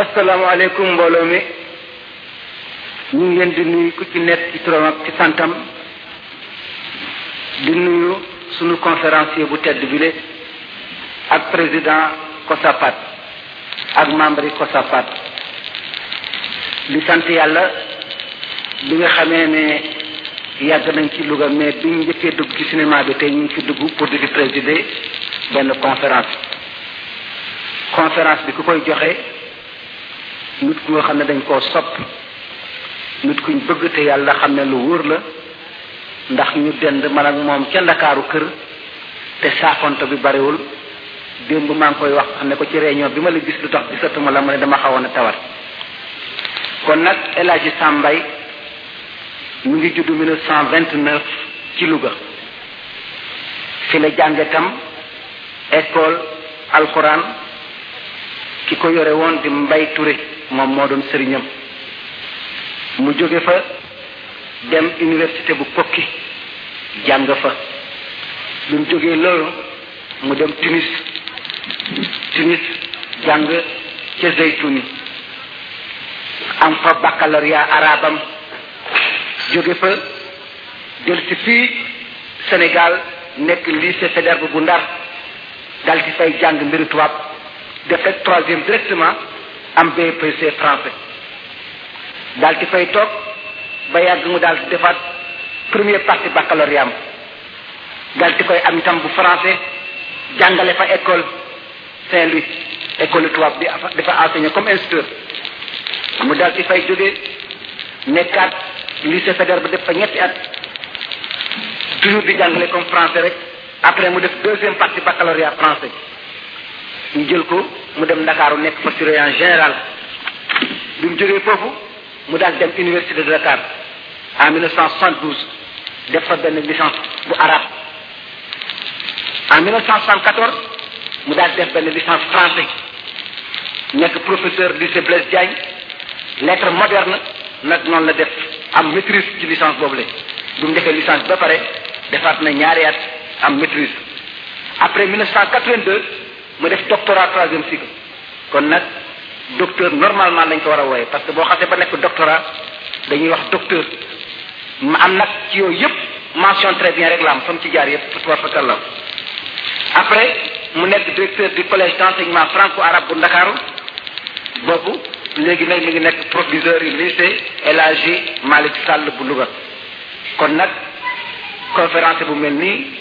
asalaamaaleykum mbooloo mi ñu ngi leen di nuyu ku ci nekk ci turam ak ci santam di nuyu sunu conférencier bu tedd bile ak président COSAPAT ak membre yi COSAPAT di sant yàlla bi nga xamee ne yàgg nañ ci Louga mais bi ñu njëkkee dugg ci cinéma bi tey ñu ngi fi dugg pour di fi présider benn conférence conférence bi ku koy joxe nit ku nga xam ne dañ koo sopp nit kuñ bëgg te yàlla xam ne lu wóor la ndax ñu dend man ak moom ca ndakaaru kër te saafonte bi bariwul démb maa ngi koy wax xam ne ko ci réunion bi ma la gis lu tax gisatuma la mu ne dama xawoon a tawat kon nag El Hadji Sambay mu ngi juddu 1929 ci Louga fi la jànge tam école alxuraan ki ko yore woon di Mbay Touré moom moo doon sëriñam mu jóge fa dem université bu Kokki jàng fa bi mu jógee loolu mu dem Tunis Tunis jàng ca Zeytuni am fa baccalauréat arabam jóge fa del si fii Sénégal nekk lycée Faidherbe bu Ndar dal di fay jàng mbiru tubaab def rek troisième directement am BPC français dal di fay toog ba yàgg mu daal di defaat première partie baccalauréat am dal di koy am itam bu français jàngale fa école Saint-Louis école tubaab bi afa- dafa enseigné comme instructeur mu daal di fay jógee nekkaat lycée Faidherbe ba def fa ñetti at toujours di jàngale comme français rek après mu def deuxième partie baccalauréat français ñu jël ko mu dem Ndakaaru nekk fa surveillant général bi mu jógee foofu mu daal dem université de Dakar en 1972 def fa benn licence bu arabe en 1974 mu daal def benn licence français nekk professeur lycée Blaise Diagne lettre moderne nag noonu la def am maîtrise ci licence boobu la bu mu defee licence ba pare defaat na ñaari at am maîtrise après 1982 ma def doctorat troisième cycle kon nag docteur normalement lañ ko war a wooye parce que boo xasee ba nekk doctorat dañuy wax docteur ma am nag ci yooyu yëpp mention très bien rek la am fa mu ci jaar yëpp fa tubarfakalla après mu nekk directeur du collège d'enseignement franco-arabe bu Ndakaaru boobu léegi nag mi ngi nekk proviseur yu lycée El Hadji Malick Sall bu Louga kon nag conférence bu mel nii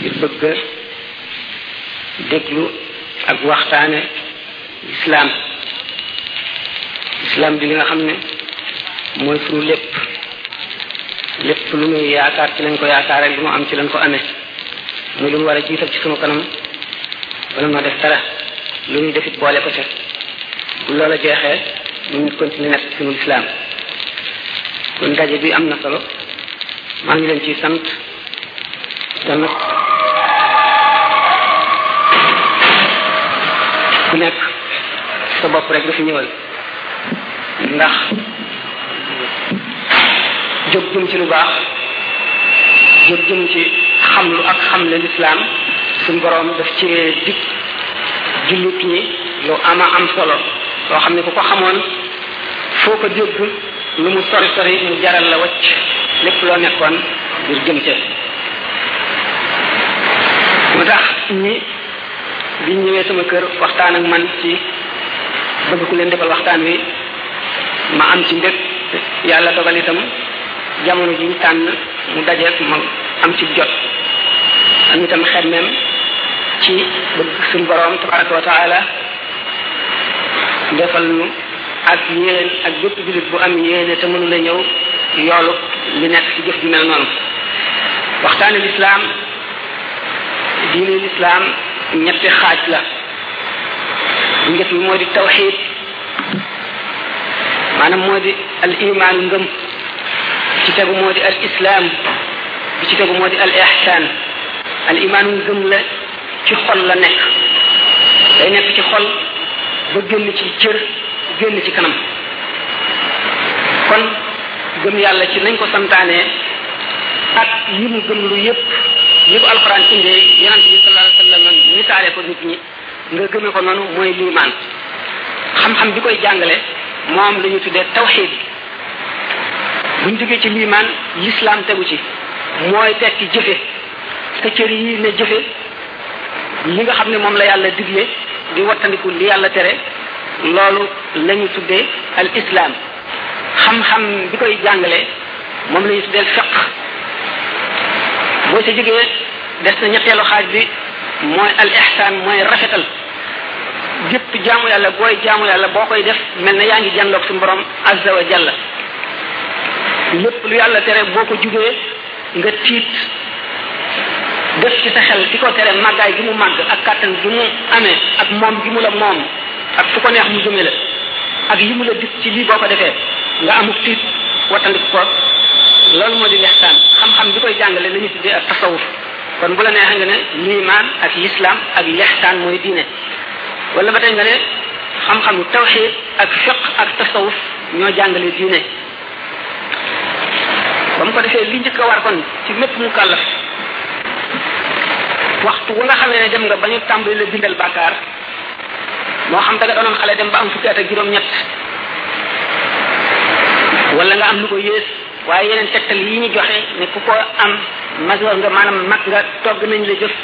ngir bëgg a déglu ak waxtaane lislaam lislaam bi li nga xam ne mooy sunu lépp lépp lu muy yaakaar ci lañ ko yaakaaree lu mu am ci lañ ko amee muy lu mu war a jiital ci sunu kanam bala ma def dara lu ñuy defit boole ko ca bu loola jeexee ñu ngi continuer nekk sunu lislaam kon daje bi am na solo maa ngi leen ci sant te nag ku nekk sa bopp rek nga fi ñëwal ndax jóg jëm ci lu baax jóg jëm ci xam lu ak xam le lislaam suñ boroom daf ci dig jullit ñi lu ama am solo loo xam ne ku ko xamoon foo ko dégg lu mu sori sori mu jaral la wacc lépp loo nekkoon ngir jëm ca moo tax ñi biñ ñëwee sama kër waxtaan ak man ci bëgg ku leen defal waxtaan wi ma am ci mbég yàlla dogal itam jamono ji ñu tànn mu dajeek ma am ci jot am itam xemmeem ci bëgg suñu borom tabaraka wa taala defal nu ak yéen ak bépp jullit bu am yéene te mënula ñëw yoolu li nekk ci jëf ju mel noonu waxtaane lislaam diine lislaam ñetti xaaj la bu njëkk bi moo di tawxid maanaam moo di al imaanu ngëm ci tegu moo di al islaam bi ci tegu moo di al ihsaan al imaanu ngëm la ci xol la nekk day nekk ci xol ba génn ci cër génn ci kanam kon gëm yàlla ci nañ ko santaanee ak yi mu gëm lu yépp ni ko alxuraan indee yonent bi sallallahu alayhi wa sallam misaale ko nit ñi nga gëme ko noonu mooy liimaan xam-xam bi koy jàngale moom la ñu tuddee tawxiid buñ duggee ci liimaan lislaam tegu ci mooy tekki jëfe sa cër yi ne jëfe li nga xam ne moom la yàlla digle di wattandiku li yàlla tere loolu la ñu tuddee al islam xam-xam bi koy jàngale moom la ñu tuddee fiq boo ca jógee des na ñetteelu xaaj bi mooy al ihsaan mooy rafetal gépp jaamu yàlla booy jaamu yàlla boo koy def mel na yaa ngi jàndoog suñu borom azza wa jalla lépp lu yàlla tere boo ko jugee nga tiit def ci sa xel ki ko tere màggaay gi mu màgg ak kàttan gi mu amee ak moom gi mu la moom ak fu ko neex mu jëme la ak yi mu la dig ci lii boo ko defee nga amuk tiit wattandi ko loolu moo di lextaan xam-xam bi koy jàngale la ñu tuddee ak tasawuf kon bu la neexee nga ne liimaan ak lislaam ak lextaan mooy diine wala ba tey nga ne xam-xamu tawxiid ak fiq ak tasawuf ñoo jàngale diine ba mu ko defee li njëkk a war kon ci mépp mu kàllaf waxtu wu nga xamee ne dem nga ba ñu tàmbali la bindal bàkkaar moo xam da nga doonoon xale dem ba am fukki at ak juróom-ñett wala nga am lu ko yées waaye yeneen tegtal yi ñu joxe ne ku ko am majeur nga maanaam mag nga togg nañ la jëf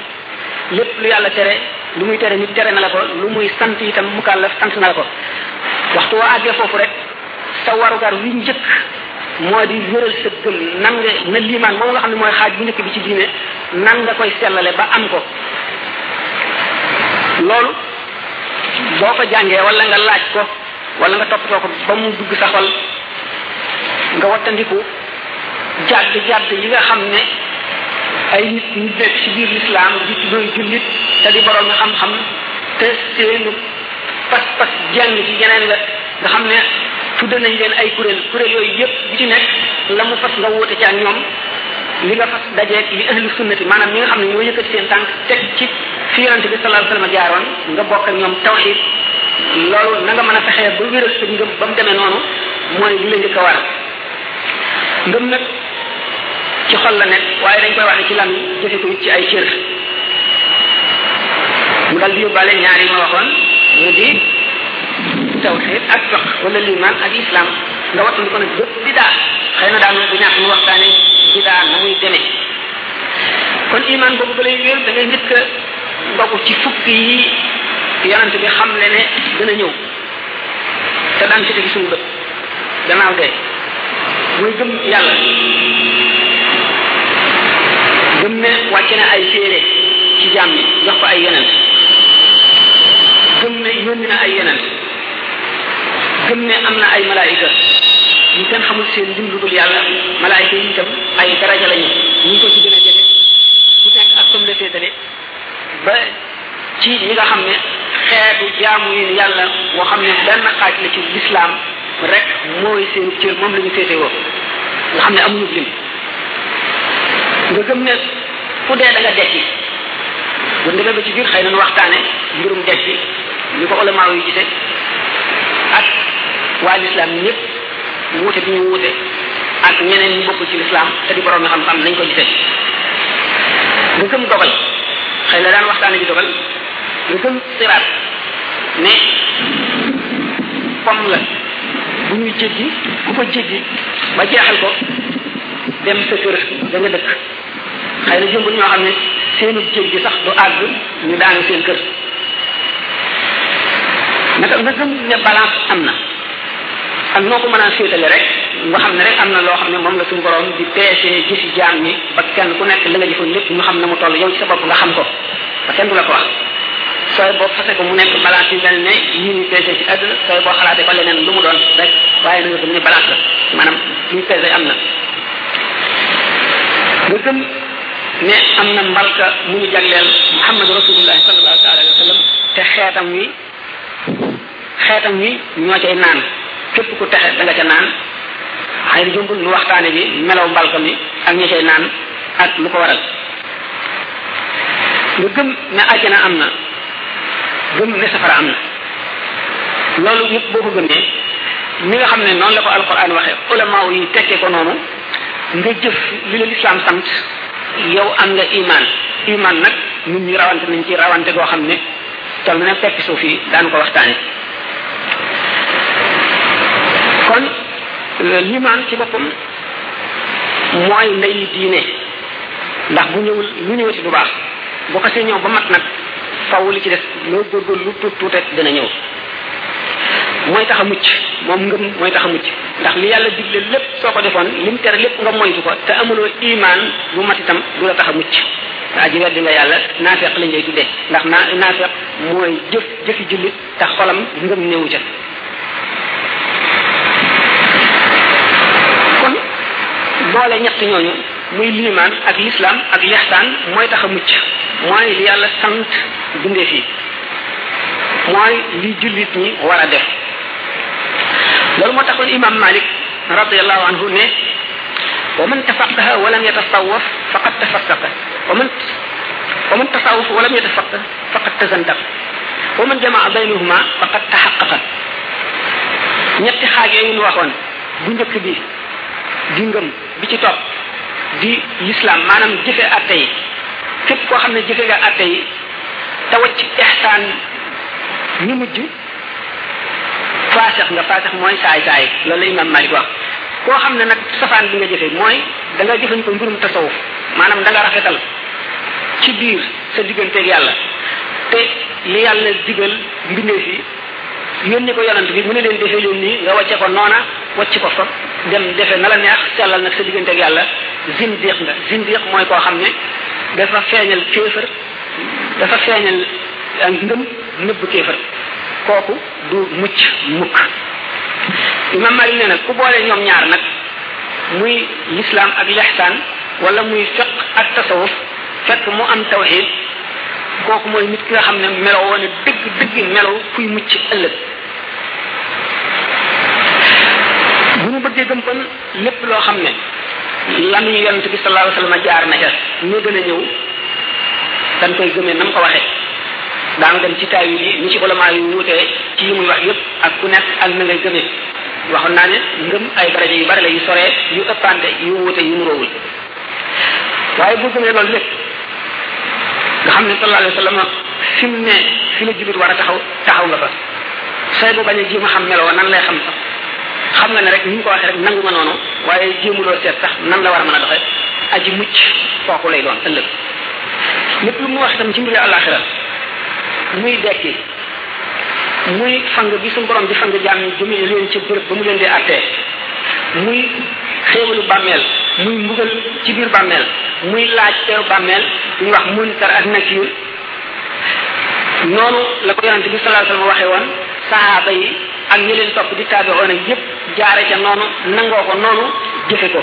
lépp lu yàlla tere lu muy tere nit tere na la ko lu muy sant itam mu kàllaf sant na la ko waxtu woo àggee foofu rek sa warugar wi njëkk moo di wéral sa gëm nan nga na liimaan moom nga xam ne mooy xaaj bu njëkk bi ci diine nan nga koy sellale ba am ko loolu boo ko jàngee wala nga laaj ko wala nga toppatoo ko ba mu dugg sa xol nga wattandiku jàdd jàdd yi nga xam ne ay nit ñu nekk ci biir lislaam di doon jullit te di borom xam-xam te seenu pas-pas jàng ci yeneen la nga xam ne tudde nañ leen ay kuréel kuréel yooyu yëpp bu ci nekk la mu fas nga woote ci ak ñoom li nga fas dajeeg li ahlu sunnati maanaam ñi nga xam ne ñoo yëkkati seen tànk teg ci fi yonente bi sallallahu alayhi wasallam jaaroon nga bokk ak ñoom tawxid loolu na nga mën a fexee ba wéral sa ngëm ba mu demee noonu mooy li la njëkk a war ngëm nag ci xol la nekk waaye dañ koy waxe ci lan jëfe ko ci ay cër mu dal di yóbbaale ñaar yi ma waxoon mu di tawxid ak fiq wala liman ak islam nga wattu ko nag bépp bidaa xëy na daal bu ñaax mu waxtaane bidaa na muy demee kon iman boobu ba lay wér da ngay njëkk a dogu ci fukk yi yonent bi xam le ne dana ñëw te daan ci tegi suñu bët gannaaw dee muy gëm yàlla gëm ne wàcce na ay téere ci jaam ñi jox ko ay yonent gëm ne yónni na ay yonent gëm ne am na ay malaayika ñu kenn xamul seen lim lu dul yàlla malaayika yi itam ay daraja lañu ñu ko ci gën a jege ku nekk ak comme la féetale ba ci li nga xam ne xeetu jaamu yi yàlla boo xam ne benn xaaj la ci lislaam rek mooy seen cër moom la ñu féetewoo nga xam ne amuñu lim nga gëm ne ku dee da nga dekki bu demee ba ci biir xëy nañu waxtaane mbirum dekki ñu ko olamaa yi gise ak waa lislaam ñëpp wuute bi ñu wuute ak ñeneen ñu bokkul ci lislaam te di borom xam-xam nañ ko gisee nga gëm dogal xëy na daan waxtaane ji dogal nga gëm siraat ne pom la bu ñuy jéggi ku ko jéggi ba jeexal ko dem sa kër da nga dëkk xëy na jëmbul ñoo xam ne seenu géej gi sax du àgg ñu daanu seen kër naka nga gëm ne balance am na ak noo ko mën a féetale rek nga xam ne rek am na loo xam ne moom la suñu borom di peese gisi jaam ñi ba kenn ku nekk la nga jëfoon lépp ñu xam ne mu toll yow ci sa bopp nga xam ko ba kenn du la ko wax sooy boo fase ko mu nekk balance yu mel ne yii ñu peese ci àdduna sooy boo xalaatee ko leneen lu mu doon rek waaye na nga gëm ne balance la maanaam luy peese am na nga gëm ne am na mbalka mu ñu jagleel muhammad rasulullahi sallallahu taala alayhi wa sallam te xeetam wi xeetam wi ñoo cay naan képp ku texe da nga ca naan xëy na jumbul nu waxtaane bi melaw mbalka mi ak ña cay naan ak lu ko waral nga gëm ne àjjana am na gëm ne safara am na loolu yëpp boo ko gëmee ni nga xam ne noonu la ko alquran waxee ulama yi tekkee ko noonu nga jëf li la lislaam sant yow am nga iman iman nag nit ñi rawante nañ ci rawante goo xam ne toll na fekk suuf yi daan ko waxtaane kon liman ci boppam mooy ndeyi diine ndax bu ñëwul lu ñëwati du baax bu xasee ñëw ba mat nag faw li ci des loo góorgóorlu lu tuut tuute dana ñëw mooy tax a mucc moom ngëm mooy tax a mucc ndax li yàlla digle lépp soo ko defoon li mu tere lépp nga moytu ko te amuloo imaan bu mat itam du la tax a mucc waa ji weddi nga yàlla naafeq lañ lay tuddee ndax naa naafeq mooy jëf jëfi jullit te xolam ngëm néew ca kon boole ñett ñooñu muy liimaan ak lislaam ak lixsaan mooy tax a mucc mooy li yàlla sant bindeef yi mooy li jullit ñi war a def loolu moo taxoon imam malik radiallahu anhu ne wa man tafaqaha walam yatasawaf faqad tafaqaqa wa man wa man tasawuf walam yatasawaf faqad tazandaq wa man jamaa baynahuma faqad taxaqaqa ñetti xaaj yooyu ñu waxoon bu njëkk bi di ngëm bi ci topp di lislaam maanaam jëfe atte yi képp koo xam ne jëfe nga atte yi te wacc ihsaan ñu mujj faasex nga faasex mooy saay saay loolu la imam malik wax koo xam ne nag safaan bi nga jëfee mooy da nga jëfandikoo mbirum tasawuf maanaam da nga rafetal ci biir sa digganteeg yàlla te li yàlla digal mbindeef yi yónni ko yonant bi mu ne leen defee leen nii nga wàcce ko noona wàcc ko fa dem defe na la neex sellal nag sa digganteeg yàlla zindiq nga zindiq mooy koo xam ne dafa feeñal kéefër dafa feeñal ak ngëm nëbb kéefar kooku du mucc mukk imam malik nee na ku boole ñoom ñaar nag muy lislaam ak lexsaan wala muy fiq ak tasawuf fekk mu am tawxid kooku mooy nit ki nga xam ne melo woon a dëgg dëgg melo kuy mucc ëllëg bu ñu bëggee gëm kon lépp loo xam ne lamiñu yonent bi sallallahu alayhi wasallam jaar na ca ñu gën a ñëw dañ koy gëmee nam ko waxee daanu dem ci taayu yi ñu ci ulama yu wuutee ci yi muy wax yépp ak ku nekk ak na ngay gëmee waxoon naa ne ngëm ay daraja yu bari la yu soree yu ëppante yu wuute yu nuróowul waaye bu gëmee loolu lépp nga xam ne sallallahu alayhi wa sallam fi mu ne fi la jullit war a taxaw taxaw nga fa say bu bañ a jéem a xam meloo nan lay xam sax xam nga ne rek ni ñu ko waxee rek nangu nga noonu waaye jéemuloo seet sax nan la war a mën a doxe aji mucc kooku lay doon ëllëg lépp lu mu wax itam ci mbiri àllaaxira muy dekki muy fang bi suñu borom di fang jaam yi jëmee leen ci béréb ba mu leen di attee muy xéewalu bàmmeel muy mbugal ci biir bàmmeel muy laaj teew bàmmeel ñu wax munkar ak nakiir noonu la ko yonante bi sallallahu alayhi wasallam waxee woon sahaaba yi ak ñi leen topp di taabi oona yépp jaare ca noonu nangoo ko noonu jëfe ko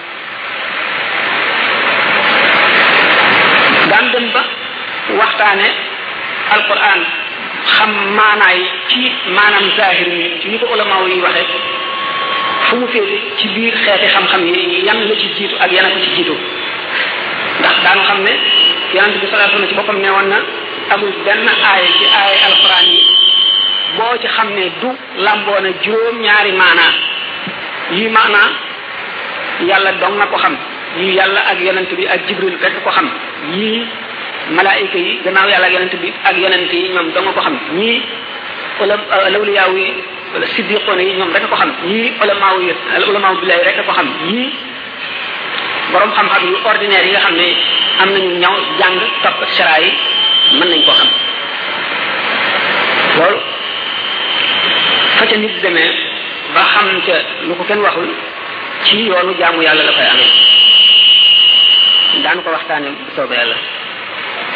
daan dem ba waxtaane alquran xam maanaay ci maanaam zahir mi ci ni ko ulama yi waxe fu mu féete ci biir xeeti xam-xam yi yan la ci jiitu ak yan a ko ci jiitu ndax daanu xam ne yonente bi sallallahu alayhi wasallam ci boppam ne woon na amul benn aaya ci aaya alquran yi boo ci xam ne du lamboo na juróom ñaari maanaa yi maanaa yàlla dong na ko xam yi yàlla ak yonent bi ak jibril rekk ko xam yii malaayika yi gannaaw yàlla ak yonent bi ak yonent yi ñoom dong ko xam ñii wala lawliyaaw yi wala siddiqoon yi ñoom rek ko xam yii ulamaaw yi ulamaaw billaay rek ko xam yii borom xam-xam yu ordinaire yi nga xam ne am nañu ñaw jàng topp sera yi mën nañ ko xam loolu fa ca nit demee ba xam ca lu ko kenn waxul ci yoonu jaamu yàlla la koy amee daan ko waxtaane bu soobee yàlla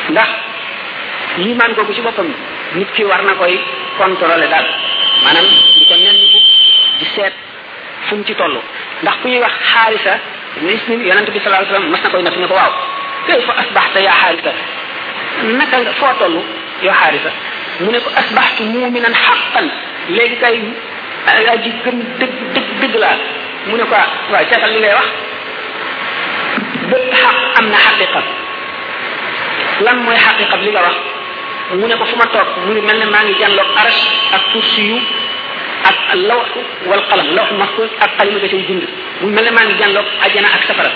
ndax liimaan googu ci boppam nit ki war na koy contrôler daal maanaam di ko nenn di seet fu mu ci toll ndax ku ñuy wax xaarisa ni ni yonent bi sallallahu alayhi wasallam mas na koy natt ne ko waaw kay fa asbaxta yaa xaarisa naka nga foo toll yoo xaarisa mu ne ko asbaxtu muminan xaqan léegi kay aji gëm dëgg dëgg dëgg laa mu ne ko waaw seetal li ngay wax bépp xaq am na xaqiqa lan mooy xaqiqa li nga wax mu ne ko fu ma toog mu ne mel ne maa ngi jànloog aras ak kursi yu ak law wal qalam law mahfuz ak xalima ga cay bind mu mel ne maa ngi jànloog ajana ak safara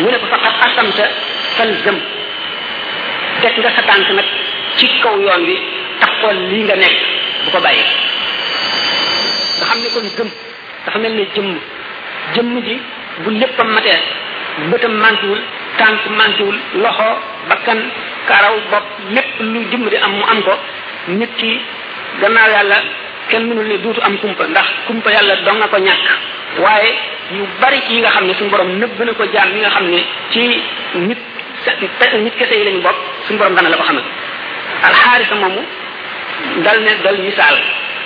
mu ne ko fa qad asamta falzam teg nga sa tànk nag ci kaw yoon wi taxool lii nga nekk bu ko bàyyi nga xam ne kon gëm dafa mel ne jëmm jëmm ji bu léppam matee bëtam manquéwul tànk manquéwul loxo bakkan karaw bopp lépp lu jëmm di am mu am ko nit ki gannaaw yàlla kenn mënul ne duutu am kumpa ndax kumpa yàlla dong nga ko ñàkk waaye yu bari ci yi nga xam ne suñu borom nëbb na ko jaam yi nga xam ne ci nit te nit kese yi lañu bokk suñu borom dana la ko xamal alxaarisa moomu dal ne dal misaal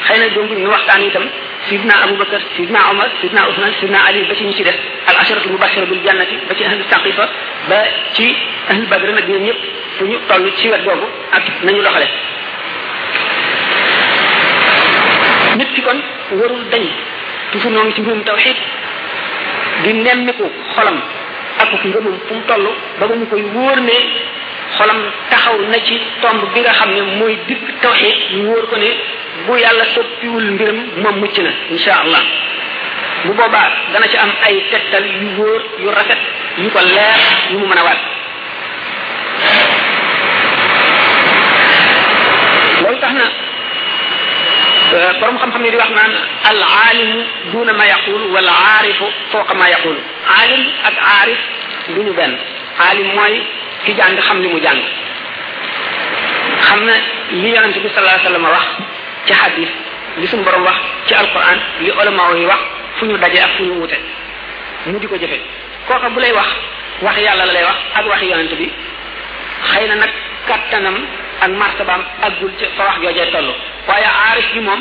xëy na jomb ñu waxtaan itam sidna abubakar sidna omar sidna usman sidna ali ba ci ñu ci def al asharatu mubashara bil jannati ba ci ahlu taqifa ba ci ahlu badr nag ñoom ñëpp fu ñu toll ci wet googu ak nañu doxale nit ki kon warul dañ toujours noo ngi ci mbirum tawxid di nemmiku xolam ak ci ngëmam fu mu toll ba ba mu koy wóor ne xolam taxaw na ci tomb bi nga xam ne mooy dikk tawxid ñu wóor ko ne bu yàlla soppiwul mbiram moom mucc na insha allah bu boobaa dana ci am ay tegtal yu wóor yu rafet yu ko leer yu mu mën a waat loolu tax na borom xam-xam ne di wax naan al aalimu duna ma yaqul wal aarifu fooqa ma yaqul aalim ak aarif du ñu benn aalim mooy ki jàng xam li mu jàng xam na li yonente bi sallallahu alayhi wasallam wax ci hadis li suñu borom wax ci alquran li ulama yi wax fu ñu daje ak fu ñu wute mu di ko jëfe kooka bu lay wax wax yàlla la lay wax ak waxi yonente bi xëy na nag kattanam ak martabaam aggul ca fa wax joojee toll waaye aarif bi moom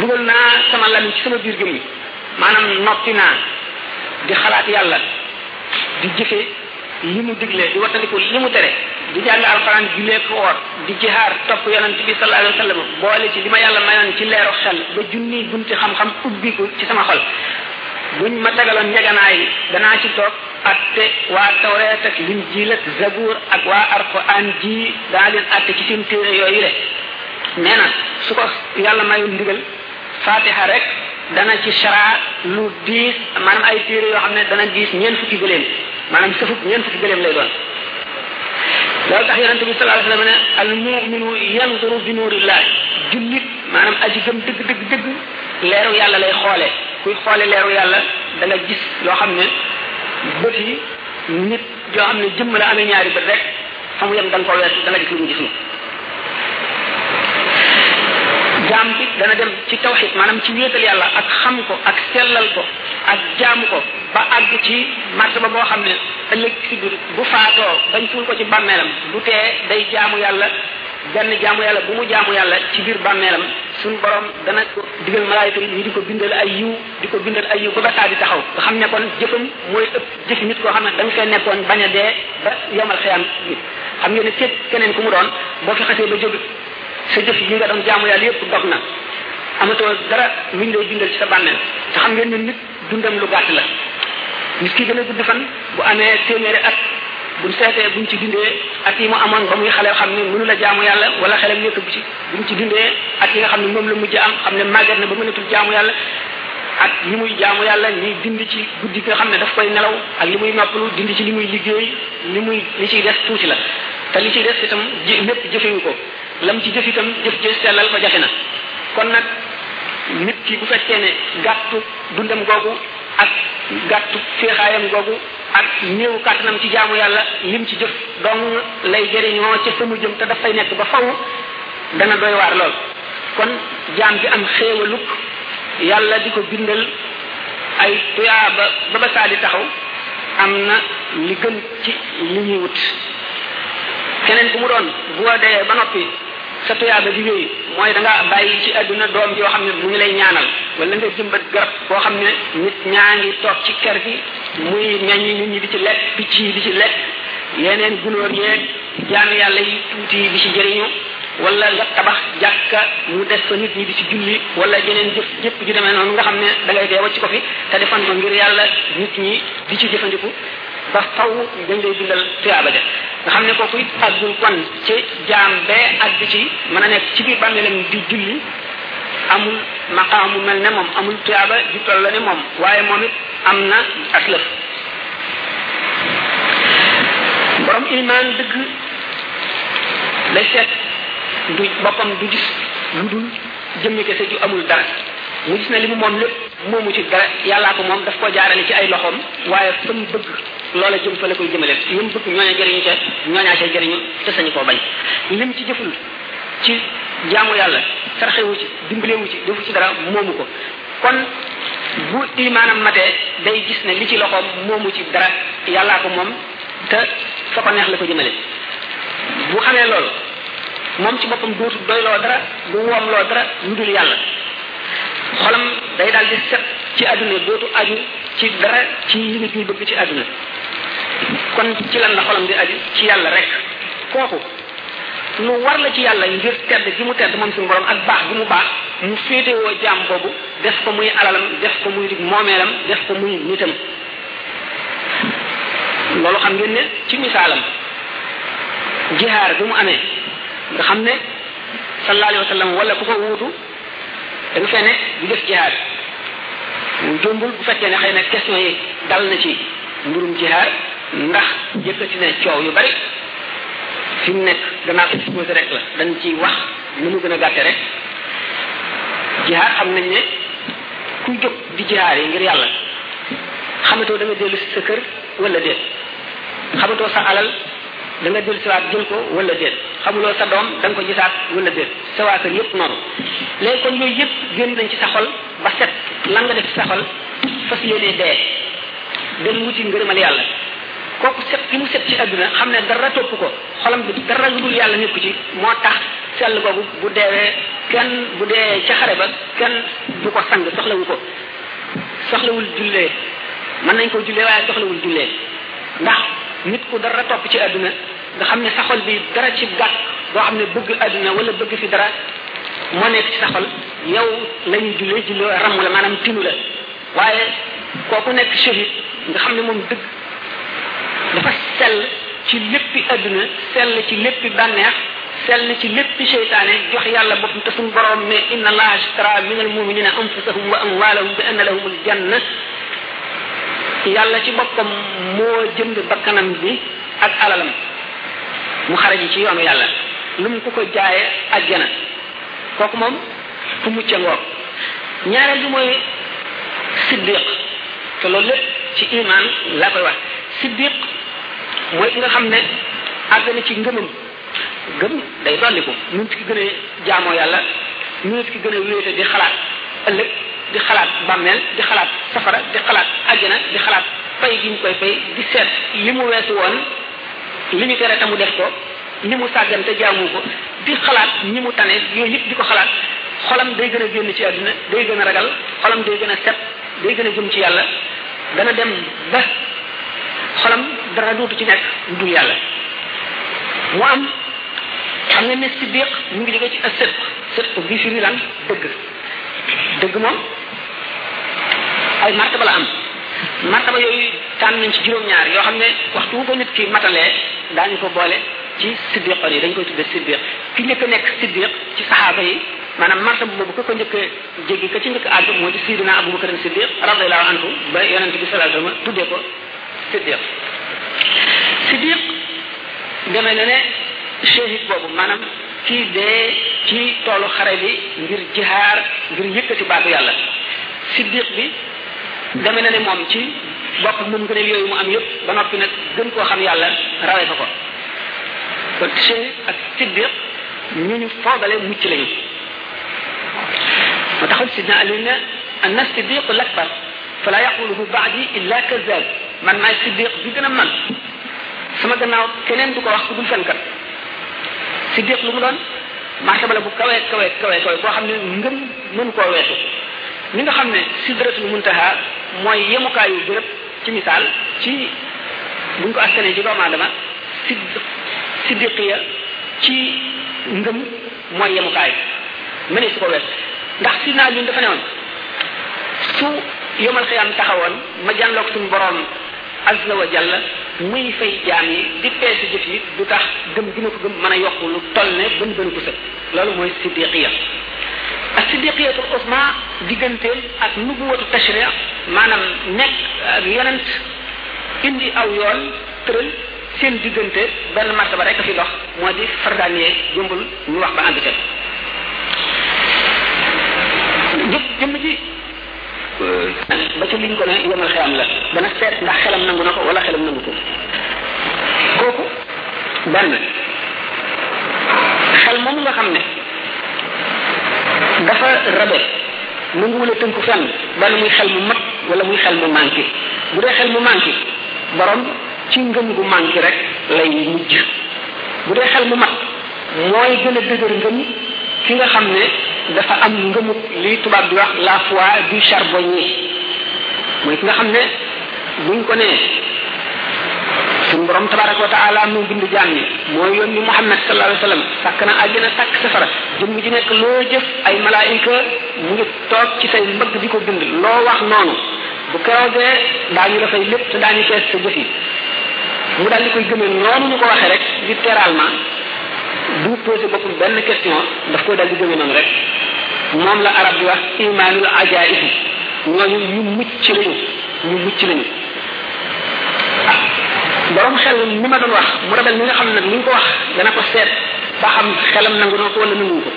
dugal naa sama lam ci sama biir gëm maanaam noppi naa di xalaat yàlla di jëfe li mu digle di wattandiku li mu tere di jàng alxuraan jullee ko woor di jihaar topp yonent bi sallallahu alayhi wa sallam boole ci li ma yàlla mayoon ci leeru xel ba junni bunti xam-xam ubbiku ci sama xol buñ ma tegaloon njeganaay danaa ci toog atte waa tawreet ak linjiil ak zabuur ak waa alxuraan ji daa leen atte ci seen téere yooyu le nee na su ko yàlla mayu ndigal fatiha rek dana ci shara lu diis maanaam ay téere yoo xam ne dana diis ñeent fukki gëléem maanaam sëfuk ñeent fukki gëléem lay doon loolu tax yonente bi sallallahu alayhi wasallam ne al mu'minu yanzuru bi nurillah jullit maanaam aji gëm dëgg dëgg dëgg leeru yàlla lay xoole kuy xoole leeru yàlla da nga gis loo xam ne bët yi nit joo xam ne jëmm la amee ñaari bët rek fa mu yem da nga ko weesu da nga gis lu mu gis ni jaam bi dana dem ci tawxid maanaam ci wéetal yàlla ak xam ko ak sellal ko ak jaamu ko ba àgg ci martaba boo xam ne ëllëg si biir bu faatoo bañ suul ko ci bàmmeelam du tee day jaamu yàlla benn jaamu yàlla bu mu jaamu yàlla ci biir bàmmeelam suñu borom dana ko digal malaayika yi ñu di ko bindal ay yiw di ko bindal ay yu ba saa di taxaw nga xam ne kon jëfam mooy ëpp jëfi nit koo xam ne da nga fee nekkoon bañ a dee ba yomal xiyam nit xam ngeen ne képp keneen ku mu doon boo fi xasee ba jóg sa jëf yi nga doon jaamu yàlla yëpp dog na amatoo dara luñ lay bindal ci sa bàmmeel te xam ngeen ne nit dundam lu gàtt la nit ki gën a gudd fan bu amee téeméeri at buñ seetee buñ ci dindee at yi mu amoon ba muy xale xam ne mënu la jaamu yàlla wala xelam nekk bu ci bi mu ci dundee ak yi nga xam ne moom la mujj am xam ne màgget na ba mënatul jaamu yàlla ak li muy jaamu yàlla li dindi ci guddi nga xam ne daf koy nelaw ak li muy noppalu dindi ci li muy liggéey li muy li ciy des tuuti la te li ciy des itam jë lépp jëfewu ko lam ci jëf itam jëf jëf sellal ko jafe na kon nag nit ki bu fekkee ne gàttu dundam googu ak gàttu féexaayam googu ak néew kàttanam ci jaamu yàlla lim ci jëf dong lay jëriñoo ca fa mu jëm te daf fay nekk ba faw dana doy waar lool kon jaam bi am xéewaluk yàlla di ko bindal ay tuyaaba ba ba saa di taxaw am na li gën ci li ñuy wut keneen ku mu doon boo dee ba noppi sa tuyaaba ji yooyu mooy da nga bàyyi ci àdduna doom joo xam ne mu ngi lay ñaanal wala nga jëmbat garab boo xam ne nit ñaa ngi toog ci kër gi muy ñañ yi nit ñi di ci lekk picc yi di ci lekk yeneen gunóor yeeg jaami yàlla yi tuuti yi di ci jëriñu wala nga tabax jàkka mu des fa nit ñi di ci julli wala yeneen jëf jëpp ju demee noonu nga xam ne da ngay dee wacc ko fi te defan ko ngir yàlla nit ñi di ci jëfandiku ba faw dañ lay bindal tuyaaba ja nga xam ne kooku it àggul kon ci jaam bee àgg ci mën a nekk ci biir bàmmeelam di julli amul maqaam mu mel ne moom amul tuyaaba ju toll la ne moom waaye moom it am na aslëf borom imaan dëgg lay seet du boppam du gis lu dul jëmmi kese ju amul dara mu gis ne li mu moom lépp moomu ci dara yàllaa ko moom daf koo jaarale ci ay loxoom waaye fa mu bëgg loola jëm fa la koy jëmale ñun bëgg ñooña jëriñu ca ñooñaa ca jëriñu te sañu koo bañ lim ci jëful ci jaamu yàlla sarxewu ci dimbalewu ci defu ci dara moomu ko kon bu imaanam matee day gis ne li ci loxoom moomu ci dara yàllaa ko moom te fa ko neex la ko jëmale bu xamee loolu moom ci boppam dootu doyloo dara du woomloo dara lu dul yàlla xolam day daal di set ci àdduna dootu aju ci dara ci yi nit ñi bëgg ci àdduna kon ci lan la xolam di aju ci yàlla rek kooku lu war la ci yàlla ngir tedd gi mu tedd moom suñu borom ak baax gi mu baax mu féetewoo jaam boobu def ko muy alalam def ko muy moomeelam def ko muy nitam loolu xam ngeen ne ci misaalam jihaar bi mu amee nga xam ne sallallahu alayhi wa sallam wala ku ko wuutu da nga fee ne du def jihaar mu jombul bu fekkee ne xëy na question yi dal na ci mbirum jihaar ndax yëkkati ne coow yu bari fi mu nekk danaa ko exposé rek la dañ ci wax ni mu gën a gàtte rek jihaar xam nañ ne kuy jóg di jihaar yi ngir yàlla xamatoo da nga dellu si sa kër wala déet xamatoo sa alal da nga dellu siwaat jël ko wala déet xamuloo sa doom da nga ko gisaat wala déet sa waa kër yëpp noonu léegi kon yooyu yëpp génn nañ ci sa xol ba set lan nga def ci sa xol fas yéene dee dem wuti ngërëmal yàlla kooku set ki mu set ci àdduna xam ne dara topp ko xolam bi dara lu dul yàlla nekku ci moo tax sell boobu bu deewee kenn bu dee ca xare ba kenn du ko sang soxlawu ko soxlawul jullee mën nañ koo jullee waaye soxlawul jullee ndax nit ku dara topp ci àdduna nga xam ne sa xol bi dara ci gàtt boo xam ne bëgg àdduna wala bëgg fi dara moo nekk ci sa xol yow la ñuy jullee jullee ramm la maanaam tinu la waaye kooku nekk shahid nga xam ne moom dëgg dafa sell ci léppi adduna sell ci léppi bànneex sell ci léppi seytaane jox yàlla boppam te suñu borom ne inna allaha ashtara min al muminina anfusahum wa amwalahum bi anna lahum al janna yàlla ci boppam moo jënd bakkanam bi ak alalam mu xaraji ci yoonu yàlla lu mu ko ko jaaye ajjana kooku moom ku mucc a ngoog ñaareel bi mooy siddiq te loolu lépp ci iman laa koy wax siddiq mooy ki nga xam ne àgg na ci ngëmam gëm day dolliku nu nit ki gën a jaamoo yàlla nu nit ki gën a wéete di xalaat ëllëg di xalaat bàmmeel di xalaat safara di xalaat àjjana di xalaat fay gi ñu koy fay di seet li mu weesu woon li ñu tere te mu def ko ni mu sàggan te jaamu ko di xalaat ñi mu tane yooyu yëpp di ko xalaat xolam day gën a génn ci àdduna day gën a ragal xolam day gën a set day gën a jëm ci yàlla dana dem ba xolam dara dootu ci nekk lu dul yàlla mu am xam nga ne siddiq mu ngi jóge ci as sëpp sëpp bi firi lan dëgg dëgg moom ay martaba la am martaba yooyu tànn nañ ci juróom-ñaar yoo xam ne waxtu wu ko nit ki matalee daañu ko boole ci siddiqoon yi dañ koy tudde siddiq ki njëkk a nekk siddiq ci saxaaba yi maanaam martaba boobu ko ko njëkk a jéggi ka ci njëkk a àgg moo ci sidina abubakar siddiq radiallahu anhu ba yonente bi sallallahu alayhi wasallam tuddee ko siddiq siddiq demee na ne shahid boobu maanaam ci dee ci toolu xare bi ngir jihaar ngir yëkkati baatu yàlla siddiq bi deme na ne moom ci bopp moom ngëneel yooyu mu am yëpp ba noppi nag gën koo xam yàlla rawee ko ko kon shahid ak siddiq ñu ñu foogale mucc lañu moo taxoon sidna ali ne anna siddiq l akbar fala yaquluhu baadi illa kazab man maay siddiq bi gën a man sama gannaaw keneen du ko wax ku dul fenkat si déet lu mu doon martaba la bu kawe kawe kawe kawe boo xam ne ngëm mën koo weesu ni nga xam ne sidratul muntaha mooy yemukaayu béréb ci misaal ci buñ ko askanee ci doomu aadama si siddiqiya ci ngëm mooy yemukaay mënee su ko wees ndax si naa ñun dafa ne woon su yomal xiyam taxawoon ma jànloog suñu borom azza wa jalla muy fay jaam yi di peese jëf yi du tax gëm gi ma ko gëm mën a yokk lu toll ne bën bën ko sëg loolu mooy siddiqiya ak siddiqiyatul usma digganteem ak nubuwatu tashri maanaam nekk ak yonent indi aw yoon tëral seen diggante benn martaba rek fi dox moo di fardaaniyee jëmbul ñu wax ba àgg ca jëf jëmm ji ba ci liñ ko ne yomal xiyam la dana seet ndax xelam nangu na ko wala xelam nangu ko kooku benn xel moomu nga xam ne dafa rabe nanguwul a tënku fenn benn muy xel mu mat wala muy xel mu manqué bu dee xel mu manqué borom ci ngëm gu manqué rek lay mujj bu dee xel mu mat mooy gën a dëgër ngëm ki nga xam ne dafa am ngëmu li tubaab di wax la foi du charbonnier mooy ki nga xam ne buñ ko nee suñu borom tabaraka wa taala moo bind jaam ñi moo yónni Muhammad sallallahu alayhi wa sallam sàkk na àjjana sàkk safara jëmm ji nekk loo jëf ay malaayika mu ngi toog ci say mbëgg di ko bind loo wax noonu bu keroogee daañu la fay lépp te daañu fees sa jëf yi mu daal di koy gëmee noonu ñu ko waxee rek littéralement du posé boppam benn question daf koy daal di gëmee noonu rek moom la arab di wax imaanul ajaib ñooñu ñu mucc lañu ñu mucc lañu borom xel mi ma doon wax mu rabel mi nga xam nag ni ñu ko wax dana ko seet ba xam xelam nangu na ko wala nangu ko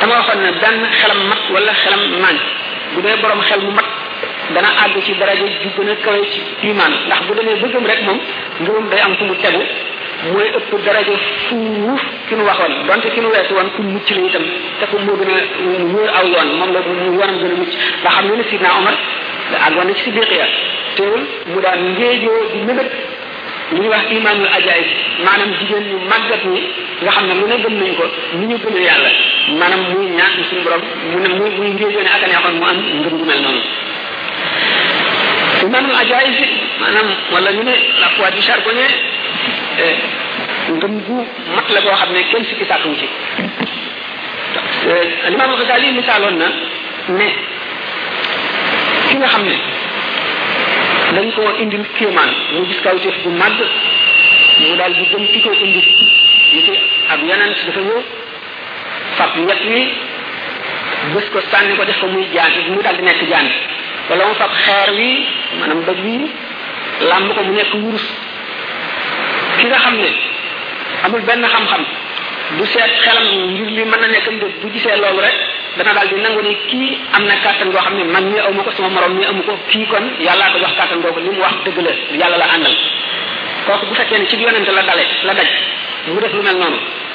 dama waxoon ne benn xelam mat wala xelam naañ bu dee borom xel mu mat dana àgg ci daraja ju gën a kawe ci iman ndax bu demee bëggam rek moom ngëmam day am fu mu tegu mooy ëpp daraja fuuf ki nu waxoon donte ki nu weesu woon ku mucc la itam te ko moo gën a wóor aw yoon moom la mu yoonam gën a mucc nga xam ne ne sidna omar da àggoon na ci siddiqiya teewul mu daan ngéejoo di mébét li ñuy wax imaan yu ajaay maanaam jigéen ñu màggat ñi nga xam ne lu ne gëm nañ ko ni ñu gëmee yàlla maanaam muy ñaan ci suñu borom mu ne muy muy ngéejoo ne ak a neexoon mu am ngëm gu mel noonu imaan yu ajaay si maanaam wala ñu ne la foi du charbonnier ngëm gu mat la boo xam ne kenn sikki sàkkuñ ci Limaam Xasaali misaaloon na ne ki nga xam ne dañ koo indil kéemaan mu gis kawteef bu màgg mu daal di gëm ki ko indi ñu ci ab yeneen dafa ñëw fab ñett wi gis ko sànni ko def ko muy jaan mu daal di nekk jaan wala mu fab xeer wi maanaam doj wi làmb ko mu nekk wurus ki nga xam ne amul benn xam-xam du seet xelam ngir li mën na nekk mbir bu gisee loolu rek dana daal di nangu ni kii am na kàttan goo xam ne man mii amu ko sama morom mii amu ko kii kon yàllaa ko jox kàttan googu li mu wax dëgg la yàlla la àndal kooku bu fekkee ne ci yonente la dale la daj mu def lu mel noonu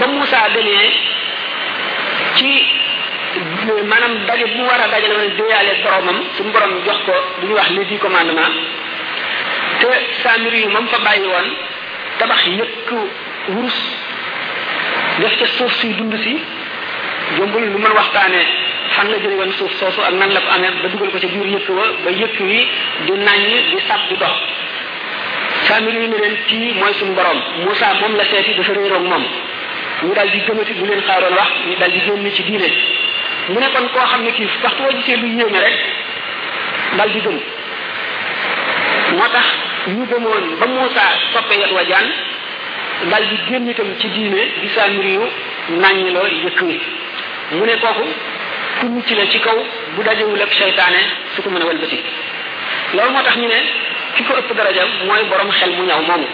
ba Moussa demee ci maanaam daje bu mu war a daje la déyaale boromam suñu borom jox ko bu ñuy wax les dix commandements te saamir yu moom fa bàyyi woon tabax yëkk wurus def ca suuf si dund si jombul lu mën waxtaane fan la jële woon suuf soosu ak nan la ko amee ba dugal ko ca biir yëkk wa ba yëkk wi di naññ di sab di dox saamiri yi ne leen kii mooy suñu borom Moussa moom la seeti dafa réeroog moom ñu daal di gëmati bu leen xaaroon wax ñu daal di génn ci diine mu ne kon koo xam ne kii waxtu woo gisee lu yéeme rek daal di gëm moo tax ñu gëmoon ba Moussa soppe yat wa jaan daal di génn itam ci diine di saamiri yu nàññiloo yëkk wi mu ne kooku ku mucc la ci kaw bu dajewul ak seytaane su ko mën a walbati loolu moo tax ñu ne ki ko ëpp daraja mooy borom xel mu ñaw moomu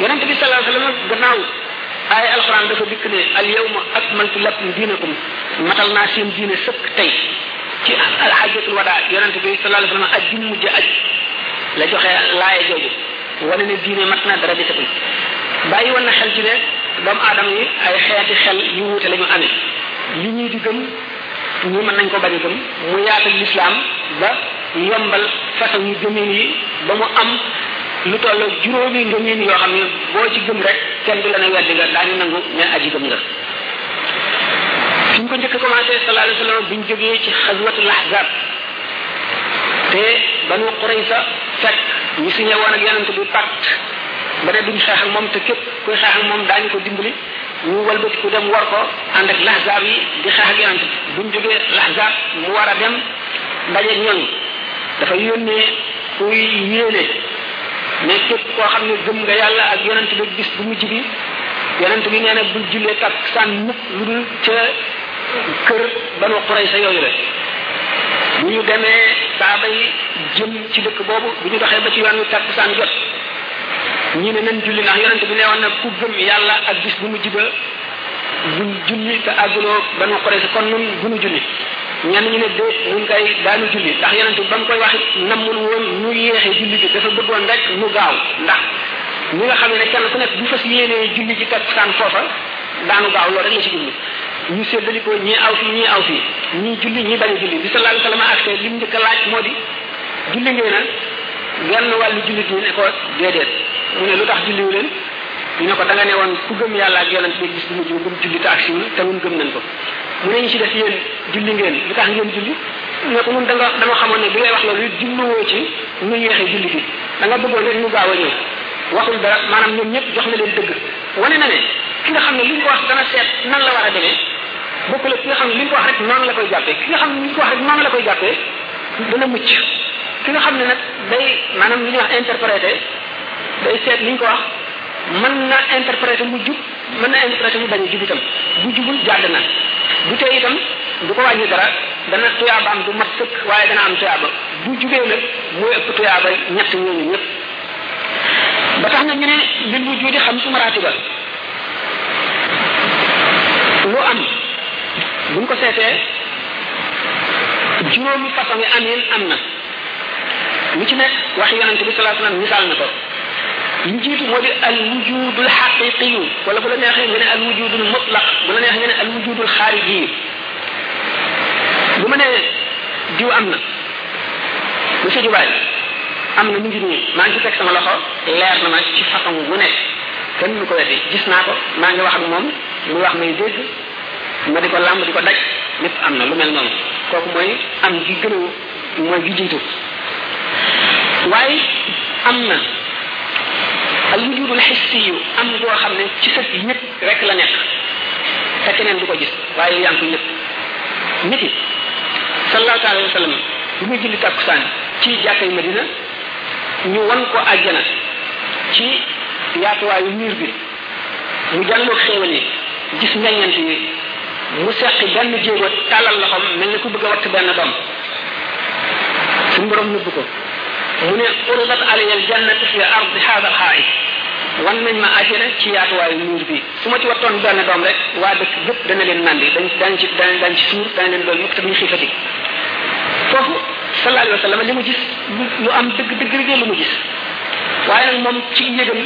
yonent bi sallallahu alayhi wasallam gannaaw ay alxuraan dafa dikk ne al yawma akmaltu lakum diinakum matal naa seen diine sëkk tey ci alxajatul wadaa yonent bi sallallahu alayhi wasallam aj bi mu mujj aj la joxe laaya jooju wane ne diine mat na dara desatul bàyyi woon na xel ci ne doomu aadama yi ay xeeti xel yu wuute la ñu amee li ñuy di gëm ñi mën nañ ko bañ a gëm mu yaatal lislaam ba yombal façon yu gëmin yi ba mu am lu toll juróomi ngëmin yoo xam ne boo ci gëm rek kenn du la ne weddi nga daañu nangu ne aji gëm nga fi ñu ko njëkk commencé sallallahu alayhi wa sallam bi ñu jógee ci xaswatul ahzab te banu quraysa fekk ñu signé woon ak yonent bi pacte ba ne duñ xeex ak moom te képp kuy xeex ak moom daañu ko dimbali ñu walbati ku dem war ko ànd ak laxzaab yi di xeex ak yonent bu ñu jógee laxzaab mu war a dem daje ñoom dafa yónnee kuy yéene ne képp koo xam ne gëm nga yàlla ak yonent bi bis bu mujj bi yonent bi nee na bul jullee tak saan mukk lu dul ca kër banu xuray sa yooyu la bu ñu demee saaba yi jëm ci dëkk boobu bu ñu doxee ba ci yoon wi tak saan jot ñi ne nañ julli ndax yonent bi neewoon na ku gëm yàlla ak bis bu mujj ba bu julli te àgguloo ba nu xore si kon nun bu nu julli ñenn ñu ne déet nun kay daanu julli ndax yonent bi ba mu koy wax nammul woon ñu yéexee julli bi dafa bëggoon rek mu gaaw ndax ñi nga xam ne kenn ku nekk bu fas yéenee julli ci takkusaan foofa daanu gaaw loolu rek la ci julli ñu séddali ko ñii aw fii ñii aw fii ñii julli ñii bañ a julli bi sallallahu alayhi wa sallam ak li mu njëkk a laaj moo di julli ngeen nag genn wàllu jullit ñu ne ko déedéet mu ne lu tax julliwu leen ñu ne ko da nga ne woon ku gëm yàlla ak yonent bi gis bu mujj gëm julli te ak siwul te mun gëm nañ ko mu ne ñu ci def yéen julli ngeen lu tax ngeen julli ne ko mun da nga dama xamoon ne bi ngay wax loolu julliwoo ci nu yeexee julli bi da nga bëggoon rek mu gaaw a ñëw waxul dara maanaam ñoom ñëpp jox na leen dëgg wane na ne ki nga xam ne li ñu ko wax dana seet nan la war a demee bokkul ak ki nga xam ne li ñu ko wax rek noonu la koy jàppee ki nga xam ne li ñu ko wax rek noonu la koy jàppee du la mucc ki nga xam ne nag day maanaam li ñuy wax interprété day seet li ñu ko wax mën na interprété mu jub mën na interprété mu bañ a jub itam bu jubul jàdd na bu tey itam du ko wàññi dara dana tuyaaba am du mat sëkk waaye dana am tuyaaba bu jubee nag mooy ëpp tuyaaba ñett ñooñu ñëpp ba tax na ñu ne li mu juudi xam su maraatiba lu am buñ ko seetee juróomi façon yi amiin am na lu ci nekk wax yonente bi salaa salaam misaal na ko lu jiitu moo di al wujudul xaqiqiyu wala bu la neexee nga ne al wujudul mutlaq bu la neexee nga ne al wujudul xaariji bu ma nee diw am na monsieur Dubaay am na mu ngi nii maa ngi ci teg sama loxo leer na ma ci façon bu nekk kenn lu ko weddi gis naa ko maa ngi wax ak moom mu wax may dégg ma di ko làmb di ko daj lépp am na lu mel noonu kooku mooy am gi gën a mooy gi jiitu waaye am na al wujudul xissi yu am goo xam ne ci sa ñëpp rek la nekk te keneen du ko gis waaye yaa ngi koy ñëpp nit yi sallallahu taala wa sallam bi muy julli tàkkusaan ci jàkkay Madina ñu won ko àjjana ci yaatuwaayu miir bi mu jàlloog xéewal yi gis meññant yi mu seqi benn jéego tàllal loxoom mel ni ku bëgg a watt benn doom suñu borom nëbb ko mu ne uridat alayya aljannatu fi ardi hada alxaay wan nañ ma àjjana ci yaatuwaayu muur bi su ma ci wattoon benn doom rek waa dëkk yëpp dana leen màndi dañ dañ ci dañ dañ ci suur dañ leen dool mukk te duñu xiifati foofu sallallahu alayhi wa sallam li mu gis lu am dëgg dëgg rek lu mu gis waaye nag moom ci yëgam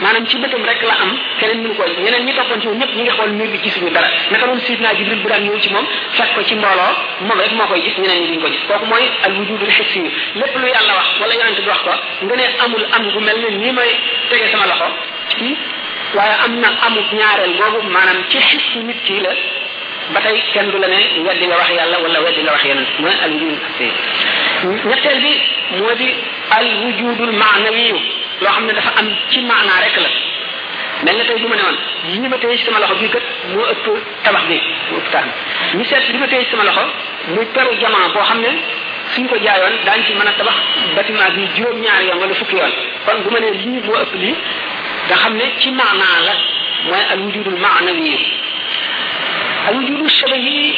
maanaam ci bëtam rek la am keneen mënu ko ñeneen ñi toppoon ci moom ñëpp ñi ngi xool miir bi gisuñu dara naka noonu sidna jibril bu daan ñëw ci moom fekk ko ci mbooloo moom rek moo koy gis ñeneen ñi duñ ko gis kooku mooy al wujudul xissi yi lépp lu yàlla wax wala yonent bi wax ko nga ne amul am gu mel ne nii may tege sama loxo ci waaye am na amuk ñaareel boobu maanaam ci xissu nit kii la ba tey kenn du la ne weddi nga wax yàlla wala weddi nga wax yonent mooy al wujudul xissi ñetteel bi moo di al wujudul maanawiyu loo xam ne dafa am ci maanaa rek la mel na tey bu ma ne woon li ma téye ci sama loxo bii kat moo ëpp tabax bi moo ëpp tax ñu seet li ma téye ci sama loxo muy peru jamaa boo xam ne suñ ko jaayoon daañu ci mën a tabax bâtiment bi juróom-ñaari yoon wala fukki yoon kon bu ma nee lii moo ëpp lii nga xam ne ci maanaa la mooy al wujudul maanawi al wujudu shabahi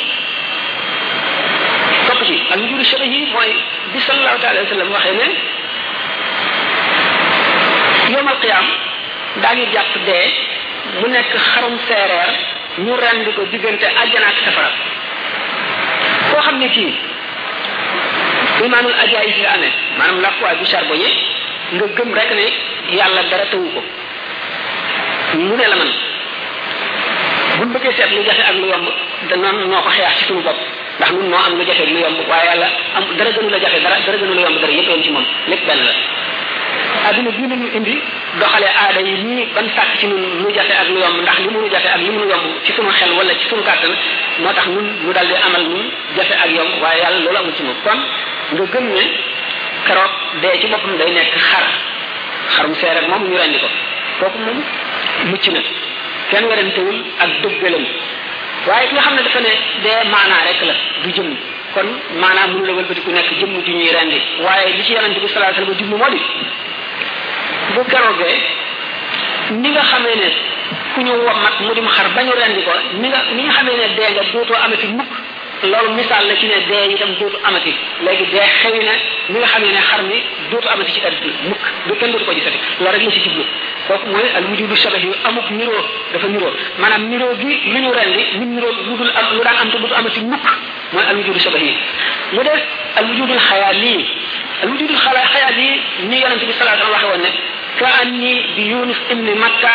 topp ci al wujudu shabahi mooy bi sallallahu taala wa sallam waxee ne yowmal qiyaam daañu jàpp dee mu nekk xarum seereer ñu rendi ko diggante àjjana ak safara koo xam ne kii imaanul ajaay yi nga amee maanaam la foi du charbonnier nga gëm rek ne yàlla dara tawu ko mu ne la man buñ bëggee seet lu jafe ak lu yomb danoon noo ko xeex ci suñu bopp ndax nun noo am lu jafe lu yomb waaye yàlla am dara gënu la jafe dara dara gënu la yomb dara yëpp yem ci moom lépp benn la adduna bii nañu indi doxale aada yi nii ban sàkk ci nun lu jafe ak lu yomb ndax li munu jafe ak li munu yomb ci sunu xel wala ci sunu kàttan moo tax nun lu dal di amal nun jafe ak yomb waaye yàlla loolu amul ci moom kon nga gëm ne keroog dee ci boppam day nekk xar xarum seer ak moom ñu rendi ko kooku moom mucc na kenn werantewul ak dëggalam waaye ki nga xam ne dafa ne dee maanaa rek la du jëmm kon maanaa mënu la wëlbatiku nekk jëmm ju ñuy rendi waaye li ci yonente bi sallallahu alayhi wasallam jublu moo di bu keroogee ni nga xamee ne ku ñu wommat mu dim xar ba ñu rendi ko ni nga ni nga xamee ne dee nga dootoo amati mukk loolu misaal la ci ne dee itam dootu amati léegi dee xëy na ñi nga xam ne ne xar mi dootu amati ci àdduna mukk du kenn dootu ko gisati loolu rek la ci jublu kooku mooy al wujudu shabahi yu amuk niroo dafa niroo maanaam niroo gi lu ñu rendi lu niroo lu dul am lu daan am te dootu amati mukk mooy al wujudu shabahi yi mu des al wujudul xayaali al wujudul xayaali ni yonente bi sallallahu alayhi wa sallam waxe woon ne ka anni bi yunus ibni matta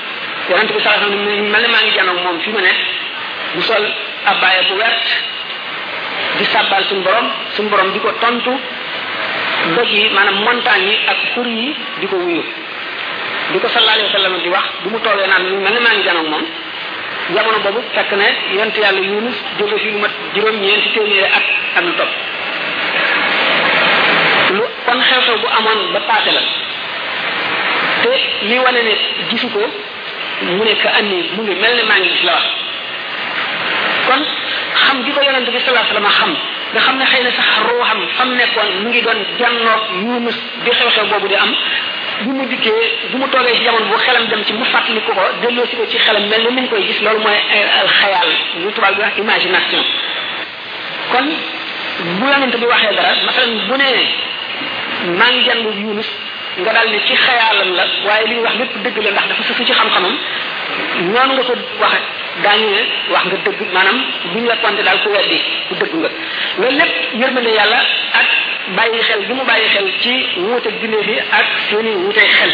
yonent bi sallallahu alayhi wasallam mel ne maa ngi janoog moom fi ma ne mu sol abbaaya bu wert di sàbbal suñu borom suñu borom di ko tontu doj yi maanaam montagne yi ak xur yi di ko wuyu di ko sallallahu alayhi wasallam di wax bu mu toogee naan mel ne maa ngi janoog moom jamono boobu fekk ne yonent yàlla Yunus jóge fi lu mat juróom-ñeenti téeméeri at ak lu topp lu kon xew-xew bu amoon ba passé la te li wane ne gisu ko mu ne ka anni mu ngi mel ne maa ngi gis la wax kon xam gi ko yonent bi sallallahu alayhi wasallam xam nga xam ne xëy na sax ruuxam fam nekkoon mu ngi doon jànnoog Yunus bi xew-xew boobu di am bu mu dikkee bu mu toogee ci jamono bu xelam dem ci mu fàttali ko ko delloo si ko ci xelam mel ni mi ngi koy gis loolu mooy alxayaal ñu tubaab bi wax imagination kon bu yonent bi waxee dara masalan bu ne maa ngi jàng yunus nga daal ne ci xayaalam la waaye li ñu wax lépp dëgg la ndax dafa susu ci xam-xamam noonu nga ko waxe daañu ne wax nga dëgg maanaam bu ñu la konte daal ku weddi ku dëgg nga loolu lépp yërmande yàlla ak bàyyi xel bi mu bàyyi xel ci wuute bindee fi ak seeni wuute xel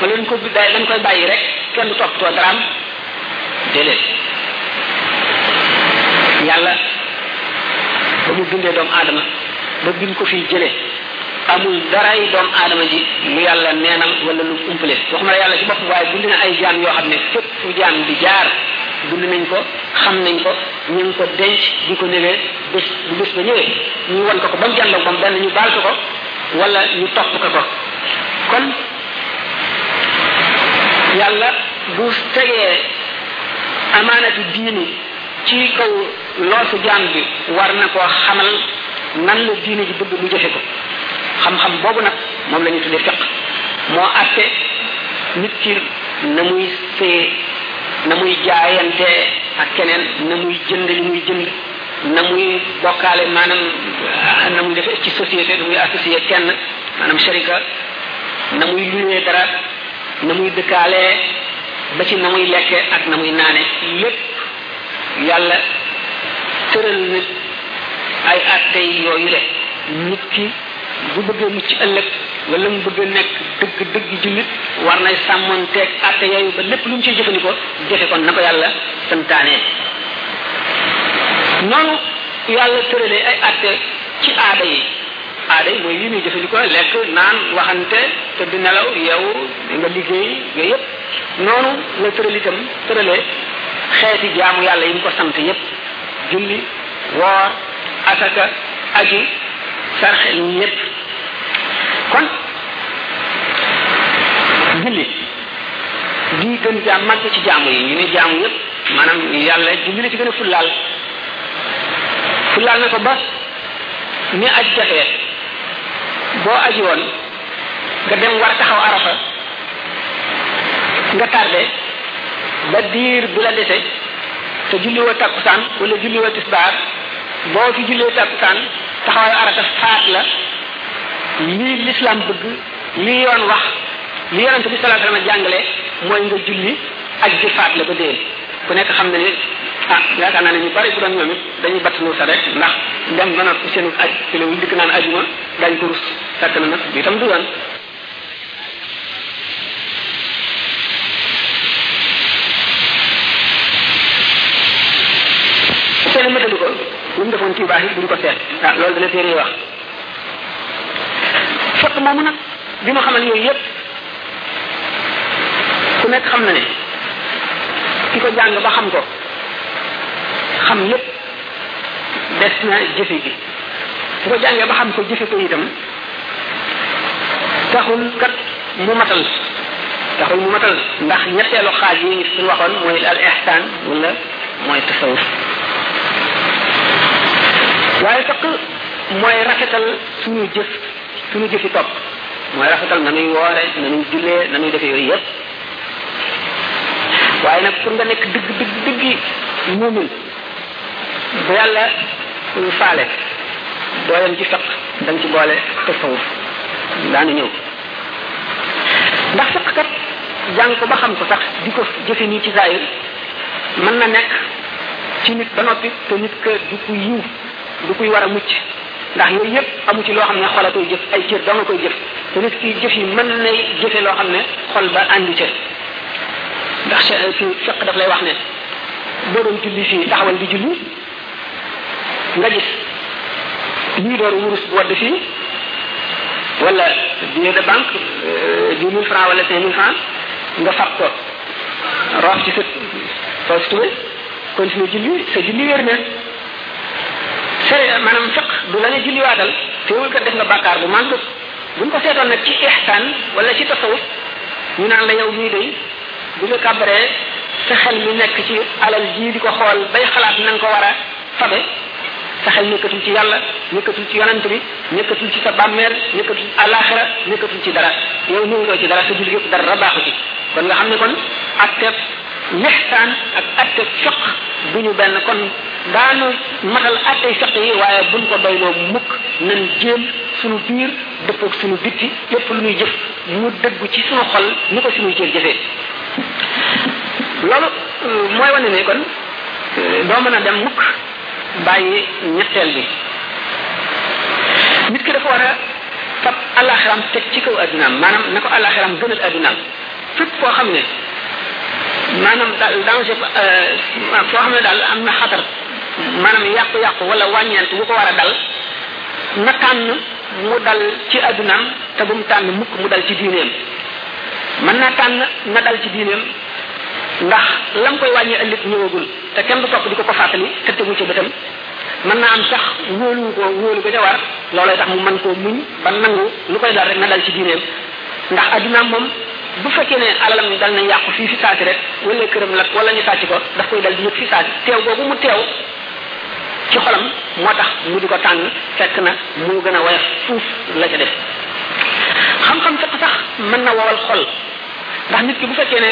fa leen ko biddaay lañ koy bàyyi rek kenn du toppatoo daraam déedéet yàlla ba mu bindee doomu aadama ba bind ko fiy jëlee amul dara yi doomu aadama ji lu yàlla neenal wala lu umpale waxuma la yàlla ci boppam waaye bind na ay jaam yoo xam ne fépp fu jaam di jaar bind nañ ko xam nañ ko ñu ngi ko denc di ko newee bés bu bés ba ñëwee ñu won ko ko ba mu jàndoog moom benn ñu baal ko ko wala ñu topp ko ko kon yàlla bu tegee amaanatu diini ci kaw loosu jaam bi war na koo xamal nan la diini ji bëgg mu jëfe ko xam-xam boobu nag moom la ñu tuddee fiq moo atte nit ki na muy see na muy jaayante ak keneen na muy jënd li muy jënd na muy bokkaale maanaam ah, na muy defee ci société na muy associé kenn maanaam sharika na muy luyee dara na muy dëkkaale ba ci na muy lekke ak na muy naane lépp yàlla tëral na ay attey yooyu le nit ki bu bëggee mucc ëllëg wala mu bëgg a nekk dëgg dëgg jullit war nay sàmmoon teeg atte yooyu ba lépp lu mu ciy jëfandikoo defe kon na ko yàlla santaane noonu yàlla tëralee ay atte ci aada yi aada yi mooy yi ñuy jëfandikoo lekk naan waxante te di nelaw yow nga liggéey yooyu yëpp noonu la tëral itam tëralee xeeti jaamu yàlla yi mu ko sant yëpp julli woor asaka aji sarxe ñépp kon julli di gën jaa màgg ci jaamu yi ñu ne jaamu yépp maanaam yàlla julli la ci gën a fullaal fullaal na ko ba ni aj jafee boo aji woon nga dem war taxaw arafa nga tardé ba diir bi la dese te julli woo takkusaan wala julli woo tisbaar boo fi jullee takkusaan taxawaayu arafa faat la lii lislaam bëgg lii yoon wax li yonent bi sallallahu alayhi wasallam jàngale mooy nga julli ak ji faat la ba dee ku nekk xam na ne ah yaakaar naa ne ñu bari bu doon ñoom it dañuy batt nuusa rek ndax dem ba noppi seen aj ci la dikk naan ajuma dañ ko rus fekk na nag itam du yoon seeni mëtalu ko lu mu defoon ci baax yi duñ ko seet ah loolu dana téere wax fekk moomu nag bi ma xamal yooyu yëpp ku nekk xam na ne ki ko jàng ba xam ko xam yëpp des na jëfe gi su ko jàngee ba xam ko jëfe ko itam taxul kat mu matal taxul mu matal ndax ñetteelu xaaj yi suñu waxoon mooy al ihsaan wala mooy tasawuf waaye fekk mooy rafetal suñu jëf suñu jëfi topp mooy rafetal na nuy woore na nuy jullee na nuy defe yooyu yëpp waaye nag pour nga nekk dëgg dëgg dëgg muumin bu yàlla ku ñu faale doo yem ci fiq da nga ci boole tasawuf daanu ñëw ndax fiq kat jàng ko ba xam ko sax di ko jëfe nii ci zaayir mën na nekk ci nit ba noppi te nit ka du ku yiw du kuy war a mucc ndax yooyu yëpp amu ci loo xam ne xol a koy jëf ay cër doo nga koy jëf te nit ki jëf yi mën nay jëfe loo xam ne xol ba àndu ca ndax ci fiq daf lay wax ne boo doon julli fii taxawal di julli nga gis lii doon wurus bu wadd fii wala billet de banque dix mille francs wala cinq mille francs nga fab ko roof ci sa poos tuwe continuer julli sa julli wér na sere maanaam fiq du la ne julli waatal teewul kat def nga bàkkaar bu màgg buñ ko seetoon nag ci ihsaan wala ci tasawuf ñu naan la yow mii day bu ñu kàbbaree sa xel mi nekk ci alal jii di ko xool bay xalaat na nga ko war a fabe sa xel nekkatul ci yàlla nekkatul ci yonant bi nekkatul ci sa bàmmeel nekkatul ci àllaaxira nekkatul ci dara yow néewloo ci dara sa julli yëpp dara baaxu ci kon nga xam ne kon atteb lixsaan ak atteb fiq du ñu benn kon daanu matal attey fiq yi waaye buñ ko doyloo mukk nan jéem suñu biir dëppoog sunu bitti lépp lu ñuy jëf mu dëggu ci sunu xol ni ko sunuy cër jëfee loolu mooy wane ne kon doo mën a dem mukk bàyyi ñetteel bi nit ki dafa war a fab alaxiram teg ci kaw addunaam maanaam na ko alaxiram gënal addunaam fépp foo xam ne maanaam daal danger foo xam ne daal am na xatar maanaam yàqu-yàqu wala wàññeent bu ko war a dal na tànn mu dal ci addunaam te bu mu tànn mukk mu dal ci diineem mën naa tànn na dal ci diineem ndax lam koy wàññi ëllëg ñëwagul te kenn du topp di ko ko fàttali te tegu ci bëtam mën naa am sax wóoluwu ko wóolu ko ca war loolooy tax mu mën koo muñ ba nangu lu koy dal rek na dal ci diineem ndax addunaam moom bu fekkee ne alalam dal na yàqu fii fi saasi rek wala këram lakk wala ñu sàcc ko daf koy dal di yëg fi saasi teew boobu mu teew ci xolam moo tax mu di ko tànn fekk na moo gën a woyof fuuf la ca def xam-xam fekk sax mën na wowal xol ndax nit ki bu fekkee ne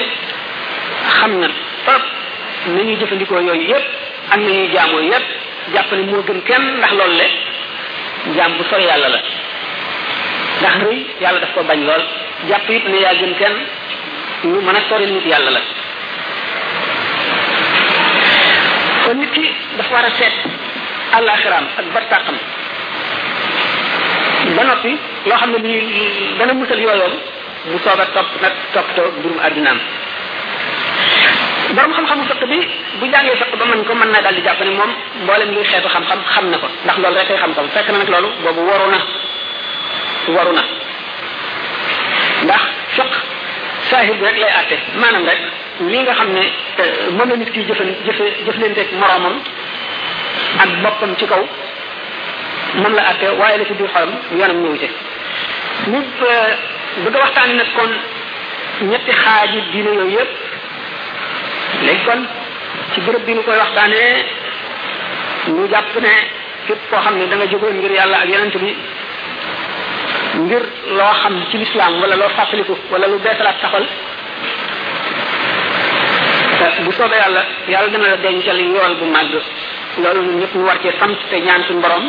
xam na trop na ñuy jëfandikoo yooyu yépp ak na ñuy jaamoo yépp jàpp ne moo gën kenn ndax loolu le jaam bu sori yàlla la ndax rëy yàlla daf ko bañ lool jàpp it ne yaa gën kenn lu mën a sori nit yàlla la kon nit ki dafa war a seet àllaaxiraam ak bartaaxam ba noppi loo xam ne lii dana musal yooyoom mu soog a topp nag toppatoo mbirum àddinaam borom xam-xamu fekk bi bu jàngee fekk ba mën ko mën na daal di jàpp ne moom mboolem luy xeetu xam-xam xam na ko ndax loolu rek ay xam-xam fekk na nag loolu boobu waru na waru na ndax fiq saahir bi rek lay àtte maanaam rek li nga xam ne moom la nit ki jëfan jëfe jëflante ak moroomam ak boppam ci kaw moom la àtte waaye la ci biir xolam yoonam ñëw ci ñu bëgg a waxtaane nag kon ñetti xaaji diine yooyu yëpp léegi kon ci bërëb bi ñu koy waxtaanee ñu jàpp ne képp koo xam ne da nga jógoon ngir yàlla ak yonent bi ngir loo xam ci lislaam wala loo fàttaliku wala lu beesalaat taxal bu soobee yàlla yàlla dana la dencal yool bu màgg loolu ñun ñëpp ñu war cee sant te ñaan suñu borom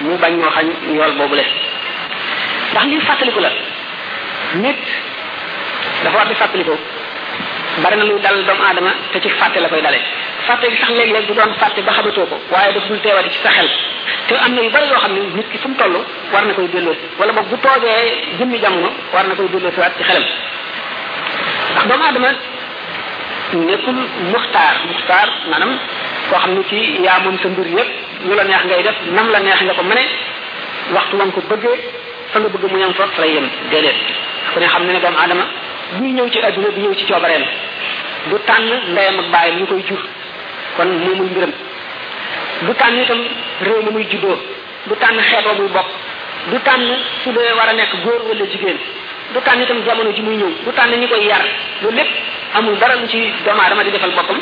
mu bañ ñoo xañ yool boobu le ndax lii fàttaliku la nit dafa war di fàttaliku bari na luy dal doomu aadama te ci fàtte la koy dale fàtte gi sax léeg-léeg du doon fàtte ba xamatoo ko waaye daf dul teewati ci sa xel te am na yu bari yoo xam ne nit ki fu mu toll war na koy delloosi wala boog bu toogee jëmmi jamono war na koy delloosi waat ci xelam ndax doomu aadama nekkul muxtaar muxtaar maanaam koo xam ne ci yaa moom sa mbir yëpp lu la neex ngay def nam la neex nga ko mëne waxtu wa nga ko bëggee fa nga bëgg mu yem fa fa lay yem déedéet ku ne xam ne ne doomu aadama buy ñëw ci adduna du ñëw ci coobareem du tànn ndeyam ak bàyyam ñu koy jur kon moomul mbiram du tànn itam réew mi muy juddoo du tànn xeetoo muy bokk du tànn su dee war a nekk góor wala jigéen du tànn itam jamono ji muy ñëw du tànn ñi koy yar loolu lépp amul dara lu ci doomu aadama di defal boppam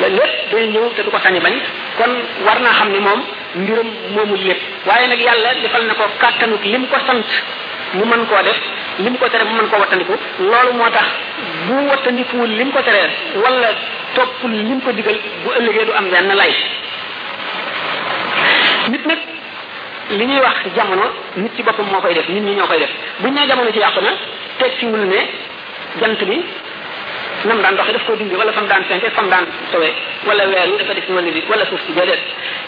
loolu lépp day ñëw te du ko sañ bañ kon war naa xam ne moom mbiram moomul lépp waaye nag yàlla defal na ko kàttanuk li mu ko sant mu mën koo def li mu ko tere mu mën koo wattandiku loolu moo tax bu wattandikuwul li mu ko teree wala toppul li mu ko digal bu ëllëgee du am benn lay nit nag li ñuy wax jamono nit ci boppam moo koy def nit ñi ñoo koy def buñ ne jamono ci yàqu na tekkiwul ne jant bi nam daan doxee daf koo dindi wala fam daan fenke fam daan sowee wala weer yi dafa def ni wala bi wala suuf si déedéet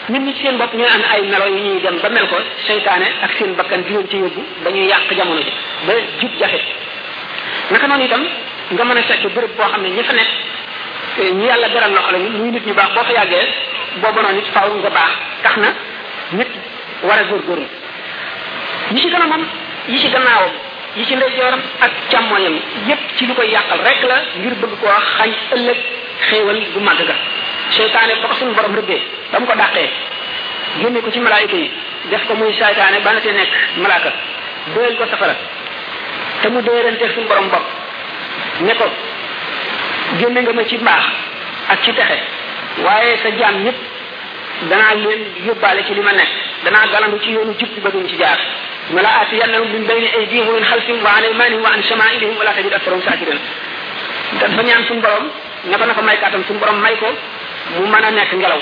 nit ñi ci seen bopp ñooy am ay melo yu ñuy dem ba mel ko seytaane ak seen bakkan di leen ci yóbbu dañuy yàq jamono ji ba jub jafe naka noonu itam nga mën a fekk béréb boo xam ne ñi fa nekk ñu yàlla beral loxo lañu muy nit ñu baax boo fa yàggee boo bonoon nit faaw nga baax tax na nit war a góorgóorlu yi ci kanamam yi ci gannaawam yi ci ndeyjooram ak càmmooñam yépp ci lu koy yàqal rek la ngir bëgg koo xañ ëllëg xéewal bu màgg ga seytaane ba ko suñu borom rëbbee ba mu ko dàqee génne ko ci malaayika yi def ko muy saytaane ba na te nekk malaaka dëel ko safara te mu dëerante suñu borom bopp ne ko génne nga ma ci mbaax ak ci texe waaye sa jaam ñëpp danaa leen yóbbaale ci li ma nekk danaa galandu ci yoonu jub ba duñ ci jaar ma la aati yàlla min bayni aydihim wa min xalfihim wa an aymanihim wa an shamailihim wala tajid aktarahum sakirin dafa ñaan suñu borom ne ko na ko may kàttan suñu borom may ko mu mën a nekk ngelaw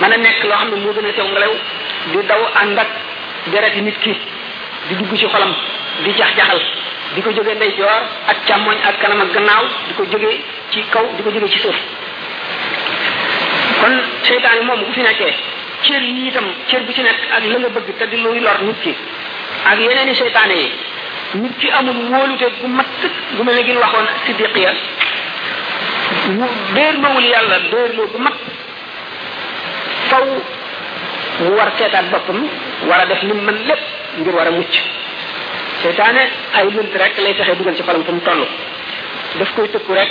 mën a nekk loo xam ne moo gën a sew ngelaw di daw ànd ak dereti nit ki di dugg ci xolam di jax-jaxal di ko jógee ndeyjoor ak càmmoñ ak kanam ak gannaaw di ko jógee ci kaw di ko jóge ci suuf kon seytaane moom bu fi nekkee cër yi itam cër bu ci nekk ak la nga bëgg te di luy lor nit ki ak yeneen i seytaane yi nit ki amul wóolute gu mat sëkk gu mel ne gi ñu waxoon siddiqiya mu dëerloowul yàlla dëerloo gu mat faw mu war seetaat boppam war a def lim mën lépp ngir war a mucc seytaane ay lënt rek lay fexee dugal ci xolam fu mu toll daf koy tëkku rek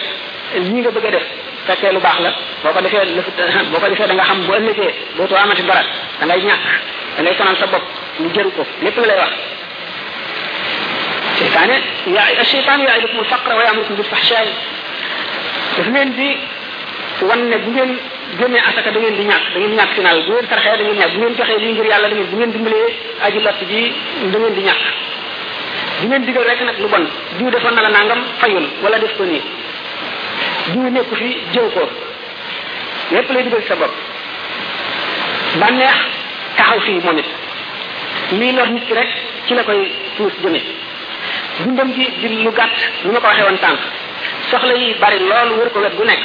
lii nga bëgg a def fekkee lu baax la boo ko defee lëf boo ko defee da nga xam bu ëllëgee dootoo amati dara da ngay ñàkk da ngay sonal sa bopp lu jëru ko lépp la lay wax seytaane yaay asheytaanu yaidukum alfaqra wa yaamurukum bilfahshaay daf leen di wan ne bu ngeen génnee asaka da ngeen di ñàkk da ngeen ñàkk final bu ngeen sarxee da ngeen ñàkk bu ngeen joxee lii ngir yàlla da ngeen bu ngeen dimbalee aji lott ji da ngeen di ñàkk bu ngeen digal rek nag lu bon diw defoon na la nangam fayul wala def ko nii diw nekku fi jëw ko lépp lay dugal sa bopp bànneex taxaw fii moom it lii lor nit ki rek ci la koy puus jëme dundam gi di lu gàtt lu ma ko waxee woon tànk soxla yi bari lool wër ko wet bu nekk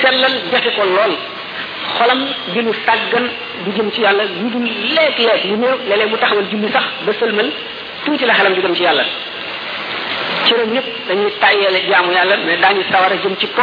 sellal jafe ko lool xolam di lu sàggan du jëm ci yàlla lu dul leeg leeg lu néew léeg-léeg mu taxawal julli sax ba sëlmal tuuti la xelam di jëm ci yàlla cëram yëpp dañuy tàyyale jaamu yàlla mais daañu sawar a jëm ci po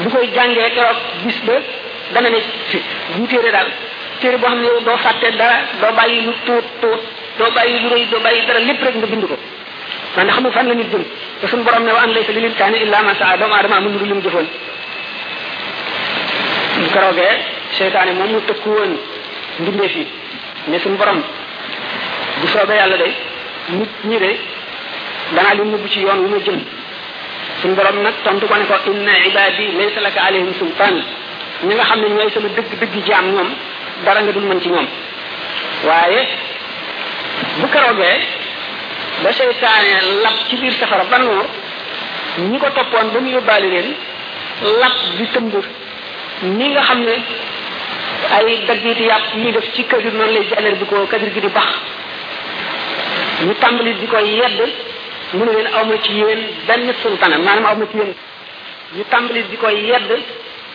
bu koy jàngee keroog bis ba dana ne fi bu téere daal téere boo xam ne yow doo fàtte dara doo bàyyi lu tuut tuut doo bàyyi lu rëy doo bàyyi dara lépp rek nga bind ko man xam nga fan la nit jëm te suñu borom ne wa an laysa lil insaani illa ma saa doomu aadama amul lu mu jëfoon bu keroogee seytaane moom mu tëkku woon mbindeef yi ne suñu borom bu soobee yàlla de nit ñi de danaa leen nëbbu ci yoon wu ma jëm suñu borom nag tontu ko ne ko inna ibadi laysa laka alayhim sultaan ñi nga xam ne ñooy sama dëgg dëgg jaam ñoom dara nga dul mën ci ñoom waaye bu keroogee ba seytaane lab ci biir safara ba noor ñi ko toppoon ba mu yóbbaale leen lab di tëmb ni nga xam ne ay daggiti yàpp ñuy def ci kadir noonu lay jàlleer bi ko kadir gi di bax ñu tàmbali di ko yedd mu ne leen aw ma ci yéen benn sultana maanaam aw ma ci yéen ñu tàmbali di ko yedd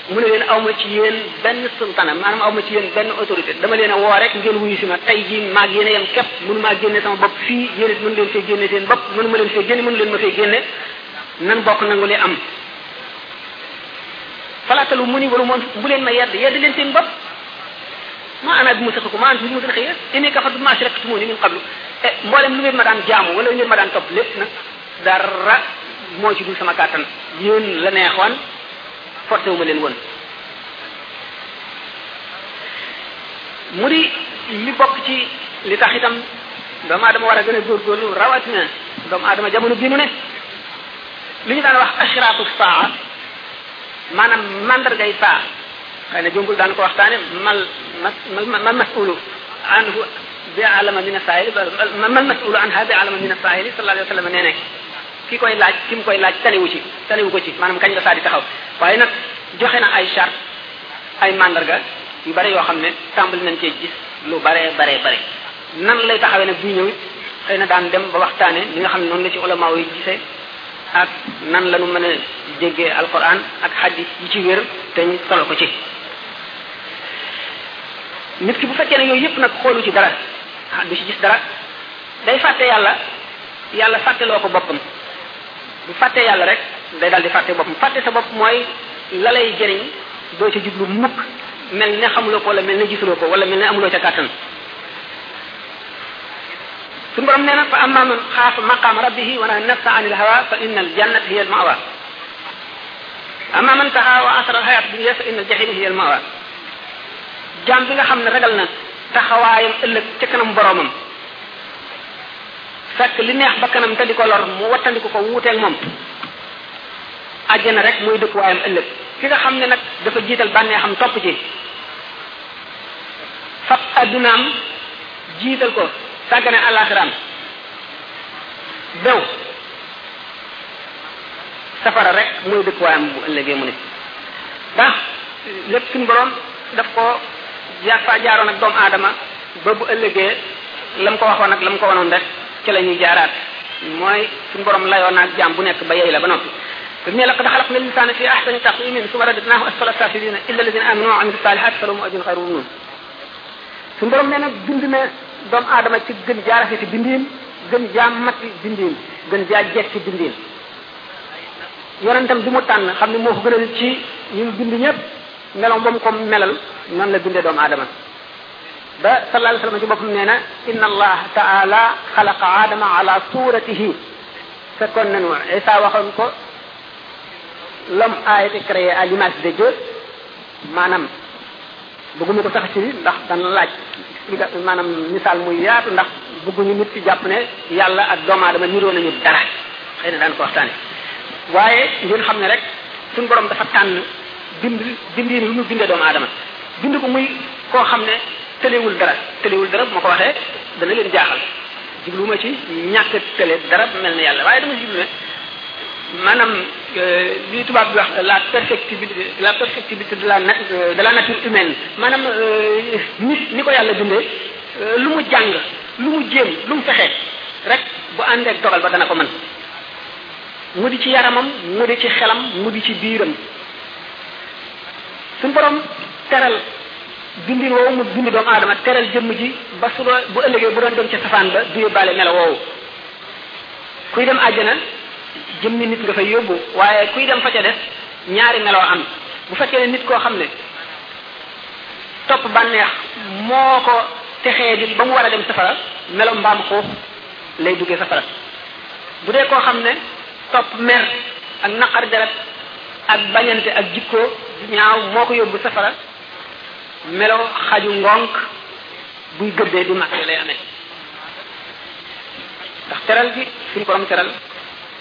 mu ne leen aw ma ci yéen benn sultana maanaam aw ma ci yéen benn autorité dama leen a woo rek ngeen wuyu si ma tey jii maag yéen a yem képp mënu maa génne sama bopp fii yéen it mënu leen fee génne seen bopp mënu ma leen fee génne mënu leen ma fee génne nan bokk nangu li am falaatalu mu ni waru moon bu leen ma yedd yedd leen seen bopp ma ana bi musaxikum ma antum bi musaxiya inni kafartu bima ashraktumuni min qablu e mboolem lu ngeen ma daan jaamu wala lu ngeen ma daan topp lépp nag dara moo ci dul sama kàttan yéen la neexoon forcé wu ma leen woon mu di li bokk ci li tax itam doomu aadama war a gën a góorgóorlu rawatina doomu aadama jamono bii nu ne li ñu daan wax ashratu saa maanaam mandargay saa xëy na jombul daan ko waxtaane mal mal masulu anhu bi alama min asaayili mal masulu anha bi alama min asaayili sallallahu alayhi wa sallam nee nekk ki koy laaj ki mu koy laaj taliwu ci taliwu ko ci maanaam kañ la saa di taxaw waaye nag joxe na ay charte ay mandarga yu bare yoo xam ne tàmbali nañ cee gis lu bare bare bare nan lay taxawee nag bu ñëw xëy na daan dem ba waxtaane li nga xam ne noonu la ci ulama yi gisee ak nan la ñu mën a déggee alquran ak xadis yi ci wér te ñu solo ko ci nit ki bu fekkee ne yooyu yëpp nag xoolu ci dara ah du ci gis dara day fàtte yàlla yàlla fàtteloo ko boppam bu fàttee yàlla rek day daal di fàtte boppam fàtte sa bopp mooy la lay jëriñ doo ca jublu mukk mel ne xamuloo ko wala mel ne gisuloo ko wala mel ne amuloo ca kàttan suñu borom nee na fa amma man xaafa maqaama rabbihi wa naha nafsa anil hawa fa inna al jannata hiya al mawa amma man taxa wa asara al hayat dunya fa inna al jahima hiya al mawa jaam bi nga xam ne ragal na taxawaayam ëllëg ca kanam boromam fekk li neex ba kanam te di ko lor mu wattandiku ko wuuteeg moom àjjana rek mooy dëkkuwaayam ëllëg ki nga xam ne nag dafa jiital bànneexam topp ci fab addunaam jiital ko sàggane alaxiraam bew safara rek mooy dëkkuwaayam bu ëllëgee mu ne ndax lépp suñu borom daf ko jaar fa jaaroon ak doomu aadama ba bu ëllëgee lam ko waxoon ak lam ko wanoon rek ci la ñuy jaaraat mooy suñu borom layoo naag jaam bu nekk ba yey la ba noppi bi mu ne laqad xalaqna al-insaana fi ahsani taqwiimin summa radadnaahu asfala saafiliina illa allazina aamanu wa amilu saalihaati falahum ajrun xayru mamnuun suñu borom nee na bind na doomu aadama ci gën jaa rafeti bindiin gën jaa mati bindiin gën jaa jekki bindiin yonentam bi mu tànn xam ne moo ko gënal ci ñu bind ñëpp meloom ba mu ko melal noonu la bindee doomu aadama ba sallallahu alayhi wa sallam ci boppam nee na inna allah taala xalaqa aadama ala suratihi fekkoon nañu Isa waxoon ko l'homme a été créé à l'image de Dieu maanaam bëgguma ko sax ci ndax dana laaj explication maanaam misaal muy yaatu ndax bëgguñu nit ci jàpp ne yàlla ak doomu aadama niroo nañu dara xëy na daan ko waxtaane waaye ngeen xam ne rek suñu borom dafa tànn bind bindiin lu ñu bindee doomu aadama bind ko muy koo xam ne tëlewul dara tëlewul dara bu ma ko waxee dana leen jaaxal jubluwuma ci ñàkk tële dara mel na yàlla waaye dama jublu ne maanaam euh, li tubaab bi wax la perfectibilité la perfectibilité de la euh, de la nature humaine maanaam euh, nit ni ko yàlla bindee lu mu jàng lu mu jéem lu mu fexe rek bu ànd ak dogal ba dana ko mën mu di ci yaramam mu di ci xelam mu di ci biiram suñ borom teral bindin woowu mu bind doomu aadama teral jëmm ji ba su doo bu ëllëgee bu doon dem ca safaan ba du yóbbaale melo woowu kuy dem àjjana jëmmi nit nga fay yóbbu waaye kuy dem fa ca des ñaari meloo am bu fekkee ne nit koo xam ne topp bànneex moo ko texee di ba mu war a dem safara melo mbaam xuux lay duggee safara bu dee koo xam ne topp mer ak naqar deret ak bañante ak jikko ñaaw moo ko yóbbu safara melo xaju ngonk buy gëddee di màgg lay amee ndax teral gi suñu borom teral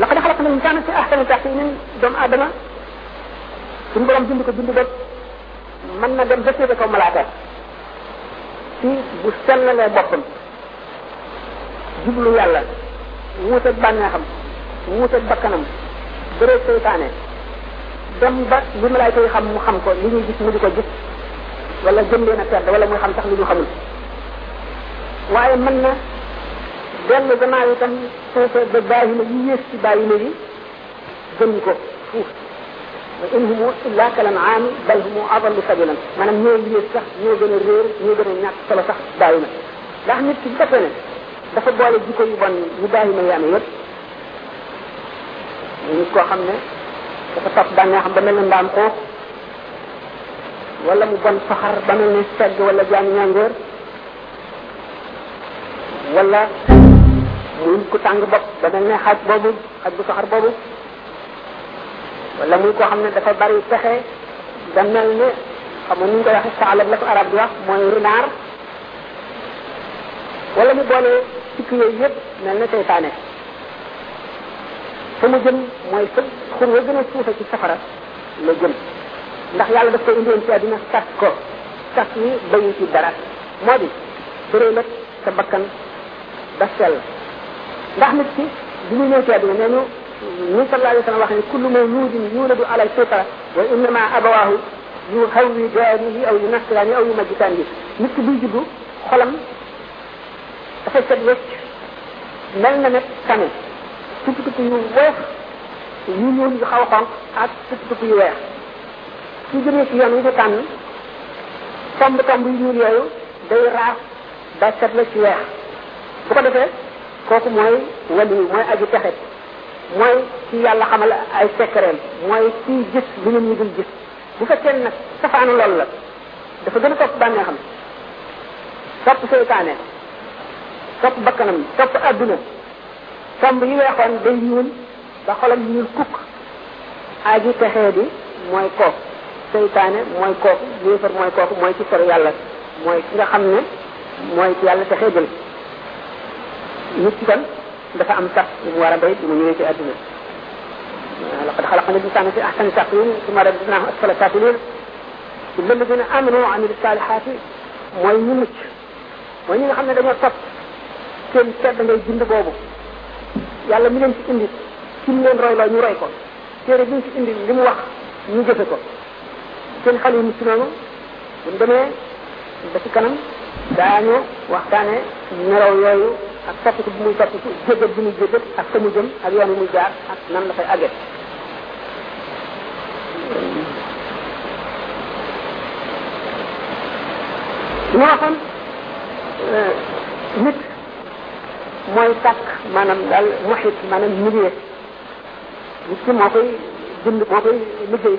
laqad xalaqna al-insaana fi ahsani taqwiim doomu aadama suñu borom bind ko bind bopp mën na dem ba féete kaw malaaka ci bu sellalee boppam jublu yàlla wuuteeg bànneexam wuuteeg bakkanam bëreeg seytaane dem ba li malaayka yi xam mu xam ko li ñuy gis mu di ko gis wala jëm leen a tedd wala muy xam sax li ñu xamul waaye mën na dellu gannaaw itam suufe ba bàyyi na yi yées ci bàyyi na yi gën ko fuuf wa in humu illa kal an'aami bal humu adallu sabilan maanaam ñoo yées sax ñoo gën a réer ñoo gën a ñàkk solo sax bàyyi na ndax nit ki bu fekkee ne dafa boole jikko yu bon yu bàyyi na yi amee yëpp nit koo xam ne dafa topp bànneexam ba mel na mbaam xoox wala mu bon soxar ba mel ne segg wala jaani ñàngoor wala muy ku tàng bopp ba mel ne xaaj boobu xaj bu soxar boobu wala muy koo xam ne dafa bari pexe da mel ne xam nga ni ñu koy waxee saalab la ko arab di wax mooy renard wala mu boole sikk yooyu yëpp mel ne seytaane fa mu jëm mooy fa xur wa gën a suufe ci safara la jëm ndax yàlla daf ko indiwoon ci àddina sas ko sas ni bayu ci dara moo di bëree nag sa bakkan ba sell ndax nit ki bi ñu ñëw ci àddina nee ñu ñu sallallahu alayhi wa sallam wax ne kullu mawludin yuladu ala alfitra wa innama abawahu yu xaw yu jaanihi aw yu nasraani aw yu majjitaani nit ki buy juddu xolam dafa set wecc mel na ne tane tupp tupp yu weex yu ñuul yu xaw a xonq ak tupp tupp yu weex su jëmee ci yoon wi ñu tànn tomb tomb yu ñuul yooyu day raaf ba set la ci weex bu ko defee kooku mooy wali mooy aji texe mooy ci yàlla xamal ay secret mooy ci gis li nit ñi dul gis bu fekkee nag safaanu loolu la dafa gën a topp bànneexam topp seytaane topp bakkanam topp adduna tomb yi weexoon day ñuul ba xolam ñuul kukk aji texee di mooy kooku seytaane mooy kooku yéefar mooy kooku mooy ci sori yàlla mooy ki nga xam ne mooy ci yàlla texee jël nit ki kon dafa am sax bu mu war a bay bu mu ñëwee ci adduna laqad xalaqna l-insaana fi ahsani taqwiim summa radadnaahu asfala saafiliin illa alladina amanu wa amilu salihaati mooy ñu mucc mooy ñi nga xam ne dañoo topp seen tedd ngay bind boobu yàlla mi leen ci indi ci mu leen roy la ñu roy ko téere bi ñu ci indi li mu wax ñu jëfe ko seen xale yi mucc noonu buñ demee ba ci kanam daañu waxtaane melaw yooyu ak soppiku bi muy soppiku jéggat bi muy jéggat ak fa mu jëm ak yoon bi muy jaar ak nan la fay àgge li ma waxoon nit mooy sàkk maanaam daal muhit maanaam milieu nit ki moo koy dund moo koy liggéey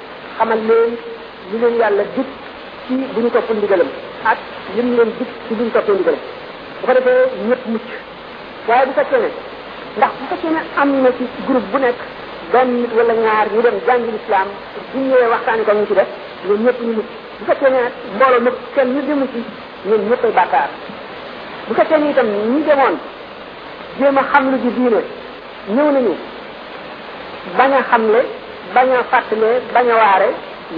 xamal leen li leen yàlla dig ci bu ñu topp ndigalam ak lim leen dig ci bu ñu toppee ndigalam bu ko defee ñëpp mucc waaye bu fekkee ne ndax bu fekkee ne am na ci groupe bu nekk benn nit wala ñaar ñu dem jàngi lislaam bu ñëwee waxtaani ko ñu ci def ñoom ñëpp ñu mucc bu fekkee ne mbooloo mépp kenn ñu demu ci ñoom ñëpp ay bàkkaar bu fekkee ne itam ñi demoon jéem a xam lu ji diine ñëw nañu bañ a xamle bañ a fàttalee bañ a waare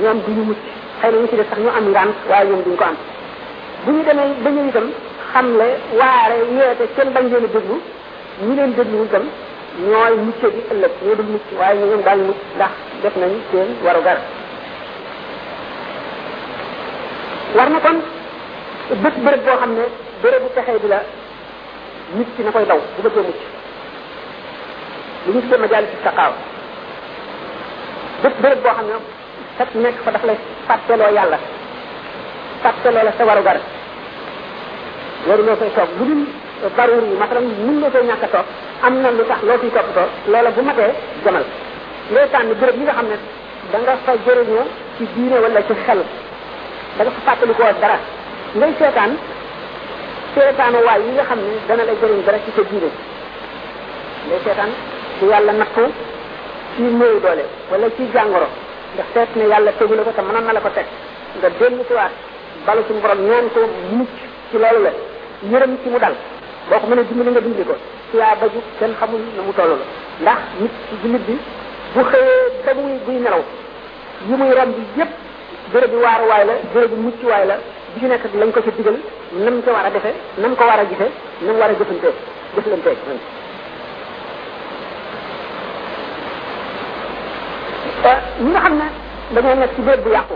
ñoom du ñu mucc xëy na ñu ci def sax ñu am ngànt waaye ñoom duñ ko am bu ñu demee ba ñu itam xamle waare yeete kenn bañ leen a déglu ñi leen déglu itam ñooy mucce bi ëllëg ñoo dul mucc waaye ñu ñoom daañu mucc ndax def nañ seen waru gar war na kon bët bërëb boo xam ne bërëbu texee bi la nit ki na koy daw bu bëggee mucc li ñu tuddee majalis saqaaw bépp béréb boo xam ne fekk nekk fa daf lay fàtteloo yàlla fàtteloo la sa warugar loolu loo koy toog lu dul baruur yi masalan mun nga koy ñàkk a toog am na lu tax loo fiy toppatoo loola bu matee jamal ngay tànn béréb yi nga xam ne da nga fa jëriñoo ci diine wala ci xel da nga fa fàttalikoo dara ngay seetaan seetaanu waay yi nga xam ne dana la jëriñ dara ci sa diine ngay seetaan ci yàlla nattu ci néew doole wala ci jàngoro ndax seet ne yàlla tegu la ko te mënoon na la ko teg nga dellu ci waat balu suñu borom ñaan ko mucc ci loolu la yërëm ci mu dal boo ko mënee dimbali nga dimbali ko yaa ba ju kenn xamul na mu toll la ndax nit ci jullit bi bu xëyee ba muy buy nelaw yi muy ram bi yépp béréb bi waaruwaay la béréb bi muccuwaay la bi ci nekk lañ ko ci digal nam ko war a defe nam ko war a gise nam war a jëfante jëflante ñi nga xam ne dañoo nekk ci béréb bu yàqu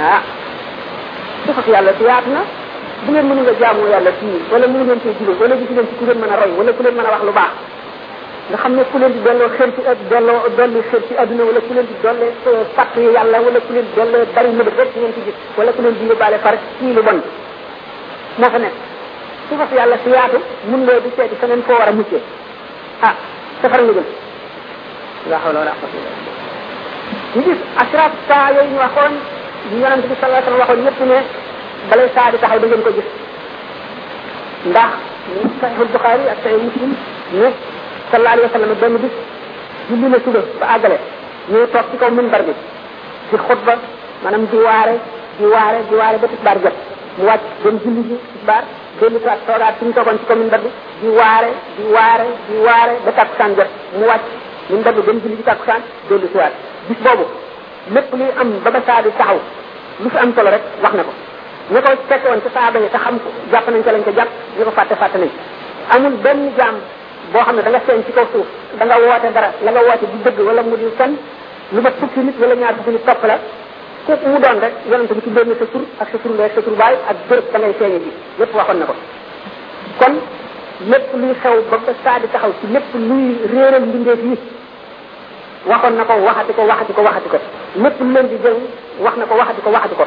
ah defak yàlla si yaatu na bu ngeen mënul a jaamu yàlla fii wala mënu ngeen cee jullit wala gis ngeen ci ku leen mën a roy wala ku leen mën a wax lu baax nga xam ne ku leen di delloo xër ci ad delloo dolli xër ci adduna wala ku leen di dollee fàtt yàlla wala ku leen di dollee bari mëbët rek ngeen ci gis wala ku leen di yóbbaale far ci lu bon moo fa nekk su fas yàlla si yaatu mun loo di seeti feneen foo war a muccee ah safara nga jëm la hawla wala quwwata illa billah ñu gis ashraf saa yooyu ñu waxoon ñu yonent bi sallallahu alayhi wasallam waxoon yépp ne balay saa di taxaw da ngeen ko gis ndax ñu sahihul bukhari ak sahih muslim ne sallallahu alayhi wasallam benn bis julli na suba ba àggale ñu toog ci kaw minbar bi di xutba maanaam di waare di waare di waare ba tisbaar jot mu wàcc dem julli ji tisbaar dellu soit toogaat fi mu toogoon ci commune Mbadou di waare di waare di waare ba takkusaan jot mu wàcc ñu Mbadou dem julli ji takkusaan dellu soit bis boobu lépp luy am ba ba saa di taxaw lu fi am solo rek wax na ko ñu ko fekk woon ci saaba yi te xam ko jàpp nañ ko lañ ko jàpp ñu ko fàtte fàtte nañ amul benn jaam boo xam ne da nga feeñ ci kaw suuf da nga woote dara la nga woote di dëgg wala mu di fen lu ma fukki nit wala ñaar fukki nit topp la ku mu doon rek yonent bi tuddoon na sa tur ak sa tur ndey ak sa tur baay ak béréb ba ngay feeñe ji lépp waxoon na ko kon lépp luy xew ba ba saa di taxaw ci lépp luy réeral mbindeef yi waxoon na ko waxati ko waxati ko waxati ko lépp lu leen di jëriñ wax na ko waxati ko waxati ko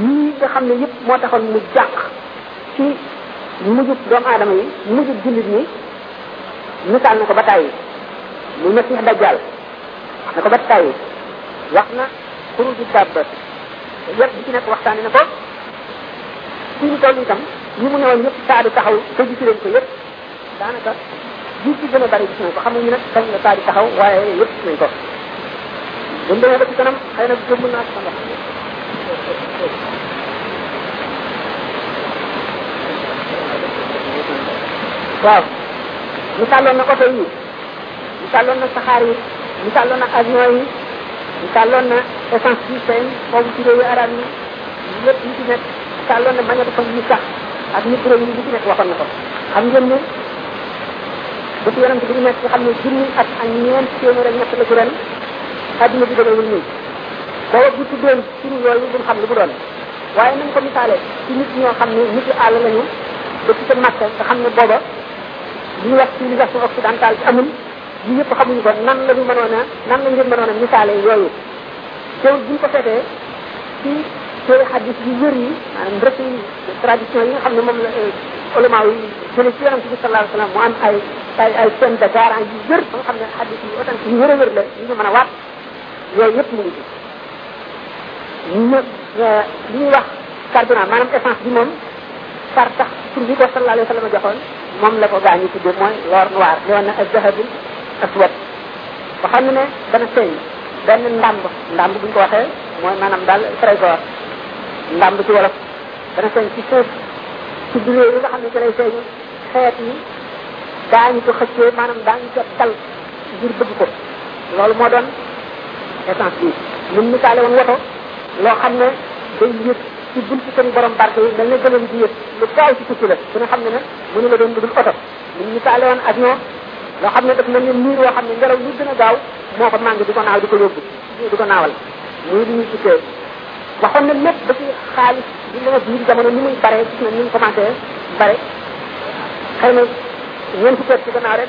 lii nga xam ne yëpp moo taxoon mu jàq ci mujub doomu aadama yi mujub jullit ñi misaal na ko ba tàyyi muy masiix dajjal wax na ko ba tàyyi wax na xuruju dabba yëpp bi ci nekk waxtaane na ko fi ñu toll itam ñi mu newoon yëpp taadu taxaw te gis leen ko yëpp daanaka li ci gën a bari gis nañ ko xamuñu nag kañ la taadu taxaw waaye yëpp gis nañ ko bu ñu demee ba ci kanam xëy na jëmm naa ci sa ndox waaw misaaloon na oto yi misaloon na saxaar yi misaloon na avion yi misaloon na essence bi seen boobu ci réewu arab yi lépp yi ci nekk misaloon na magnétophone yi sax ak micro yi bi ci nekk waxoon na ko xam ngeen ne dëkk yonent bi ñu nekk nga xam ne junni at ak ñeent téeméer ak ñett la ci ren adduna bi demewul nii booba bu tuddoon turu yooyu duñ xam lu mu doon waaye nañ ko misaale ci nit ñoo xam ne nit yu àll lañu dëkk ca Makka nga xam ne booba li ñuy wax civilisation occidentale bi amul ñu ñëpp xamuñu ko nan la ñu mënoon a nan la ngeen mënoon a misaale yooyu teewul bu ñu ko seetee ci téere xadis yu wér yi maanaam rëcc yi tradition yi nga xam ne moom la ulama yi jële ci yonent bi sallallahu alayhi wa sallam mu am ay ay ay chaîne de garant yu wér ba nga xam ne xadis yu authentique yu wér a wér la ñu mën a waat yooyu yëpp mu ngi ci ñu li ñuy wax carburant maanaam essence bi moom far tax tur bi ko sallallahu alayhi wa sallam joxoon moom la ko gaañu tudde mooy l'or noir li woon na ak zahabu aswad waxoon na ne dana feeñ benn ndàmb ndàmb bu ñu ko waxee mooy maanaam daal trésor ndàmb ci wolof dana feeñ ci suuf ci biir yi nga xam ne ci lay feeñ xeet yi daañu ko xëccee maanaam daañu ko dal ngir bëgg ko loolu moo doon essence bi ñun misaale woon woto loo xam ne day yëg ci buntu seen borom barke yi mel ne gëlëm di yëg lu gaaw ci tukki la ku ne xam ne ne mënu la doon lu dul oto ñun misaale woon avion loo xam ne daf mel ne niir woo xam ne ngelaw lu gën a gaaw moo ko màng di ko naaw di ko yóbbu di ko naawal muy li ñuy tukkee waxoon na lépp ba ci xaalis bi la biir jamono ni muy bare gis na ni mu commencé bare xëy na ñeent fukki at ci gannaaw rek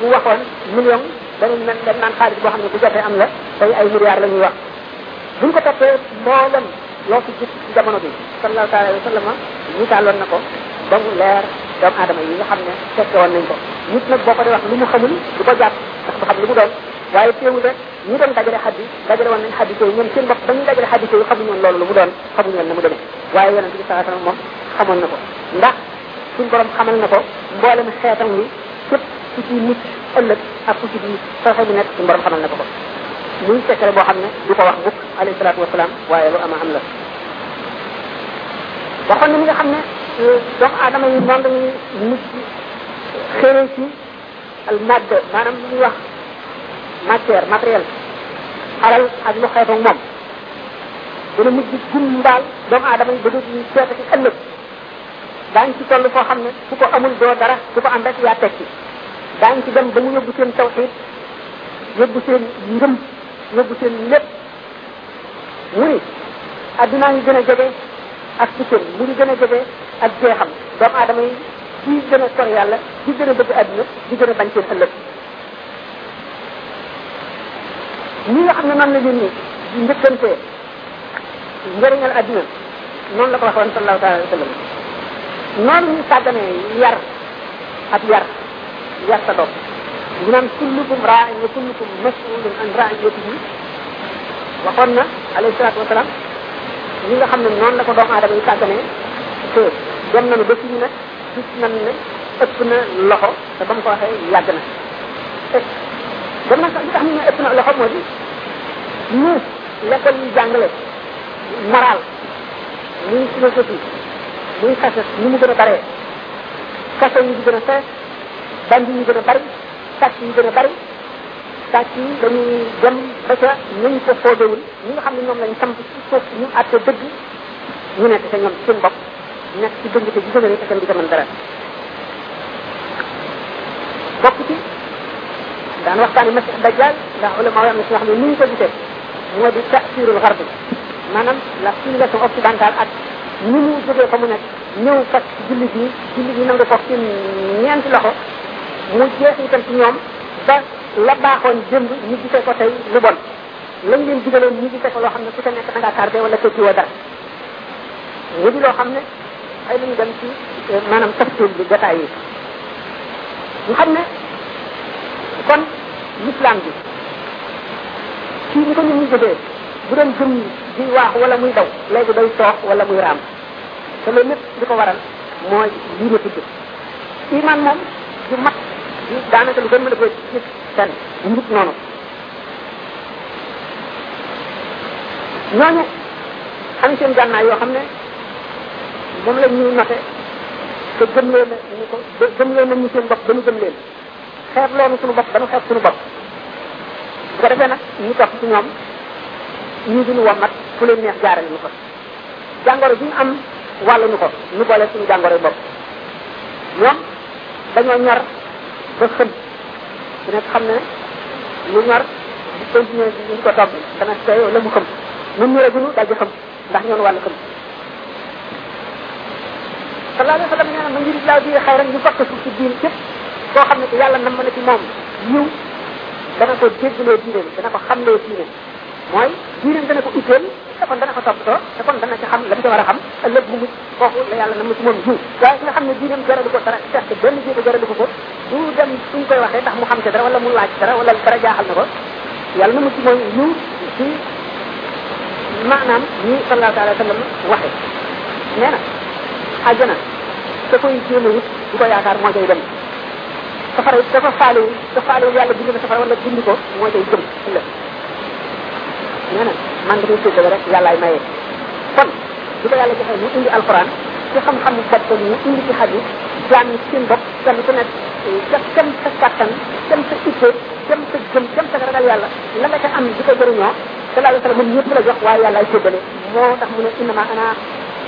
bu waxoon million danañ mel dañ naan xaalis boo xam ne bu jotee am la tey ay milliards la ñuy wax buñ ko toppee mboolem loo fi gis ci jamono bi sallallahu taala wa sallama misaaloon na ko ba mu leer doomu aadama yi nga xam ne fekke woon nañ ko nit nag boo ko di wax lu mu xamul du ko jàpp ndax du xam lu mu doon waaye teewul rek ñi doon dajale xaddi dajale woon nañ xaddi yooyu ñoom seen bopp ba ñuy dajale xaddi yooyu xamuñu woon loolu lu mu doon xamuñu woon na mu demee waaye yonent bi sallallahu alayhi wa sallam moom xamoon na ko ndax suñ borom xamal na ko mboolem xeetam wi képp ku ci nit ëllëg ak ku ci di soxee bi nekk suñ borom xamal na ko ko muy sekkale boo xam ne du ko wax mukk alayhi salaatu wasalaam waaye lu ama am la waxoon na mi nga xam ne doomu aadama yi noonu lañuy nit xëre ci al madd maanaam li ñuy wax matière matériel alal ak lu xeet ak moom dana mujj gumbaal doomu aadama yi ba dootuñu seet ci ëllëg daañ ci toll foo xam ne ku ko amul doo dara ku ko am rek yaa tekki daañ ci dem ba mu yóbbu seen tawxiid yóbbu seen ngëm yóbbu seen lépp mu ni addunaa ngi gën a jege ak tukkeem mu ngi gën a jege ak jeexam doomu aadama yi ci gën a sor yàlla ci gën a bëgg adduna di gën a bañ seen ëllëg ñi nga xam ne noonu la ñun ñi di njëkkantee njëriñal adduna noonu la ko waxoon sallallahu taala wa sallam noonu ñu sàggane yar ak yar yar sa doom ñu naan kullukum raain wa kullukum masulun an raiyatihi waxoon na alayhi salaatu wa salaam ñi nga xam ne noonu la ko doomu aadama yi sàggane te dem nañu ba fii nag gis nañ ne ëpp na loxo te ba mu ko waxee yàgg na te dem na sax li tax ñu ne ëpp na loxo moo di ñu l'école yi jàngale moral muy philosophie muy xasas ni mu gën a baree kaso yi di gën a fees band yi gën a bari sàcc yi gën a bari sàcc yi dañuy dem ba ca nañ ko foogewul ñi nga xam ne ñoom lañ samp ci suuf ñu àtte dëgg ñu nekk ca ñoom seen bopp nekk ci dëng te ji gën a rëy te kenn du ca mën dara bokk ci daan waxtaani masih dajjal ndax ulama yi am na si nga xam ne ni ñu ko gisee moo di tasirul xarb maanaam la civilisation occidentale ak ni mu jógee fa mu nekk ñëw fekk jullit yi jullit yi nangu ko ci ñeenti loxo mu jeex itam ci ñoom ba la baaxoon démb ñu gisee ko tey lu bon lañ leen digaloon ñu gisee ko loo xam ne ku ca nekk da ngaa tardé wala tekki woo dara mu di loo xam ne xëy nañu dem ci maanaam tafsir bi détails yi ñu xam ne kon l'islam bi ci ni ko nit ñi jëfee bu doon jëm di waax wala muy daw léegi day toog wala muy raam te loolu lépp li ko waral mooy lii ma tudd iman moom du mat daanaka lu gën mën a ko gis fenn nit noonu ñooñu am seen gànnaay yoo xam ne moom la ñuy note te gëm leen ñu ko gëm leen nañu seen bopp ba ñu gëm leen xeeb loolu suñu bopp ba ñu xeeb suñu bopp bu ko defee nag ñu topp ci ñoom ñu duñu wommat fu leen neex jaarale ñu ko jàngoro bi ñu am wàllu ñu ko ñu boole suñu jàngoro bopp ñoom dañoo ñor ba xëm ku nekk xam ne lu ñor bu continuer bi ñu ko togg dana tey la mu xëm ñun ñu rëgunu daal di xëm ndax ñoon wàllu xëm sallallahu alayhi wa sallam nee na ma ngir laaw bi xëy rek ñu fakk suuf ci diin képp koo xam ne yàlla nam na ci moom yiw dana ko déggloo diine dana ko xamloo diine mooy diineem dana ko itteel te kon dana ko toppatoo te kon dana ci xam la mu ci war a xam ëllëg mu mucc kooku la yàlla na mu ci moom jiw waaye ki nga xam ne diineem jaralu ko dara certes benn jéego jaralu ko ko du dem suñ koy waxee ndax mu xam ci dara wala mu laaj dara wala dara jaaxal na ko yàlla na mu ci moom yiw ci maanaam ñi sallallahu taala wa sallam waxe nee na àjjana da koy jéem a wut du ko yaakaar moo cay dem safara dafa faalewul dafa faalewul yàlla bind na safara wala bind ko moo cay jëm la nee na man dafay séddale rek yàllaay maye kon bu ko yàlla joxee mu indi alquran ci xam-xamu boppam mu indi ci xadis jaam yi seen bopp kenn ku nekk ca kem sa kattan kem sa itte kem sa gëm kem sa ragal yàlla la nga ca am di ko jëriñoo sallallahu alayhi wa sallam moom ñëpp la jox waaye yàllaay séddale moo tax mu ne innama ana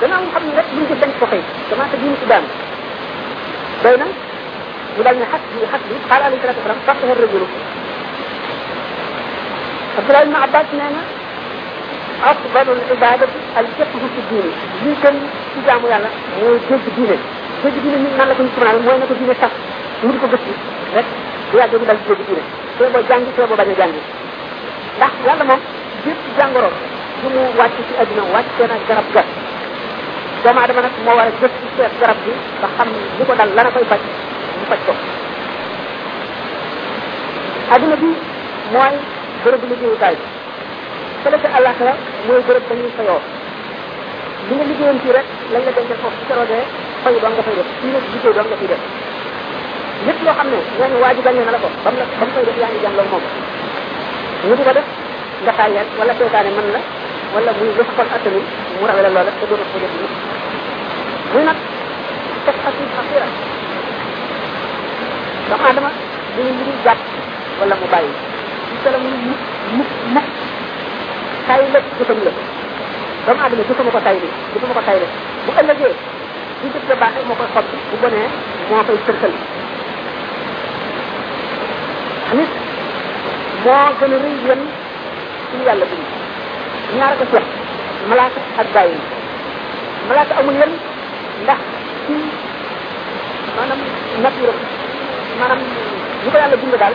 gannaaw nga xam ne rek luñ gis dañ ko fay damaa sa diinu si daan doy na mu daal ne xas bi xas bi xaala alayhi salatu wasalam fàq na rajulu Abdullah ibn Abbas nee na afdalul ibadati al fiqhu fi diini lii gën ci jaamu yàlla mooy dégg diine dégg diine nit nan la ko ñu mënal mooy na ko diine sax mu di ko gëstu rek bu yàggee mu dal dégg diine te boo jàngi te boo bañ a jàngi ndax yàlla moom bépp jàngoro bu mu wàcc ci àdduna wàccee na garab ga doomu aadama nag moo war a jëf ci seet garab bi ba xam li ko dal lan a koy faj mu faj ko àdduna bi mooy bërëbu liggéeyukaay bi fële ca àllaaxira mooy bërëb ba ñuy fayoo li nga liggéeyoon fii rek lañ la dencal foofu su keroogee fay doon nga fay def fii nag liggéey doon nga fiy def lépp loo xam ne nee na waa ji gàññe na la ko ba mu la ba mu koy def yaa ngi jàngal moom ñu di ko def nga xaay yàgg wala seytaane mën la wala muy lu xol attanu mu rawe la loola te doon ko def nit muy nag teg xasit xasira doomu aadama dañu li ñuy jàpp wala mu bàyyi ci solo mu mu mu mu kaay la jëfam la doomu adama gisuma ko tay bi gisuma ko tay bi bu ëllëgee bu jëf ja baaxee moo koy soppi bu bonee moo koy sërxal nit moo gën a rëy yéen suñu yàlla bind ñaar ko seet malaaka ak bàyyi yi malaaka amul yéen ndax ci maanaam nature maanaam ñu ko yàlla bind daal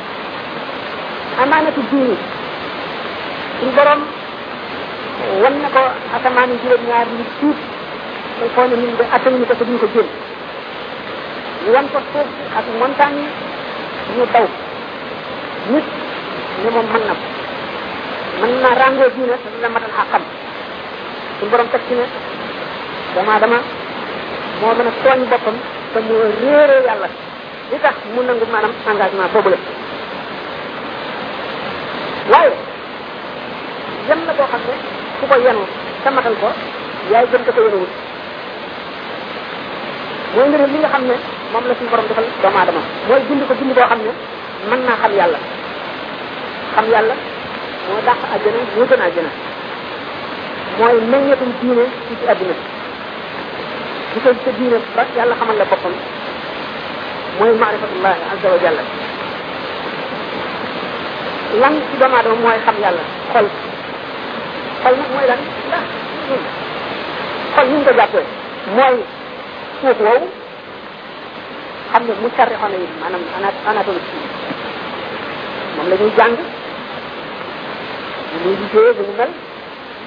amaanatu diini suñu borom wan na ko asamaan yi juróom-ñaar yi suuf te foo ne ñun de attanuñu ko te duñ ko jéem ñu wan ko suuf ak montagne yi ñu daw nit ne moom mën na ko mën na ràngoo diine te dina matal xàqam suñu borom teg ci ne dama dama moo mën a tooñ boppam te moo réeree yàlla li tax mu nangu maanaam engagement boobu la waaye yan la boo xam ne ku ko yenu te matal ko yaay gën ko ko yenuwut mooy ngëneel li nga xam ne moom la suñu borom defal doomu aadama mooy bind ko bind boo xam ne mën naa xam yàlla xam yàlla moo dàq àjjana moo gën àjjana mooy meññetum diine ci ci àdduna bu ko sa diine ba yàlla xamal la boppam mooy maarifatullahi azza wa jalla lan ci doomu aadama mooy xam yàlla xol xol nag mooy lan ndax ñun xol ñu ko jàppee mooy suuf woowu xam ne mu sarri xone yi maanaam anatole ci moom la ñuy jàng ñu muy liggéey bu ñu mel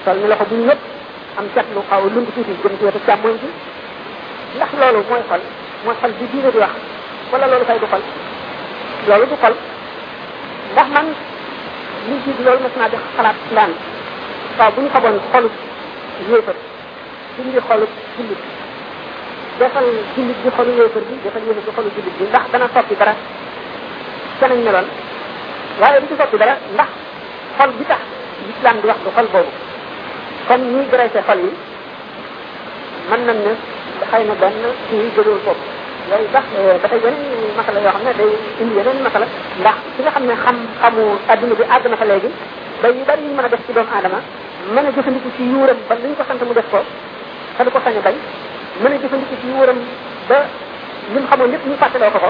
sol ni loxo bu ñu ñëpp am jat lu xaw lund tuuti jëm ci wetu càmmoñ bi ndax loolu mooy xol mooy xol bi diine di wax wala loolu kay du xol loolu du xol ndax man li jiit loolu mas naa def xalaat ndaan waaw bu ñu xamoon xolu yéefar dindi xolu jullit defal jullit bi xolu yéefar bi defal yéefar bi xolu jullit bi ndax dana soppi dara ca nañ meloon waaye du ci soppi dara ndax xol bi tax l'islam di wax du xol boobu kon ñuy graissé xol yi mën nañ ne xëy na benn kii jëlul bopp yooyu sax ba tey yeneen masala yoo xam ne day indi yeneen masala ndax ki nga xam ne xam xamu adduna bi àgg na fa léegi ba yu bari ñu mën a def ci doomu aadama mën a jëfandiku ci yuuram ba li ñu ko sant mu def ko te du ko sañ a bañ mën a jëfandiku ci yuuram ba li mu xamoon lépp ñu fàttaloo ko ko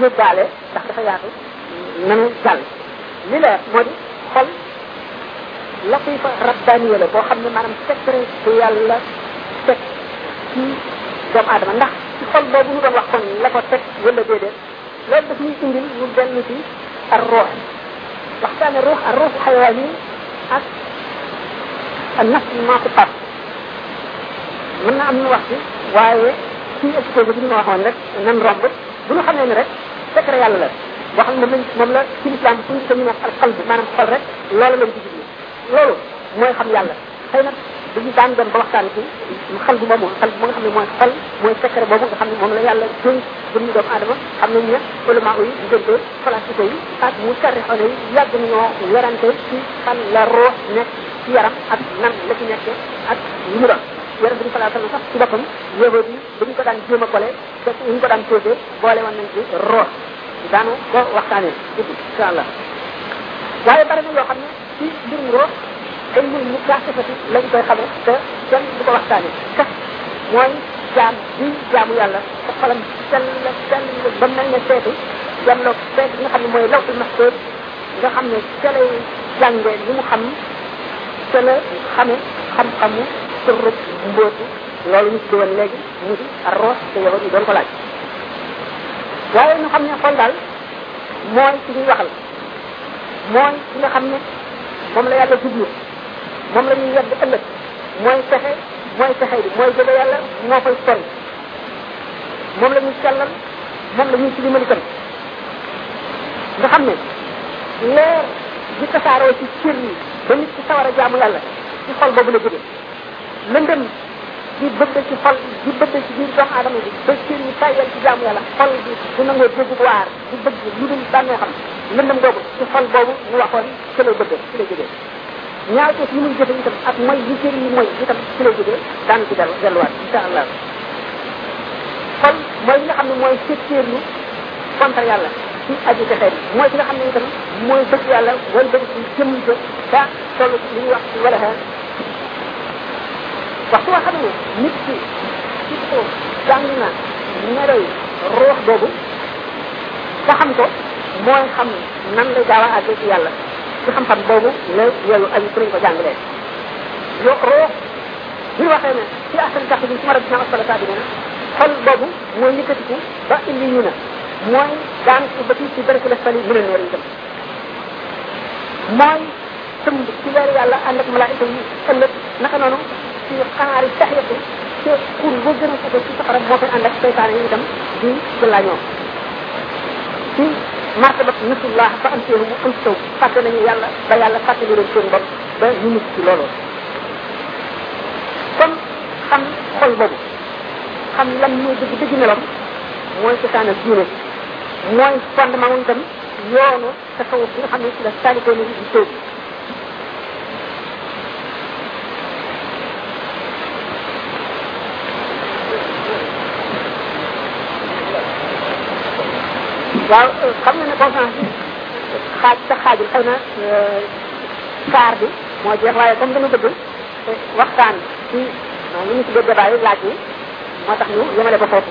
yóbbaale ndax dafa yaatu nanu jàll li leer moo di xol latifa rabbaniya la boo xam ne maanaam secret bu yàlla teg ci doomu aadama ndax ci xol boobu ñu doon wax kon la ko teg wala déedéet loolu daf ñuy indil ñu dellu ci ar ruux waxtaane ruux ar ruux xayawaan yi ak ak naf maa ko far mën na am ñu wax ci waaye suñu exposé bi ñu ma waxoon rek nan romb bu ñu xamee ne rek secret yàlla la boo xam ne moom moom la ci lislaam suñu dañu wax al qalb maanaam xol rek loolu lañ ci jublu loolu mooy xam yàlla xëy na dañu daan dem ba waxtaan ci xal bu moomu xal bu nga xam ne mooy xol mooy secret boobu nga xam ne moom la yàlla jëy jëm ñu doomu aadama xam nañ ne ulama yi diggante falaasiko yi ak mu sarri xone yi yàgg nañoo werante ci fan la roo nekk ci yaram ak nan la ci nekkee ak ñu mu doon yaram bi ñu falaa sax ci boppam yéeboo bi bu ñu ko daan jéem a kole te ñu ko daan posé boole woon nañ ci root daanu ko waxtaanee tuuti incha allah waaye bari na yoo xam ne ci mbirum root ay mbir mu kaasafati lañ koy xamee te kenn du ko waxtaanee sax mooy jaam bi jaamu yàlla te xolam sell sell ba mel ne seetu jàmloog seet bi nga xam ne mooy lawtul maxtuur nga xam ne ca lay jàngee li mu xam ca la xame xam-xamu sërrub mbóotu loolu ñu tudde woon léegi mu di arroos te yow ñu doon ko laaj waaye ñu xam ne xol daal mooy ci ñuy waxal mooy ci nga xam ne moom la yàlla jublu moom la ñuy yedd ëllëg mooy fexe mooy fexe bi mooy jege yàlla moo koy sonn moom la ñuy sellal moom la ñuy ci limal itam nga xam ne leer di tasaaroo ci cër yi ba nit ci sawar a jaamu yàlla ci xol boobu la jóge lëndëm di bëgg ci xol di bëgg ci biir doomu aadama bi ba seen ñu tàyyal ci jaamu yàlla xol bi du nangoo dégg bu waar di bëgg lu dul bànnee xam lëndëm googu ci xol boobu ñu waxoon ci la bëgg ci la jógee ñaaw te yi muy jëfe itam ak mooy li cër yi mooy itam ci la jógee daan ci dellu delluwaat insha allah kon mooy li nga xam ne mooy secteerlu contre yàlla ci aju te xeet mooy ki nga xam ne itam mooy bëgg yàlla wala bëgg ci jëm ko daa toll li ñuy wax ci wala waxtu waa xam ne nit ki ci ko jàng na meroy ruux boobu nga xam ko mooy xam nan lay gaaw a àgg ci yàlla ci xam-xam boobu la yooyu ay ku nañ ko jàngalee yo ruux bu ñu waxee ne ci asal gàtt bi su ma rabbi naa asala saa bi nee na xol boobu mooy yëkkatiku ba indi ñu na mooy daan ko ba ci ci dara ci la sali mën a neer itam mooy tëmb ci leeru yàlla ànd ak malaayika yi ëllëg naka noonu ci xaari saxiixu ci xur ba gën a suufe ci safara moo fay ànd ak seytaane yi itam di jëlaañoo ci martaba nasullah fa am seen mu am taw fàtte nañu yàlla ba yàlla fàtte leen seen bopp ba ñu mucc ci loolu kon xam xol boobu xam lan mooy dëgg dëgg meloom mooy cosaan ak diine mooy fondement wu itam yoonu tasawuf bi nga xam ne ci la taalibe yi di sóobu waaw xam nga ne conférence bi xaaj sa xaaj bi xëy na kaar bi moo jeex waaye comme dañu bëgg waxtaan ci li ñu tuddee débat yi laaj yi moo tax ñu yemale ko foofu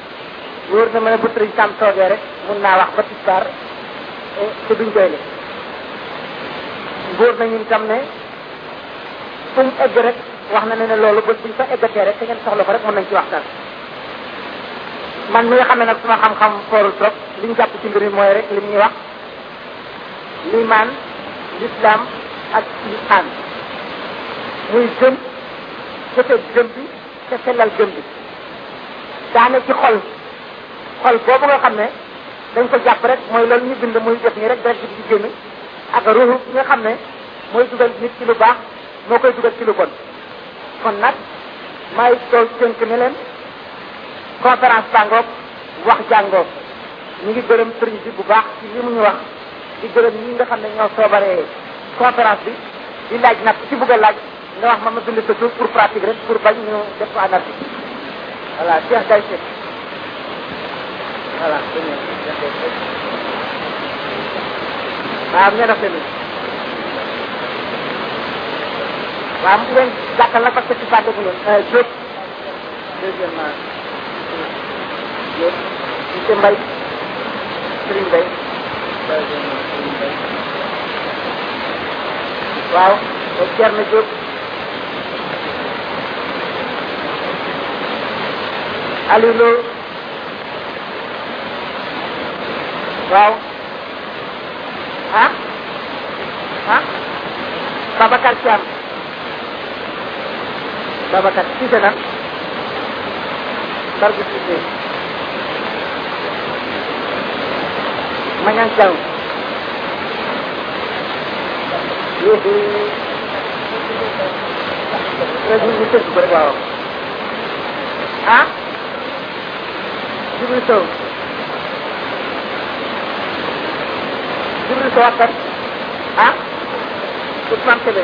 wóor na ma ne bu sëriñ Sam toogee rek mun naa wax ba tisbaar te duñ doy le góor nañu itam ne fu mu egg rek wax na ne ne loolu bés buñ fa eggatee rek te ngeen soxla ko rek mën nañ ci waxtaan man mi nga xam ne nag suma xam-xam foorul trop li ñu jàpp ci mbir mi mooy rek li ñuy wax limaan lislaam ak lisaan muy gëm jëfe gëm bi te sellal gëm bi daane ci xol xol boobu nga xam ne dañ ko jàpp rek mooy loolu ñu bind muy def nii rek dara ci génn ak ruuxu bi nga xam ne mooy dugal nit ci lu baax moo koy dugal ci lu bon kon nag may dool tënk ne leen conférence bàngoog wax jàngoog ñu ngi gërëm sëriñ bi bu baax ci li mu ñu wax di gërëm ñi nga xam ne ñoo soobaree conférence bi di laaj nag ci bëgg a laaj nga wax ma ma bind sa tur pour pratique rek pour bañ ñu def ko anarchie voilà Cheikh Gaye Seck voilà dégg nga Cheikh Gaye Seck waaw ngeen def tamit waaw mu ngeen gàttal la parce que ci fàtte bu ngeen Diop deuxièmement monsieur Mbaye Serigne Mbaye troisièmement Serigne Mbaye waaw Thierno Diop Aliou Lo waaw ah ah Babacar Thiam Babacar Cissé nag Bargu Cissé Mañan Thiaw yooyu rek ñu tënk ko rek waaw ah Jibril Sow Jibril Sow ak kan ah Ousmane Kébé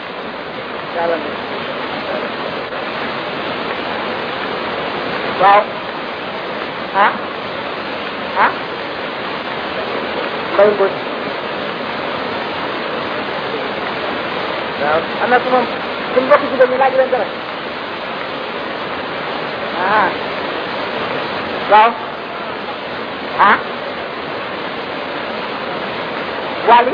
waaw ah ah mbay mboj waaw am na ku moom suñ bokk jigéen ñi laaj leen dara ah waaw ah Waly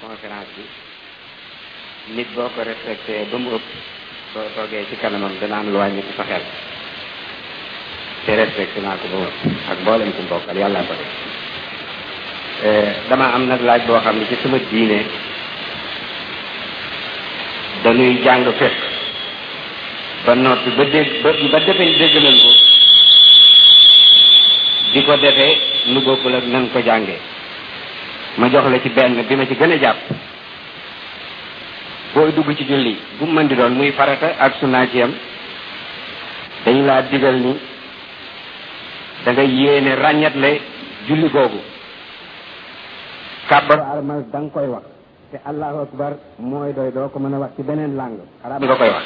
conférence bi nit boo ko respecté ba mu ëpp soo toogee ci kanamam dana am lu wàññi ci sa xel te respecté naa ko ba mu ëpp ak mboolem ku mbokkal yàlla ko def dama am nag laaj boo xam ne ci sama diine dañuy jàng fekk ba noppi ba dégg ba ba defe dégg nañ ko di ko defee nu bokkul ak nan ko jàngee ma jox la ci benn bi ma ci gën a jàpp booy dugg ci julli bu mu mën di doon muy farata ak sunna ci yam dañu laa digal ni da nga yéene ràññatle julli googu kàbbar armal da nga koy wax te allahu akbar mooy doy doo ko mën a wax ci beneen làng arab nga koy wax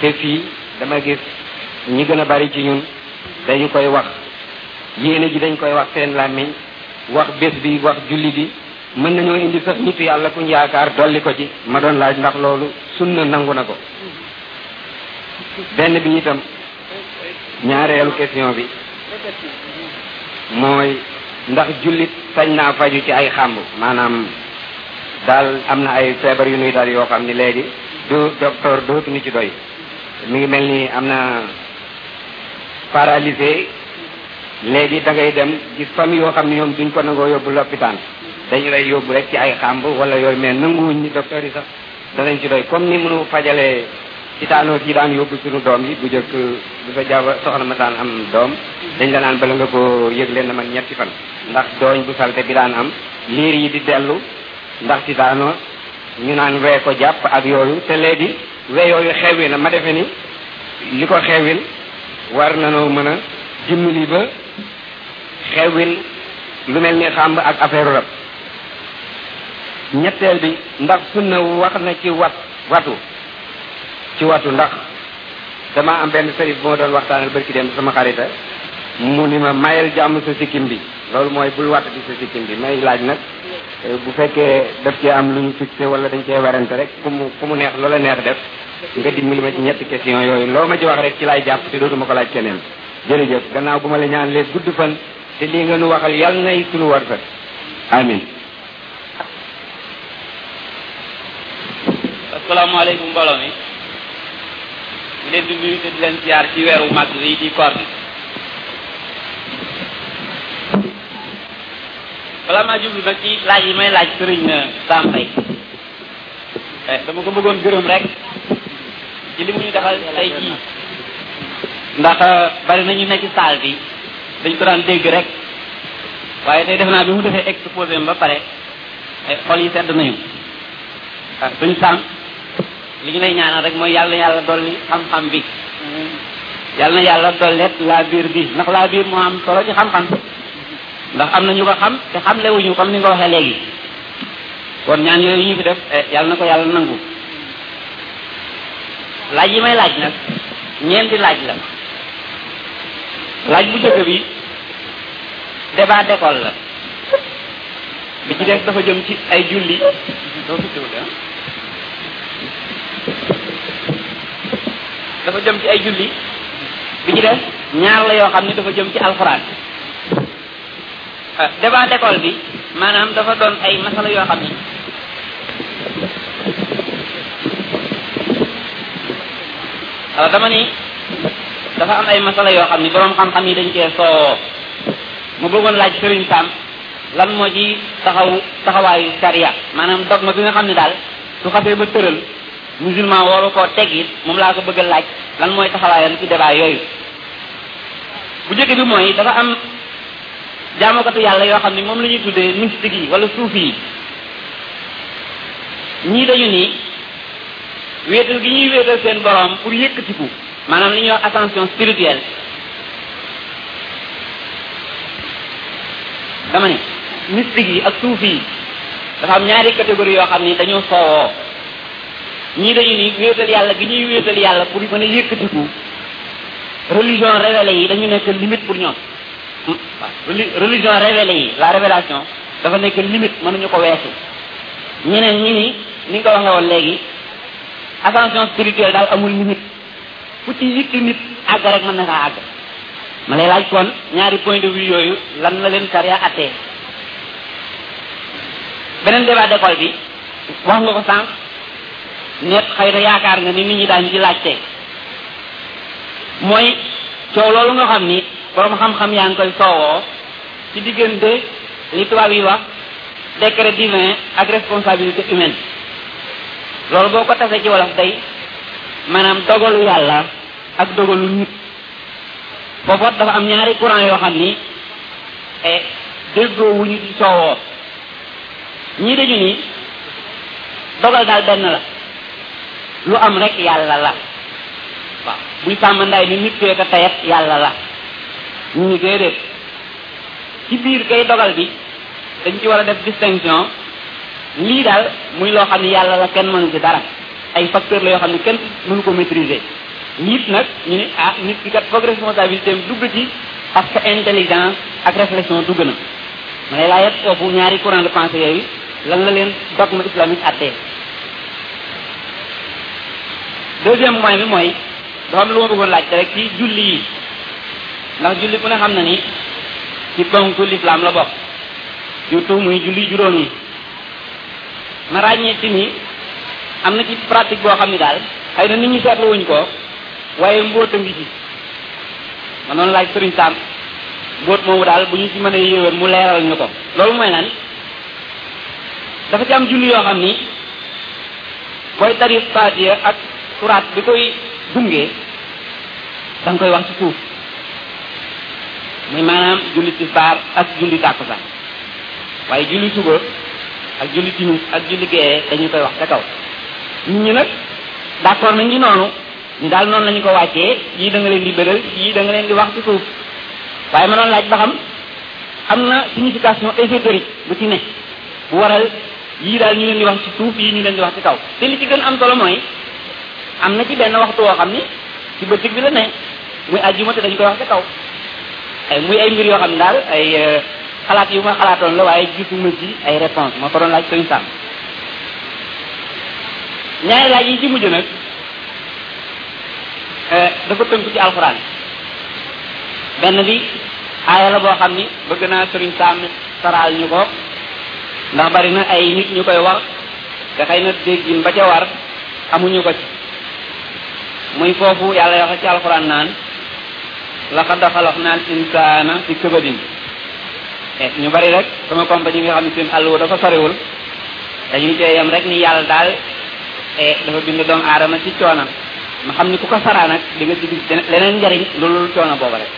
te fii dama gis ñi gën a bari ci ñun dañu koy wax yéene ji dañ koy wax seen làmmiñ wax bés bi wax julli bi mën nañoo indi sax nitu yàlla kuñ yaakaar dolli ko ci ma doon laaj ndax loolu sunna nangu na ko benn bi itam ñaareelu question bi mooy ndax jullit sañ naa faju ci ay xàmb maanaam daal am na ay feebar yu nuy daal yoo xam ni léegi du docteur dootu ñu ci doy mi ngi mel ni am na paralysé léegi da ngay dem gis famille yoo xam ne ñoom duñ ko nangoo yóbbu lopitaan dañu lay yóbbu rek ci ay xàmb wala yooyu mais nanguwuñ ni docteur yi sax danañ ci doy comme ni mënu fajalee ci taanoo yi daan yóbbu suñu doom yi bu jëkk bu sa jaaba soxna ma daan am doom dañ la naan bala nga ko yëg leen na man ñetti fan ndax dooñ bu salte bi daan am liir yi di dellu ndax ci taanoo ñu naan wee ko jàpp ak yooyu te léegi wee yooyu xewwi na ma defe ni li ko xewwil war nanoo mën a dimbali ba xewwil lu mel ni xàmb ak affaire rab ñetteel bi ndax sunna wax na ci wat watu ci watu ndax dama am benn sëriñ bu ma doon waxtaanal barki dem sama xarita mu ni ma mayel jàmm sa sikkim bi loolu mooy bul watu di sa sikkim bi may laaj nag bu fekkee daf cee am lu ñu fixé wala dañ cee werante rek ku mu ku mu neex loola neex def nga dimbali ma ci ñetti question yooyu loo ma ci wax rek ci laay jàpp te dootuma ko laaj keneen jërëjëf gannaaw bu ma la ñaan lee gudd fan te lii nga nu waxal yàlla nay sunu war fa amin asalaamaaleykum mbooloo mi di leen di nuyu te di leen siyaar ci weeru màgg wi di koor bi balaa maa jublu nag ci laaj yi may laaj sëriñ Sam Mbaye dama ko bëggoon gërëm rek ci li mu ñu defal tey jii ndax bari nañu ne ci saal bi dañ ko daan dégg rek waaye tey def naa bi mu defee exposé ba pare xol yi sedd nañu suñ saam li ñu lay ñaanal rek mooy yàlla yàlla dolli xam-xam bi yàlla na yàlla dolleet laa biir bi ndax laa biir moo am solo ci xam-xam ndax am na ñu ko xam te xamlewuñu comme ni nga waxee léegi kon ñaan yooyu ñu fi def yàlla na ko yàlla nangu laaj yi may laaj nag ñeenti laaj la laaj bu njëkk bi débat d'école la bi ci def dafa jëm ci ay julli dafa jëm ci ay julli bi ci def ñaar la yoo xam ne dafa jëm ci alxuraan débat d'école bi maanaam dafa doon ay masala yoo xam ni alors dama ni dafa am ay masala yoo xam ni boroom xam-xam yi dañ cee soowoo mu bëggoon laaj sëriñ Sam lan moo ci taxaw taxawaayu sariya maanaam dogma bi nga xam ne daal su xasee ba tëral musulman waru koo teg it moom laa ko bëgg a laaj lan mooy taxawaayam ci débat yooyu bu njëkk bi mooy dafa am jaamokatu yàlla yoo xam ne moom la ñuy tuddee mystique yi wala suufi yi ñii dañu ni wéetal gi ñuy wéetal seen borom pour yëkkatiku maanaam li ñuy wax ascension spirituelle dama ne mystique yi ak suufi yi dafa am ñaari catégorie yoo xam ni dañoo soowoo ñii dañu ni wéetal yàlla gi ñuy wéetal yàlla pour mën a yëkkatiku religion révélée yi dañu nekk limite pour ñoom religion révélée yi la révélation dafa nekk limite mënuñu ko weesu ñeneen ñi ni ni nga ko waxee woon léegi ascension spirituelle daal amul limite ku ci yitti nit àgg rek mën na ngaa àgg ma lay laaj kon ñaari point de vue yooyu lan la leen sariya attee beneen débat d'école bi wax nga ko sànq net xëy na yaakaar nga ni nit ñi daañu ci laajte mooy coow loolu nga xam ni borom xam-xam yaa ngi koy soowoo ci diggante li tubaab yi wax décret divin ak responsabilité humaine loolu boo ko tasee ci wolof day maanaam dogalu yàlla ak dogalu nit foofoot dafa am ñaari courant yoo xam ni e déggoo wuñu ci soowoo ñii dañu ni dogal daal benn la lu am rek yàlla la waaw buy sàmm nday ni nit kee ko tayet yàlla la ñu ni déedéet ci biir kay dogal bi dañ ci war a def distinction lii daal muy loo xam ne yàlla la kenn mënu ci dara ay facteur la yoo xam ne kenn mënu ko maîtriser nit nag ñu ne ah nit ki kat foog responsabilité am dugg ci parce que intelligence ak réflexion dugg na ma lay laa yet foofu ñaari courant de pensée yooyu lan la leen dogme islamique attee deuxième point bi mooy dafa am lu ma bëggoon laajte rek ci julli yi ndax julli ku ne xam na ni ci ponku lislaam la bokk surtout muy julli juróom yi ma ràññee ci ni am na ci pratique boo xam ni daal xëy na nit ñi seetlu wuñ ko waaye mbóota ngi ci ma noonu laaj sëriñ Sam mbóot moomu daal bu ñu ci mën a yéwén mu leeral ñu ko loolu mooy lan dafa ci am julli yoo xam ni booy tari faatiya ak suraat bi koy gunge da nga koy wax ci suuf muy maanaam julli tisbaar ak julli tàkkusaan waaye julli suba ak julli timis ak julli gee dañu koy wax ca kaw nit ñi nag d'accord nañ ci noonu ñu daal noonu lañu ko wàccee yii da nga leen di bëral yii da nga leen di wax ci suuf waaye ma doon laaj ba xam am na signification ésotérique bu ci ne bu waral yii daal ñu leen di wax ci suuf yii ñu leen di wax ci kaw te li ci gën am solo mooy am na ci benn waxtu woo xam ni ci bëccëg bi la ne muy àjjuma te dañ koy wax ci kaw ay muy ay mbir yoo xam ne daal ay xalaat yu ma xalaatoon la waaye gisuma ci ay réponse ma ko doon laaj sëñ Sam ñaari laaj yi ci mujj nag dafa tënku ci alxuraan benn bi aaya la boo xam ni bëgg naa sëriñ Sam saraal ñu ko ndax bari na ay nit ñu koy wax te xëy na déggin ba ca war amuñu ko ci muy foofu yàlla waxe ci alxuraan naan laqad xalaqna al insaana fi kabadin ñu bari rek sama compagnie bi nga xam ne seen àll dafa soriwul dañuy cee yem rek ni yàlla daal dafa bind doomu aadama ci coonam ma xam ni ku ko saraa nag di nga ci gis leneen njariñ loolu coona booba rek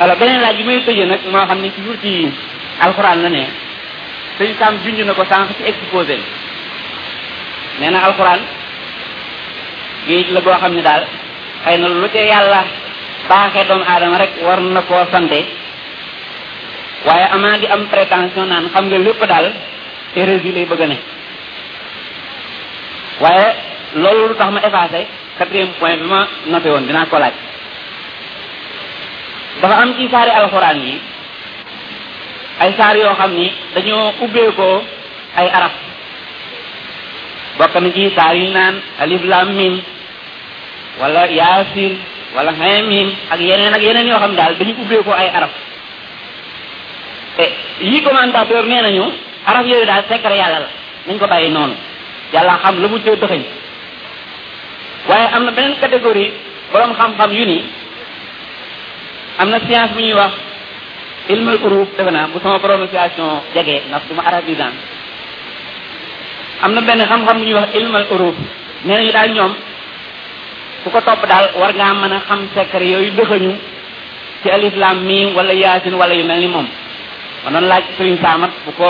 alors beneen laaj bi may tëjee nag moo xam ne toujours ci alxuraan la ne sëñ Sam junj na ko sànq ci exposé bi nee na alxuraan géej la boo xam ne daal xëy na lu ca yàlla baaxee doomu aadama rek war na koo sante waaye amaa di am prétention naan xam nga lépp daal hérésie lay bëgg a ne waaye loolu lu tax ma effacé quatrième point bi ma noté woon dinaa ko laaj dafa am ci saari alxuraan yi ay saar yoo xam ni dañoo ubbee ko ay arab bokk na ci saar yu naan alif lam mim wala yaasin wala hamim ak yeneen ak yeneen yoo xam daal dañu ubbee ko ay arab te yi commentateur nee nañu arab yooyu daal secret yàlla la nañ ko bàyyi noonu yàlla xam la mu cee dëxëñ waaye am na beneen catégorie borom xam-xam yu ni am na science bu ñuy wax ilmul uruf defe naa bu sama prononciation jege ndax du ma arabisant am na benn xam-xam bu ñuy wax ilmul uruf nee nañu daal ñoom ku ko topp daal war ngaa mën a xam secret yooyu dëxañu ci alif lam mim wala yaasin wala yu mel ni moom ma doon laaj sëriñ saamat bu ko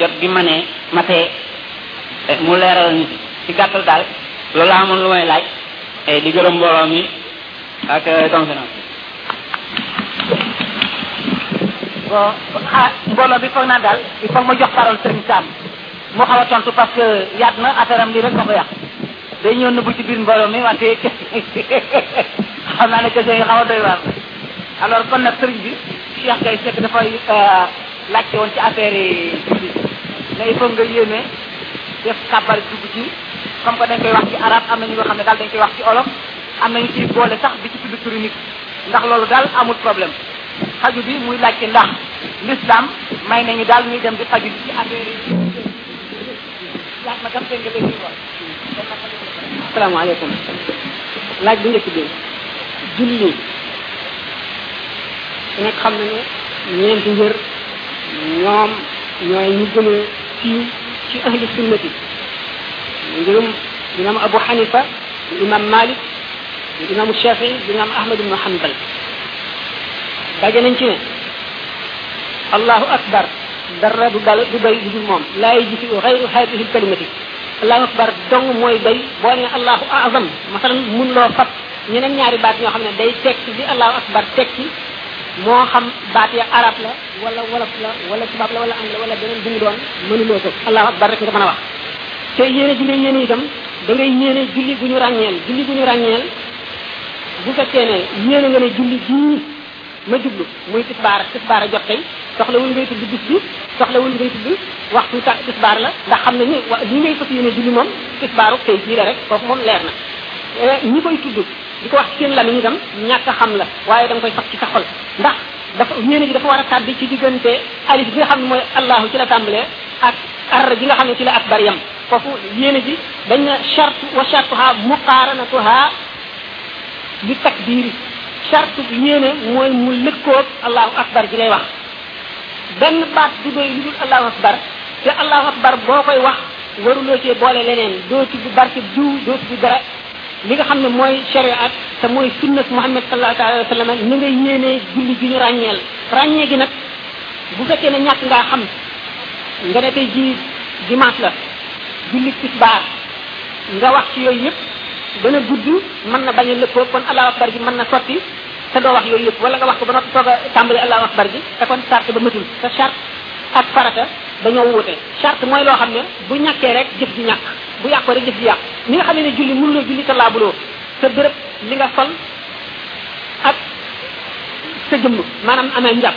jot gi manee matee mu leeral ñu ci gàttal daal loolu laa amoon lu may laaj di gërëm mbooloo mi ak conférence bon ah mbooloo bi foog naa daal il faut ma jox parole Serigne Sam mu xaw a tontu parce que yaat na affaire am lii rek moo ko yàq day ñëw nëbbu ci biir mbooloo mi wante xam naa ne question yi xaw a doy waar alors kon nag Serigne bi Cheikh Gueye Seck dafay laajte woon ci affaire yi julli ne il faut nga yéene def kàbbar dugg ci comme que dañ koy wax ci arab am na ñu nga xam ne daal dañ koy wax ci olof am nañu ci boole sax bi ci tudd turu nit ndax loolu daal amul problème faju bi muy laajte ndax l'islam may nañu daal ñuy dem di faju ci affaire yi laaj ma tam dégg nga dégg nga asalaamaaleykum laaj bu njëkk bi julli su nekk xam na ne ñeenti ngër ñoom ñooy ñu gën a siiw ci ahlu sunnati ngirum imam abu xanifa di imam malik di imam shafii di imam ahmad ibnu hanbal daje nañ ci ne allahu akbar dara du dal du doy du dul moom laa yajisu xayru haadihi lkalimati allahu akbar dong mooy doy boo nee allahu azam masalan mun loo fab ñeneen ñaari baat ñoo xam ne day tekki li allahu akbar tekki moo xam baat ya arab la wala wolof la wala tubaab la wala am la wala beneen bu mu doon mënuloo ko allahu akbar rek nga mën a wax te yéene ji nga yéene itam da ngay yéene julli gu ñu ràññeel julli gu ñu ràññeel bu fekkee ne yéene nga ne julli jii ma jublu muy tisbaar tisbaar a jot tey soxlawul ngay tudd bis bi soxlawul ngay tudd waxtu ta tisbaar la ndax xam nañu wa li ngay fas yéene julli moom tisbaaru tey jii la rek foofu moom leer na ñi koy tudd di ko wax ci seen lamiñ itam ñàkk a xam la waaye da nga koy sax ci sa xol ndax dafa yéene ji dafa war a tàbbi ci diggante alif bi nga xam ne mooy allahu ci la tàmbalee ak ar ji nga xam ne ci la akbar yam foofu yéene ji dañ na charte wa chartuha muqaaranatuha li takbiiri sartu bi yéene mooy mu lëkkoog allahu akbar ji ngay wax benn baat du doy lu dul allahu akbar te allahu akbar boo koy wax waruloo cee boole leneen doo ci bu barke jiw doo ci bu dara li nga xam ne mooy shariat te mooy sunnat muhammad sallallahu alayhi wa sallam ni nga yéenee julli ji ñu ràññeel ràññee gi nag bu fekkee ne ñàkk ngaa xam nga ne tey ji dimanche la julli tisbaar nga wax ci yooyu yëpp dana gudd mën na bañ a lëkkoo kon allahu akbar ji mën na sotti te doo wax yooyu yëpp wala nga wax ko ba noppi soog a tàmbali allahu akbar ji te kon charte ba matul te charte ak farata dañoo wuute charte mooy loo xam ne bu ñàkkee rek jëf ji ñàkk bu yàqoo rek jëf ji yàq ni nga xam ne julli mënuloo julli te laabuloo sa béréb li nga sol ak sa jëmm maanaam amee njàpp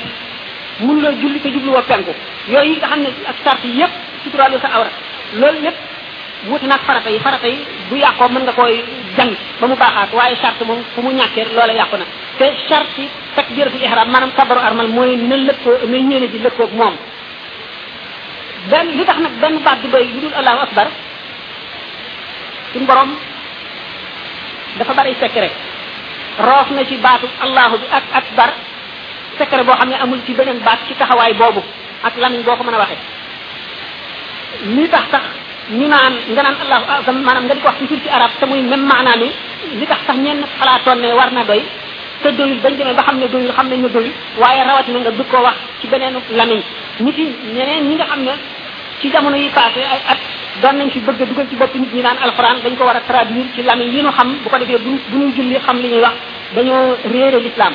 mënuloo julli te jubluwoo penku yooyu nga xam ne ak charte yëpp suturaale sa awra loolu lépp wuti nag farata yi farata yi bu yàqoo mën nga koy jàng ba mu baaxaat waaye charte moom fu mu ñàkkee loola yàqu na te charte yi takbiratul ihram maanaam kabaru armal mooy na lëkkoo na yéene ji lëkkoog moom benn li tax nag benn baat du doy lu dul allahu akbar suñu borom dafa bari secret roof na ci baatu allahu bi ak akbar secret boo xam ne amul ci beneen baat ci taxawaay boobu ak lamiñ boo ko mën a waxee lii tax sax ñu naan nga naan allahu azam maanaam nga di ko wax toujours ci arab te muy même maanaa mi li tax sax ñenn xalaatoon ne war na doy te doyul bañ demee ba xam ne doyul xam nañ ne doyul waaye rawatina nga bëgg koo wax ci beneen lamiñ nit yi ñeneen ñi nga xam ne ci jamono yi passé ay at doon nañ fi bëgg a dugal ci bopp nit ñi naan alxuraan dañ ko war a traduire ci lamiñ yi ñu xam bu ko defee bu bu ñuy julli xam li ñuy wax dañoo réere l'islam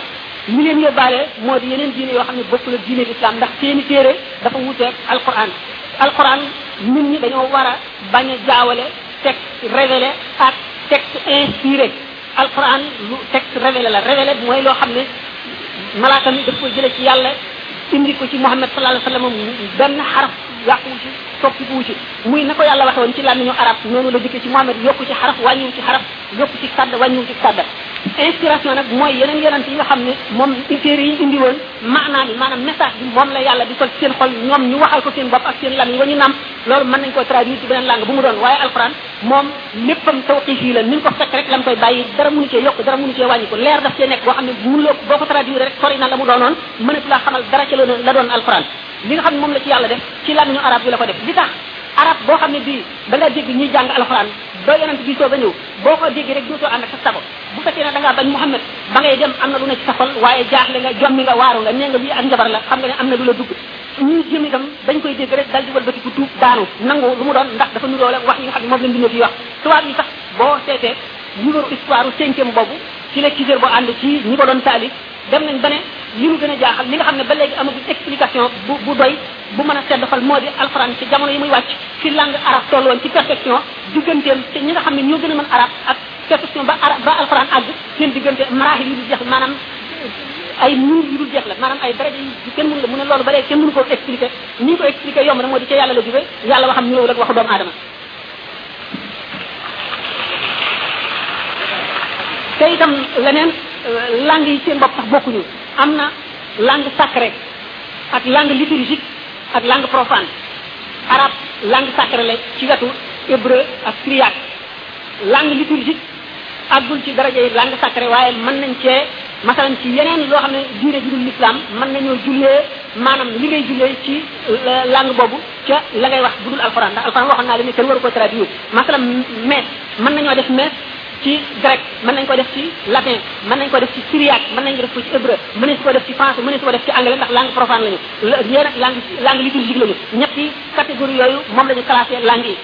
li leen yóbbaale moo di yeneen diine yoo xam ne bokkul ak diine lislaam ndax seeni téere dafa wuteeg alquran alquran nit ñi dañoo war a bañ a jaawale texte révélé ak texte inspiré alquran lu texte révélé la révélé mooy loo xam ne malaaka mi daf koy jële ci yàlla indi ko ci Muhammad sallallahu alayhi wa sallam benn xaraf yàquwu ci soppiku ci muy na ko yàlla waxe woon ci làmmiñu arab noonu la dikkee ci Muhammad yokku ci xaraf wàññiwu ci xaraf yokk ci sàdd wàññiwu ci sàdd inspiration nag mooy yeneen yonent yi nga xam ne moom téere yi indi woon maanaam yi maanaam message bi moom la yàlla di sol seen xol ñoom ñu waxal ko seen bopp ak seen lam yi wa ñu nam loolu mën nañ koo traduire ci beneen langue bu mu doon waaye alquran moom léppam tawqif yi la ni nga ko fekk rek lam koy bàyyi dara mënu cee yokk dara mënu cee wàññi ko leer daf cee nekk boo xam ne mënuloo boo ko traduire rek sori na la mu doonoon mënatu la xamal dara ci la doon alquran li nga xam ne moom la ci yàlla def ci làmmiñu arab yi la ko def li tax arab boo xam ne bii da nga dégg ñuy jàng alquran ba yonent bi soog a ñëw boo ko déggee rek dootoo ànd ak sa sago bu fekkee ne da ngaa bañ Muhammad ba ngay dem am na lu ne ci sa xol waaye jaaxle nga jommi nga waaru nga nee nga lii ak njabar la xam nga ne am na lu la dugg ñuy jëm itam dañ koy dégg rek dal di wëlbati ku tuub daanu nangu lu mu doon ndax dafa niroo la wax yi nga xam ne moom la mbindee fi wax tubaab yi sax boo seetee numéro histoire u cinquième boobu ci la kiseur boo ànd ci ñi ko doon taalif dem nañ ba ne li ñu gën a jaaxal li nga xam ne ba léegi amagul explication bu bu doy bu mën a sedd xol moo di alxuraan ci jamono yi muy wàcc fi langue arabe toll woon ci perfection digganteem te ñi nga xam ne ñoo gën a mën arabe ak perfection ba arabe ba alxuraan àgg seen diggante maraaxil yi di jeex maanaam ay mun yu dul jeex la maanaam ay daraja yu kenn mënu la mu ne loolu ba léegi kenn mënu ko expliquer ni ñu ko expliquer yomb na moo di ca yàlla la jóge yàlla waxam ñëwul ak waxu doomu aadama te itam leneen langue yi seen bopp sax bokkuñu am na langue sacrée ak langue liturgique ak langue profane arabe langue sacrée la ci wetu hébreu ak syriaque langue liturgique àggul ci daraja yi langue sacrée waaye mën nañ cee masalan ci yeneen loo xam ne diine ju dul l'islam mën nañoo jullee maanaam li ngay jullee ci langue boobu ca la ngay wax bu dul alxuraan ndax alxuraan waxoon naa la ni kenn waru ko traduire masalan mais mën nañoo def mais ci grec mën nañ ko def ci latin mën nañ ko def ci syriaque mën nañ ko def ci hébreu mën nañ ko def ci français mën nañ ko def ci anglais ndax langue profane lañu yéen nag langue langue liturgique lañu ñetti catégorie yooyu moom la ñu classé langue yi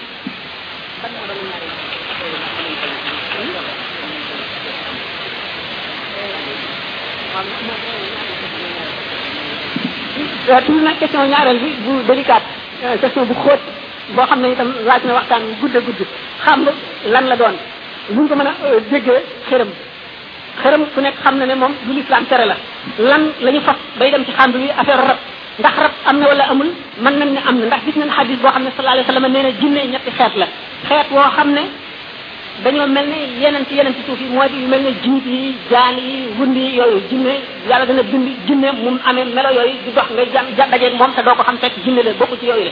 waaw toujours nag question ñaareel bi bu délicate question bu xóot boo xam ne itam laaj na waxtaan bu gudd a gudd xam lan la doon buñ ko mën a déggee xërëm xërëm ku nekk xam na ne moom lu lislaam tere la lan la ñu fas bay dem ci xàmb wi affaire rab ndax rab am na wala amul mën nañ ne am na ndax gis nañ xadis boo xam ne sallallahu alayhi wa sallam nee na jinne ñetti xeet la xeet woo xam ne dañoo mel ne yeneen ci yeneen ci suuf yi moo di yu mel ne jiit yi jaan yi wund yi yooyu jinne yàlla dana bind jinne mu amee melo yooyu di dox ngay jàn ja dajeeg moom te doo ko xam fekk jinne la bokku ci yooyu la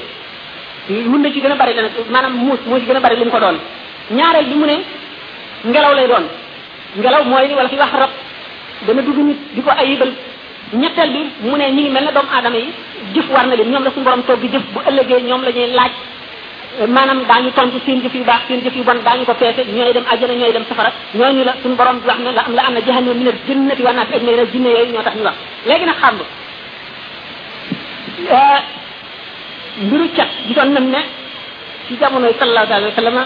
mun na ci gën a bari la nag maanaam muus moo ci gën a bari li mu ko doon ñaareel bi mu ne ngelaw lay doon ngelaw mooy li wala fi wax rab dana dugg nit di ko ayibal ñetteel bi mu ne ñi ngi mel ne doomu aadama yi jëf war na leen ñoom la suñu borom toog di jëf bu ëllëgee ñoom la ñuy laaj maanaam daañu tontu seen jëf yu baax seen jëf yu bon daañu ko peese ñooy dem àjjana ñooy dem safara ñooñu la suñu borom bi wax ne la am la am na jahannam min al-jinnati wan naas ajma'iin jinne yooyu ñoo tax ñu wax léegi nag xam mbiru cat gisoon nañ ne ci jamonoy sallallahu alayhi wa sallam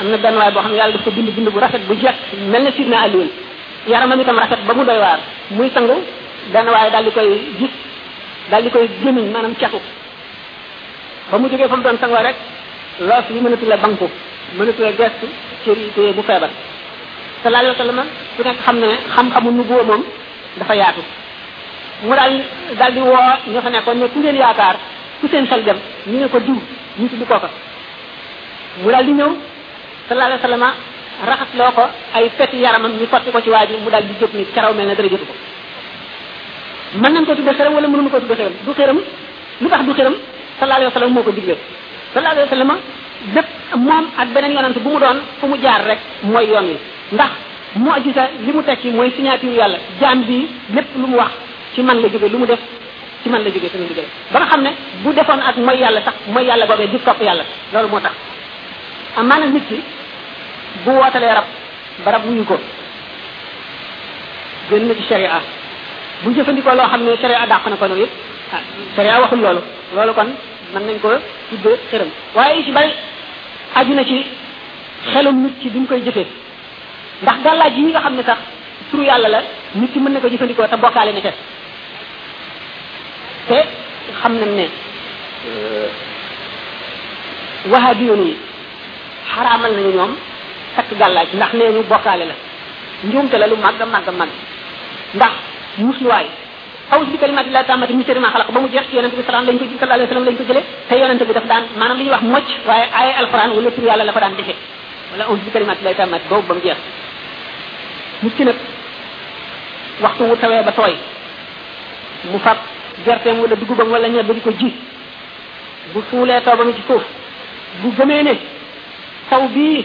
am na benn waay boo xam ne yàlla daf ko bind bind bu rafet bu jekk mel na sidna Aliou yaramam itam rafet ba mu doy waar muy sangu benn waaye daal di koy gis daal di koy gémmiñ maanaam catu ba mu jógee fa mu doon sangoo rek loos yi mënatu la banku mënatu la gestu cër yi téye bu feebar sallallahu alayhi wa sallam ku nekk xam ne xam-xamu nubuwa moom dafa yaatu mu daal daal di woo ñoo fa nekkoon ne ku ngeen yaakaar ku seen xel dem ñu ne ko diw ñu tudd kooka mu daal di ñëw sallallahu alayhi wa sallam raxas loo ko ay feti yaramam ñu sotti ko ci waa ji mu daal di jóg ni caraw mel na dara jotu ko mën nañ ko tudde xëram wala mënuñu ko tudde xëram du xëram lu tax du xëram sallallahu alayhi wa sallam moo ko digle sallallahu alayhi wa sallam lépp moom ak beneen yonent bu mu doon fu mu jaar rek mooy yoon wi ndax mojisa li mu tekki mooy signature yàlla jaam bi lépp lu mu wax ci man la jóge lu mu def ci man la jóge sama ndigal ba nga xam ne bu defoon ak mooy yàlla sax mooy yàlla boobee di topp yàlla loolu moo tax am maanaam nit ki bu wootalee rab ba rab wuyu ko génn na ci sharia bu jëfandikoo loo xam ne sharia dàq na ko noonu yëpp ah sharia waxul loolu loolu kon mën nañ ko tudde xërëm waaye yu ci bari aju na ci xelum nit ci bi mu koy jëfee ndax gàllaaj yi nga xam ne sax turu yàlla la nit ki mën na ko jëfandikoo te bokkaale na ca te xam nañ ne wahabi yoon yi xaraamal nañu ñoom takk gàllaaj ndax nee ñu bokkaale la njuumte la lu màgg a màgg a màgg ndax musluwaay awus bi kalimaati la tàmmati min sharri ma xalaq ba mu jeex ci yonente bi salaam lañ ko sallallahu alayhi wa sallam lañ ko jëlee te yonente bi daf daan maanaam li ñuy wax mocc waaye ay alquran wala tur yàlla la ko daan defee wala onze bi kalimat lay tàmmat boobu ba mu jeex nit ki nag waxtu wu tawee ba tooy mu fab gerteem wala dugubam wala ñebe ba di ko ji bu suulee taw ba mu ci suuf bu gëmee ne taw bii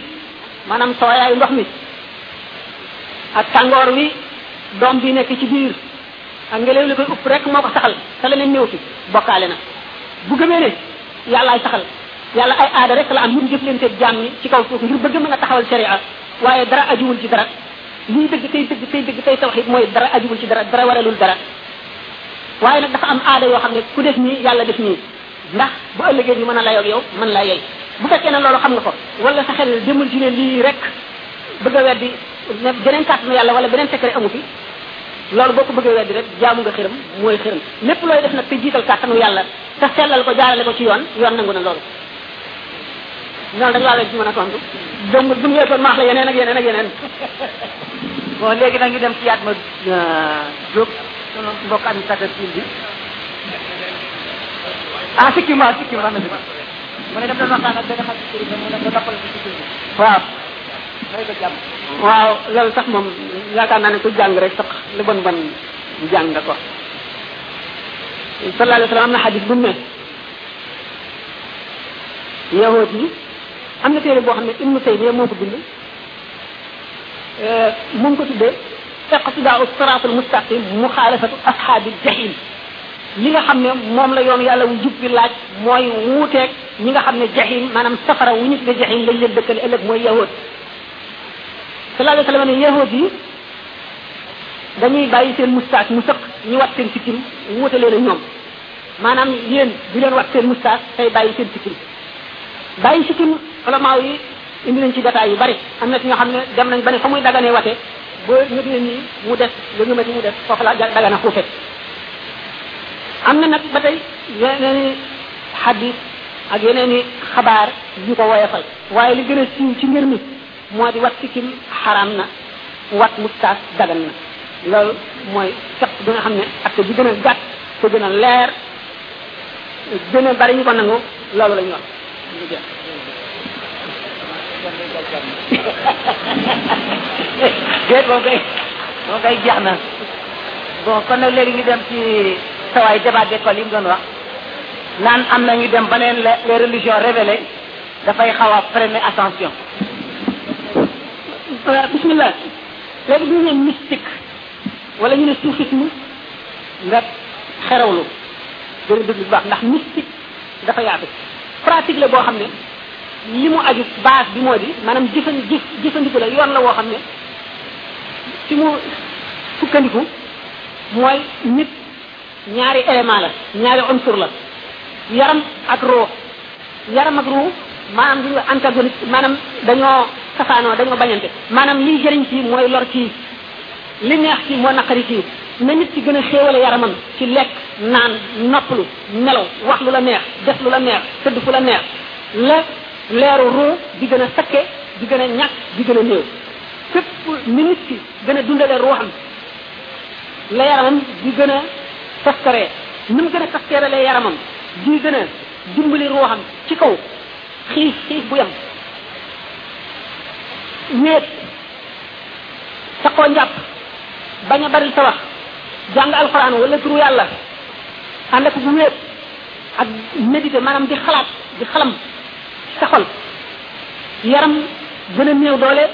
maanaam tooyaayu ndox mi ak tàngoor wi doom bi nekk ci biir ak ngelaw li koy upp rek moo ko saxal te leneen néew fi bokkaale na bu gëmee ne yàllaay saxal yàlla ay aada rek la am yu mu jëflante jaam ñi ci kaw suuf ngir bëgg mën a taxawal sharia waaye dara ajuwul ci dara lii dëgg tey dëgg tey dëgg tey tawxid mooy dara ajuwul ci dara dara waralul dara waaye nag dafa am aada yoo xam ne ku def nii yàlla def nii ndax bu ëllëgee ñu mën a layoo ak yow mën laa yey bu fekkee ne loolu xam nga ko wala sa xel demul ci ne lii rek bëgg a weddi ne beneen kàttanu yàlla wala beneen secret amu fi loolu boo ko bëggee weddi rek jaamu nga xërëm mooy xërëm lépp looy def nag te jiital kàttanu yàlla te sellal ko jaarale ko ci yoon yoon nangu na loolu loolu dañ laa la ci mën a tontu donc bu ñu yeetoon maax la yeneen ak yeneen ak yeneen bon léegi nag ñu dem ci yaat ma Diop sunu mbokk administrateur civil bi ah sikkim waaw sikkim wax na dëgg mu ne daf doon waxtaan ak benn xarit sëriñ mu ne ko noppal ci sikkim bi waaw may ko jàmm waaw loolu sax moom yaakaar naa ne ku jàng rek sax lu bon bon jàng nga ko sallallahu alayhi wa sallam am na xadis bu mu ne yahood yi am na téere boo xam ne ibnu taymiya moo ko bind mu ngi ko tuddee iqtidaa siraatul mustaqim muxaalafatu ashaabil jahim li nga xam ne moom la yoon yàlla wu jub bi laaj mooy wuuteeg ñi nga xam ne jahim maanaam safara wu ñu tuddee jahim lañ leen dëkkale ëllëg mooy yahood sallallahu alayhi wa sallam ne yahood yi dañuy bàyyi seen moustache mu sëq ñu wat seen sikkim wuute leen ak ñoom maanaam yéen di leen wat seen moustache tey bàyyi seen sikkim bàyyi sikkim ulamaaw yi indi nañ ci détails yu bari am na ci ñoo xam ne dem nañ ba ne fa muy daganee wate ba ñëpp ne nii mu def la nga mati mu def foofu la dagana xuufe am na nag ba tey yeneen i xadis ak yeneen i xabaar yu ko woyofal waaye li gën a siiw ci ngir mi moo di wat sikkim xaraam na wat mustaas dagan na loolu mooy set bi nga xam ne ak bi gën a gàtt te gën a leer gën a bari ñu ko nangu loolu la ñu wax déet moom kay moom kay jeex na bon kon nag léegi ñu dem ci sawaay débat d'école yi mu doon wax naan am na ñu dem ba neen les les religions révélées dafay xaw a freiner ascension voilà bismillah léegi bu ñu nee mystique wala ñu ne soufisme nga xerawlu gën a déglu bu baax ndax mystique dafa yaatu pratique la boo xam ne li mu aju base bi moo di maanaam jëfan jëf jëfandiku la yoon la woo xam ne fi mu sukkandiku mooy nit ñaari élément la ñaari unsur la yaram ak roo yaram ak roo maanaam duñu antagoniste maanaam dañoo safaanoo dañoo bañante maanaam liy jëriñ ci mooy lor ci li neex ci moo naqari ci na nit ci gën a xéewale yaramam ci lekk naan noppalu nelaw wax lu la neex def lu la neex tëdd fu la neex la leeru ruu di gën a sakke di gën a ñàkk di gën a néew fépp ni nit ki gën a dundale ruuxam la yaramam di gën a taskaree ni mu gën a taskeeralee yaramam di gën a dimbali ruuxam ci kaw xiif xiif bu yem wéet saqoo njàpp bañ a bari sa wax jàng alxuraan wala turu yàlla ànd ak bu wéet ak méditer maanaam di xalaat di xalam sa xol yaram gën a néew doole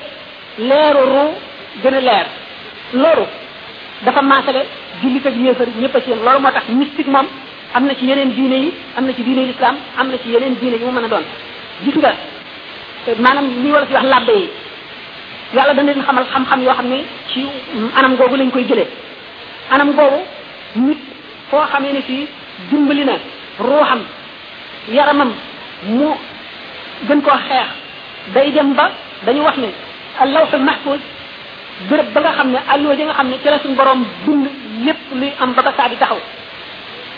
leeru ru gën a leer loolu dafa maasale jullit ak yéefar ñëpp a ci yem loolu moo tax mystique moom am na ci yeneen diine yi am na ci diine l'islam am na ci yeneen diine yi mu mën a doon gis nga maanaam li wala fi wax labbe yi yàlla dana leen xamal xam-xam yoo xam ne ci anam googu lañ koy jëlee anam googu nit foo xamee ne fii dimbali na ruuxam yaramam mu gën koo xeex day dem ba dañu wax ne allawxul mahfuz béréb ba nga xam ne alluwa ji nga xam ne ci la suñu borom bind lépp luy am ba ba saa di taxaw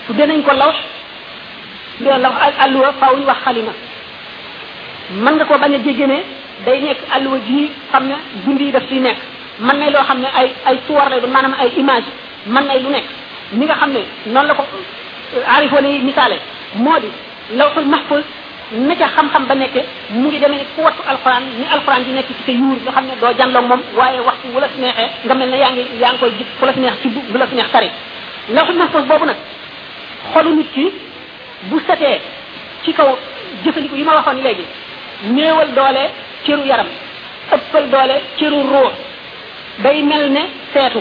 su dinañ ko lawx su dee lawx ak alluwa faaw ñu wax xalima mën nga koo bañ a jéggi ne day nekk alluwa ji xam ne dund yi daf ciy nekk mën nay loo xam ne ay ay suwar lay doon maanaam ay image mën nay lu nekk ni nga xam ne noonu la ko aarifoon yi misaale moo di lawxul mahfuz na ca xam-xam ba nekke mu ngi demee ne ku wattu alxuraan ni alxuraan di nekk ci sa yuur nga xam ne doo jànloog moom waaye waxtu wu la si neexee nga mel ne yaa ngi yaa ngi koy gis fu la si neex ci bu la si neex tari lawxul mahfuz boobu nag xolu nit ki bu setee ci kaw jëfandiku yi ma waxoon léegi néewal doole cëru yaram ëppal doole cëru ruux day mel ne seetu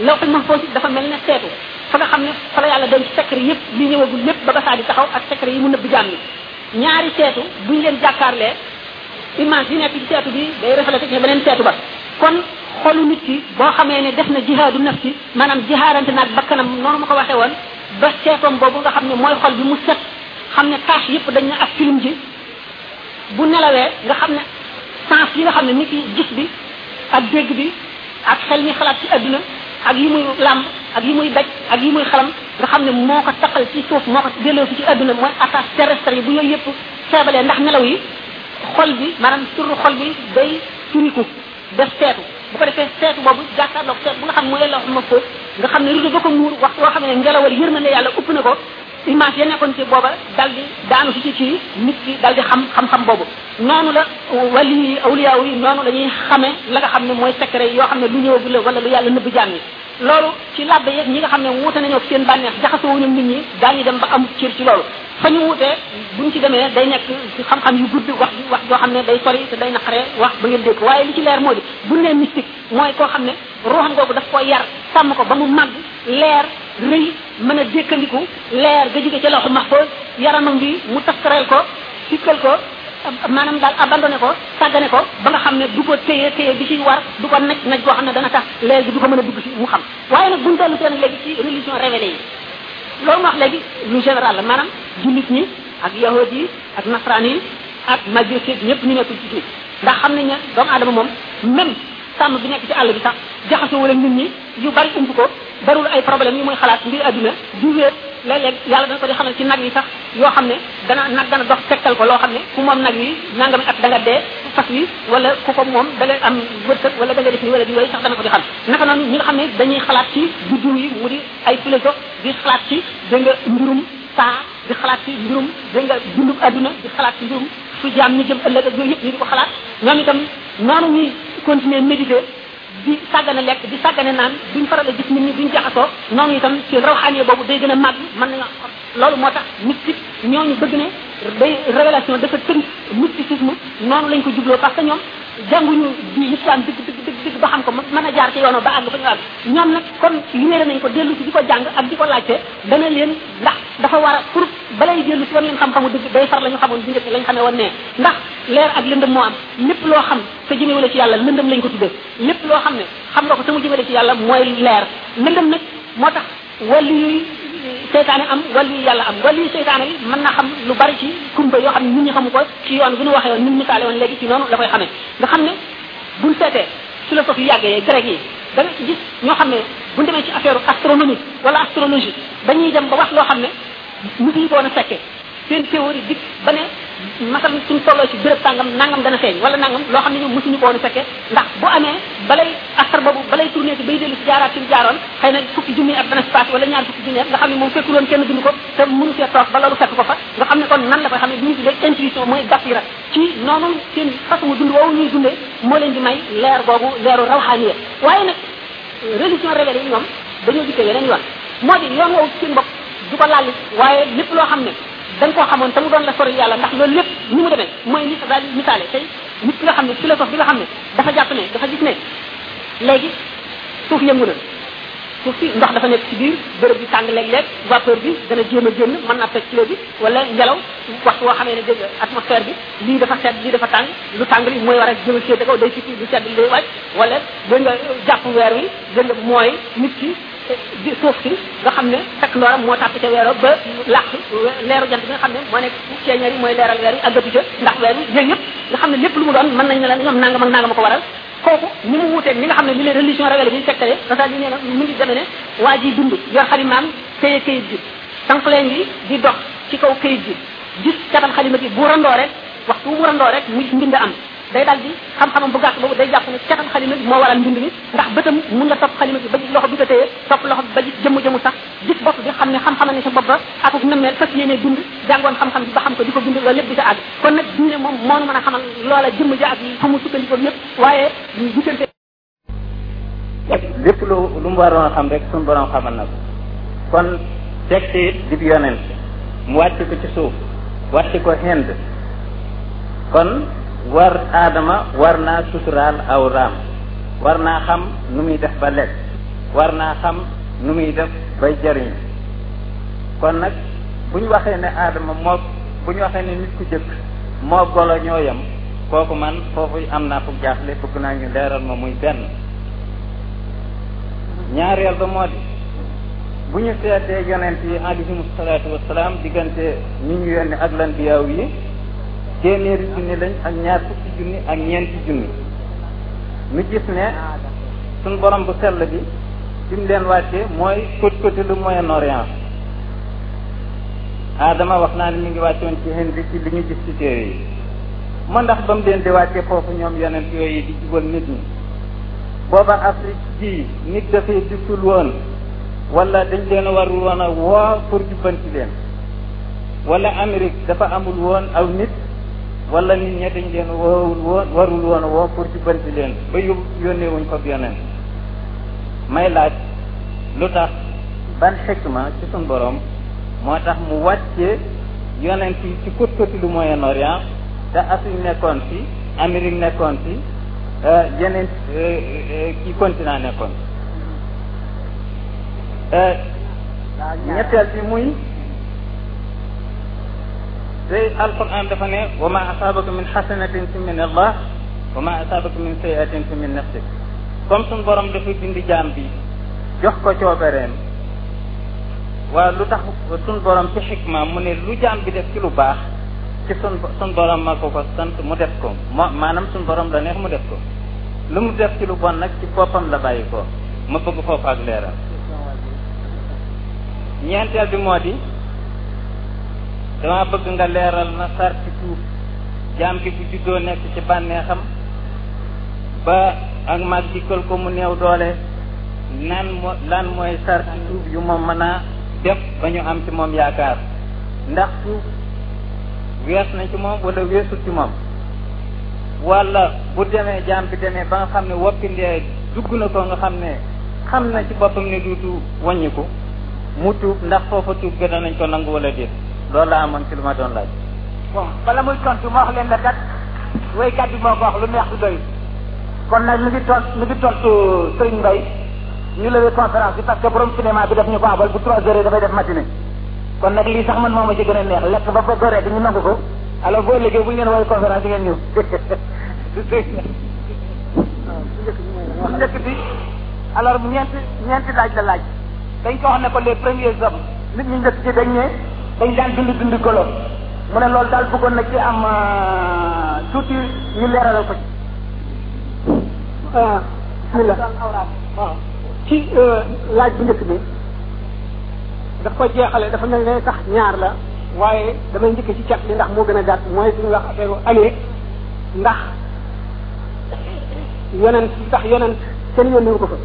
lawxul mahfuz dafa mel ne seetu fa nga xam ne fa la yàlla denc secret yëpp li ñëwagul lépp ba ba saa di taxaw ak secret yi mu nëbb jaam yi ñaari seetu buñ leen jàkkaarlee image yi nekk ci seetu bi day reflété ci beneen seetu ba kon xolu nit ki boo xamee ne def na jihaadu nafsi maanaam jihaarante naag bakkanam noonu ma ko waxee woon ba seetoom boobu nga xam ne mooy xol bi mu set xam ne tâche yëpp dañ na ak film ji bu nelawee nga xam ne sens yi nga xam ne ni ki gis bi ak dégg bi ak xel mi xalaat ci adduna ak yi muy làmb ak yi muy daj ak yi muy xalam nga xam ne moo ko taqal ci suuf moo ko delloo si ci adduna mooy attache terrestre yi bu yooyu yëpp feebalee ndax nelaw yi xol bi maanaam turu xol bi day turiku def seetu bu ko defee seetu boobu jàkkaarloog seet bu nga xam mooy lawhul mahfuz nga xam ne rido ba ko muur waxtu woo xam ne ngelawal yërmande yàlla upp na ko image ya nekkoon ci booba dal di daanu si ci ci nit ki dal di xam xam-xam boobu noonu la wali yi awliya yi noonu la ñuy xamee la nga xam ne mooy secret yoo xam ne lu ñëwagul la wala lu yàlla nëbb jaam yi loolu ci làbbe yeeg ñi nga xam ne wuute nañoo seen bànneex jaxasoo wuñu nit ñi daañu dem ba am cër ci loolu fa ñu wuutee buñ ci demee day nekk ci xam-xam yu gudd wax wax joo xam ne day sori te day naqaree wax ba ngeen dégg waaye li ci leer moo di buñ nee mystique mooy koo xam ne ruuxam googu daf ko yar sàmm ko ba mu màgg leer rëy mën a dékkandiku leer ga jóge ca lawxu mahfuz yaramam bi mu taskareel ko sikkal ko maanaam daal abandonné ko sàggane ko ba nga xam ne du ko téye téye bi ci war du ko naj naj boo xam ne dana tax léegi du ko mën a dugg si mu xam waaye nag buñ dellu see nag léegi ci religion révélée yi loolu ma wax léegi lu général la maanaam jullit ñi ak yahud yi ak nasraan yi ak majus yi ñëpp ñu nekkul ci diine ndax xam nañ ne doomu aadama moom même sàmm bi nekk ci àll bi sax jaxasoo wala nit ñi yu bari ump ko barul ay problème yi muy xalaat mbir adduna du wéet léeg-léeg yàlla dana ko di xamal ci nag yi sax yoo xam ne dana nag dana dox tegtal ko loo xam ne ku moom nag yi nangami at da nga dee fas yi wala ku ko moom da nga am wërsëg wala da nga def ni wala di yooyu sax dana ko di xam naka noonu ñi nga xam ne dañuy xalaat ci biddiw yi mu di ay philosophe di xalaat ci da nga mbirum saa di xalaat ci mbirum da nga dundub adduna di xalaat ci mbirum fu jaam ñu jëm ëllëg ak yooyu yëpp ñu di ko xalaat ñoom itam noonu ñuy continuer méditer di sàggane lekk di sàggane naan duñ faral a gis nit ñi duñ jaxasoo noonu itam ci rawxaane boobu day gën a màgg mën nañu loolu moo tax nit ki ñooñu bëgg ne day révélation dafa tënk mysticisme noonu lañ ko jubloo parce que ñoom jànguñu di l'islam dëgg dëgg dëgg dëgg ba xam ko mën a jaar ci yoonoo ba àgg fa ñu àgg ñoom nag comme yéere nañ ko dellu si di ko jàng ak di ko laajte dana leen ndax dafa war a pour balay dellu si wan leen xam-xamu dëgg day far la ñu xamoon bu njëkk lañ xamee woon ne ndax leer ak lëndëm moo am lépp loo xam te jëmewu la ci yàlla lëndëm lañ ko tuddee lépp loo xam ne xam nga ko te mu jëmale ci yàlla mooy leer lëndëm nag moo tax wàllu yuy seytaane am wàllu yu yàlla am wàllu yu seytaane bi mën na xam lu bari ci kumba yoo xam ne nit ñi xamu ko ci yoon bu ñu waxee woon ñun misaale woon léegi ci noonu la koy xamee nga xam ne buñ seetee philosophe yu yàggee grec yi da nga gis ñoo xam ne buñ demee ci affaire astronomie wala astrologie dañuy dem ba wax loo xam ne musuñu ko woon a fekkee seen théorie dikk ba ne masal suñ tolloo ci béréb sàngam nangam dana feeñ wala nangam loo xam ne ñoom mosuñu ko woon a fekkee ndax bu amee balay asar boobu balay tourné ci bay dellu si jaaraat ci jaaroon xëy na fukki junni at dana si passé wala ñaar fukki junni at nga xam ne moom fekkul woon kenn dund ko te mënu see toog ba loolu fekk ko fa nga xam ne kon nan la koy xam ne bi ñu tuddee intuition mooy basira ci noonu seen façon dund woowu ñuy dundee moo leen di may leer googu leeru rawxaaniya waaye nag religion révélée yi ñoom dañoo dikkee yeneen yoon moo di yoon woowu seen bopp du ko laal waaye lépp loo xam ne da nga koo xamoon te mu doon la sori yàlla ndax loolu lépp ni mu demee mooy ni daal misaale tey nit ki nga xam ne philosophe bi nga xam ne dafa jàpp ne dafa gis ne léegi suuf yëngu na suuf si ndox dafa nekk ci biir bërëb bi tàng léeg-léeg vapeur bi dana jéem a génn mën naa toj clé bi wala ngelaw waxtu woo xamee ne dégg atmosphère bi lii dafa sedd lii dafa tàng lu tàng li mooy war a jëm a féete kaw day ci lu sedd li day wàcc wala dégg nga jàpp weer wi dégg nga mooy nit ki di suuf si nga xam ne fekk ndooram moo tàpp ca weero ba làq leeru jant bi nga xam ne moo nekk ceeñeer yi mooy leeral weer yi àggatu ca ndax weer yi yooyu yëpp nga xam ne lépp lu mu doon mën nañ ne la ñoom nangam ak nangam a ko waral kooku ni mu wuuteeg li nga xam ne li leen religion révélée bi tegtale rasaal yi nee na mu ngi demee ne waa ji dund yor xalimaam téye kayit bi sanqleen gi di dox ci kaw kayit bi gis catal xalima gi bu randoo rek waxtu bu randoo rek mu mbind am day daal di xam-xamam bu gàtt boobu day jàpp ne catam xalima bi moo waral mbind mi ndax bëtam mun nga topp xalima bi ba gis loxo bi ko téye topp loxo bi ba gis jëmm jëmu sax gis bopp bi xam ne xam-xama ne sa bopp ba ak ak nëmmeel fas yéene bind jàngoon xam-xam bi ba xam ko di ko bind loolu lépp di sa àgg kon nag diine moom moo nu mën a xamal loola jëmm ja ak fu mu sukkandikoo yëpp waaye diggante lépp lu lu mu waroon a xam rek suñu borom xamal na ko kon teg ci dib yonent mu wàcc ko ci suuf wàcc ko Hind kon war aadama war naa suturaal aw raam war naa xam nu muy def ba lekk war naa xam nu muy def bay jariñ kon nag bu ñu waxee ne aadama moo bu ñu waxee ne nit ku jëkk moo golo ñoo yem kooku man foofu am naa fu jaaxle bëgg naa ñu leeral ma muy benn ñaareel ba moo di bu ñu seetee yonent yi alayhimu salaatu wasalaam diggante ñi ñu yónni ak lan biyaaw yi téeméeri junni lañ ak ñaar fukki junni ak ñeenti junni ñu gis ne suñ borom bu sell bi fi mu leen wàccee mooy côte côte lu Moyen-Orient Adama wax naa ne mi ngi wàccoon ci Hindi ci li ñu gis ci téere yi ma ndax ba mu leen di wàcce foofu ñoom yonent yooyu di jubal nit ñi booba Afrique ji nit dafay diktul woon wala dañ leen war woon a woo pour jubbanti leen wala Amérique dafa amul woon aw nit wala nit ña dañ leen woowul woon warul woon a woo pour jubbanti leen ba yób yónnee wuñ ko yonent may laaj lu tax ban xikma ci suñ borom moo tax mu wàcce yonent yi ci kut kuti lu Moyen-Orient te Afrique nekkoon fi Amérique nekkoon fi yeneen ci continent nekkoon ñetteel bi muy tey alquran dafa ne wa ma asabaka min xasanatin fi min allah wa ma asabaka min sayiatin fi min nafsik comme suñ borom dafa dindi jaam bi jox ko coobereem waaw lu tax sun borom ci xikma mu ne lu jaam bi def ci lu baax ci sun sun borom ma ko ko sant mu def ko moo maanaam sun borom la neex mu def ko lu mu def ci lu bon nag ci boppam la bàyyi ko ma bëgg foofu ak leeral ñeenteel bi moo di dama bëgg nga leeral na sar ci tuub jaam bi bu juddoo nekk ci bànneexam ba ak mag dikkal ko mu néew doole nan mo lan mooy sarti tuub yu ma mën a def ba ñu am ci moom yaakaar ndax tuub wees na ci moom wala weesul ci moom wala bu demee jaam bi demee ba nga xam ne woppi ndee dugg na ko nga xam ne xam na ci boppam ne duutu wàññiku mu tuub ndax foofa tuub gën nañ ko nangu wala déet loolu laa amoon ci lu ma doon laaj. bon bala muy tontu ma wax leen la kat waykat bi moo ko wax lu neex du doy kon nag mi ngi toog mi ngi toog Serigne Mbaye ñu lewee conférence bi parce que borom cinéma bi daf ñu ko abal bu trois heures dafay def matinée kon nag lii sax man moom a ci gën a neex lekk ba ba goree dañu nangu ko alors boo liggéey bu ñu leen woowee conférence yi ngeen ñëw bu njëkk bi alors ñeenti ñeenti laaj la laaj dañ ko wax ne ko les premiers hommes nit ñu njëkk ci dañ ne dañ daan dund dund golo mu ne loolu daal bëggoon na ci am tuuti ñu leeralal ko ci. ah bismillah waaw ci laaj bu njëkk bi daf ko jeexale dafa mel ne sax ñaar la waaye damay njëkk ci cat li ndax moo gën a gàtt mooy suñu wax affaire alee ndax yonent ndax yonent kenn yónniwu ko fa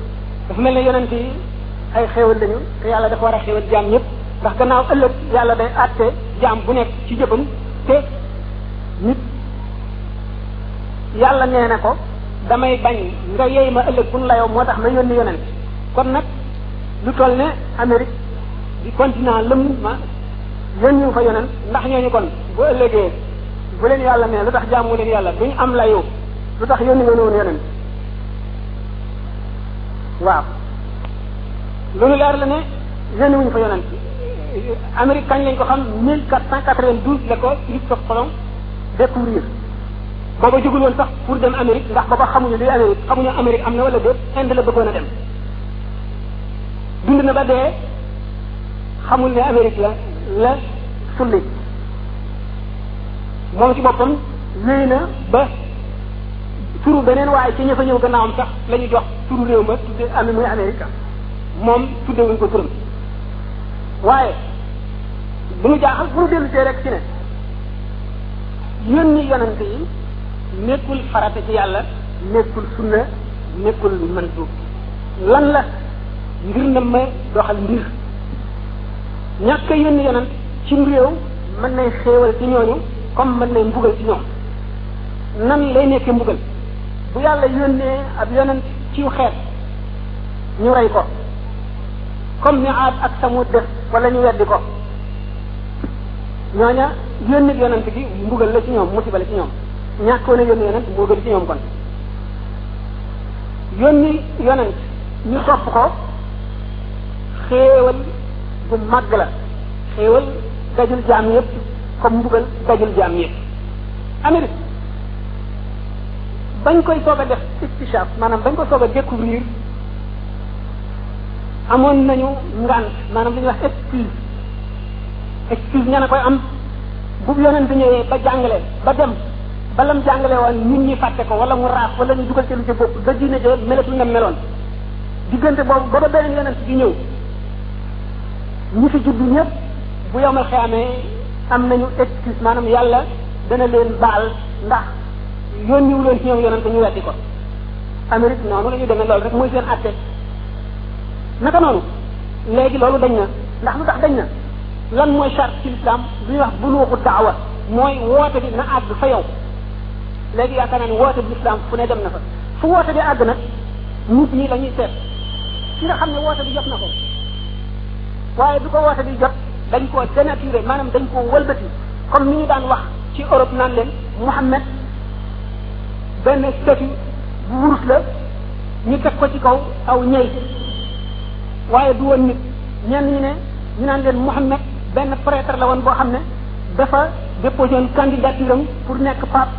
dafa mel ne yonent yi ay xéewal lañu te yàlla dafa war a xéewal jaam ñëpp ndax gannaaw ëllëg yàlla day àtte jaam bu nekk ci jëfam te nit yàlla nee na ko damay bañ nga yey ma ëllëg buñ la yow moo tax ma yónni yonent kon nag lu toll ne Amérique di continent lëm ma yónni fa yonent ndax ñooñu kon bu ëllëgee bu leen yàlla nee lu tax jaamu leen yàlla duñ am la yow lu tax yónni nga woon yonent waaw loolu leer la ne yónni wuñ fa yonent Amérique kañ lañ ko xam 1492 la ko Christophe Colomb découvrir booba jógul woon sax pour dem Amérique ndax booba xamuñu luy Amérique xamuñu Amérique am na wala déet Inde la bëggoon a dem dund na ba dee xamul ne Amérique la la sulli moom ci boppam wéy na ba turu beneen waaye ci ña fa ñëw gannaawam sax la ñu jox turu réew ma tudde am muy Amérique moom tuddewuñ ko turam waaye bu ñu jaaxal bu ñu dellu see rek ci ne yónni yonent yi nekkul farata ci yàlla nekkul sunna nekkul mandub lan la ngir na ma doxal mbir ñàkk a yónni yonent ci réew mën nay xéewal ci ñooñu comme mën nay mbugal ci ñoom nan lay nekkee mbugal bu yàlla yónnee ab yonent ciw xeet ñu rey ko comme ni aad ak samut def wala ñu weddi ko ñooña yónni yonent gi mbugal la ci ñoom musiba la ci ñoom ñàkkoon a yónni yonent moo gën ci ñoom kon yónni yonent ñu topp ko xéewal bu màgg la xéewal dajul jaam yépp comme mbugal dajul jaam yépp Amérique bañ koy soog a def istishaaf maanaam bañ ko soog a découvrir amoon nañu ngaan maanaam li ñuy wax excuse excuse ña na koy am bu yonent ñëwee ba jàngale ba dem ba lam jàngale woon nit ñi fàtte ko wala mu raaf wala ñu dugal ci lu ci bopp ba diine jee melatul na meloon diggante boobu ba ba beneen yonent di ñëw ñi fi judd ñëpp bu yomal xeamee am nañu excuse maanaam yàlla dana leen baal ndax yónniwu leen ci ñoom yonent ñu weddi ko Amérique noonu la ñu demee loolu rek mooy seen atte naka noonu léegi loolu dañ na ndax lu tax dañ na lan mooy charte ci l'islam lu ñuy wax buluuxu daawa mooy woote bi na àgg fa yow léegi yaakaar naa ne woote bi l'islam fu ne dem na fa fu woote bi àgg nag nit ñi la ñuy seet ki nga xam ne woote bi jot na ko waaye du ko woote bi jot dañ koo dénaturé maanaam dañ koo wëlbati comme ni ñu daan wax ci Europe naan leen Mouhamed benn statut bu wurus la ñu teg ko ci kaw aw ñey waaye du woon nit ñenn ñi ne ñu naan leen Muhammad benn prêtre la woon boo xam ne dafa déposé woon candidature am pour nekk pape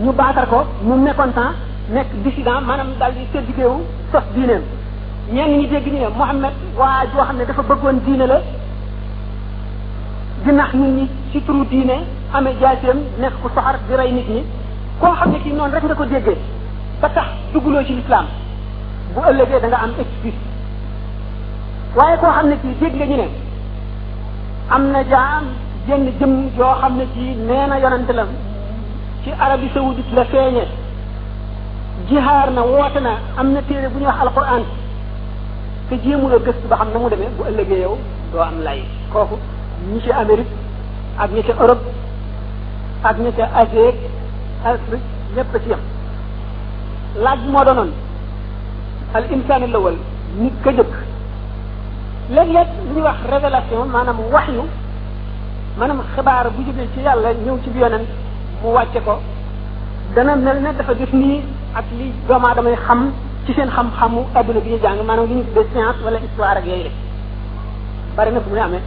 ñu baatar ko mu mécontent nekk dissident maanaam daal di séddi géewu sos diineem ñenn ñi dégg ñu ne Muhammad waa joo xam ne dafa bëggoon diine la di nax nit ñi ci turu diine amee jaaseem nekk ku soxar di rey nit ñi koo xam ne kii noonu rek nga ko déggee ba tax dugguloo ci lislaam bu ëllëgee da nga am excuse waaye koo xam ne kii dégg nga ñu ne am na jaam jenn jëm yoo xam ne kii nee na yonante la ci Arabie Saoudite la feeñe jihaar na woote na am na téere bu ñuy wax alquran te jéemu la gëstu ba xam na mu demee bu ëllëgee yow doo am lay kooku ñi ci Amérique ak ñi ci Europe ak ña ca Asie ak ñëpp ci yam laaj bi moo doonoon al insaan al awal nit ka jëkk léeg-léeg li ñuy wax révélation maanaam waxyu maanaam xibaar bu jógee ci yàlla ñëw ci bi yonent mu wàcce ko dana mel ne dafa def nii ak li doomu aadama yi xam ci seen xam-xamu adduna bi ñu jàng maanaam li ñu tuddee science wala histoire ak yooyu rek bari na fu muy amee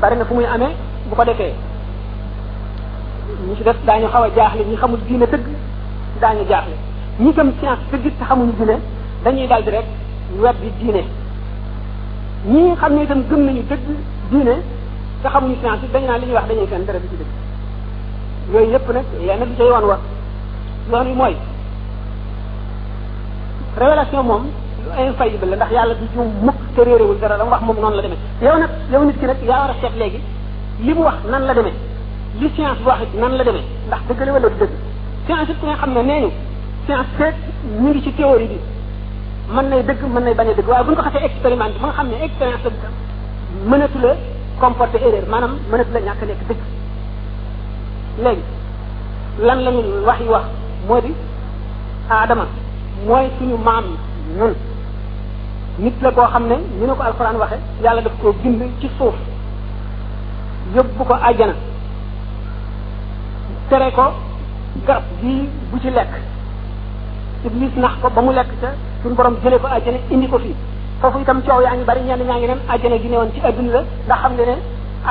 bari na fu muy amee bu ko defee ñi ci def daañu xaw a jaaxle ñi xamul diine dëgg daañu jaaxle ñi gëm science dëgg te xamuñu diine dañuy dal di rek weddi diine ñi xam ne itam gëm nañu dëgg diine te xamuñu science it dañu naan li ñuy wax dañuy fenn dara bi ci dëgg yooyu yëpp nag lenn du ca yoon wa yoon wi mooy révélation moom lu infaillible la ndax yàlla du juum mukk te réerewul dara la mu wax moom noonu la demee yow nag yow nit ki nag yaa war a seet léegi li mu wax nan la demee li science wax it nan la demee ndax dëgg la wala du dëgg science it ku nga xam ne nee ñu science seet ñu ngi ci théorie bi mën nay dëgg mën nay bañ a dëgg waaye bu ñu ko xasee expérimenté ba nga xam ne expérience la mënatu la comporter erreur maanaam mënatu la ñàkk a nekk dëgg léegi lan la ñu wax yi wax moo di aadama mooy suñu maam ñun nit la koo xam ne ñu ne ko alxuraan waxe yàlla daf koo bind ci suuf yóbbu ko àjjana tere ko garab gii bu ci lekk iblis nax ko ba mu lekk ca suñu borom jëlee ko àjjana indi ko fii foofu itam coow yaa ngi bari ñenn ñaa ngi neen àjjana gi newoon ci adduna la ndax xam ne ne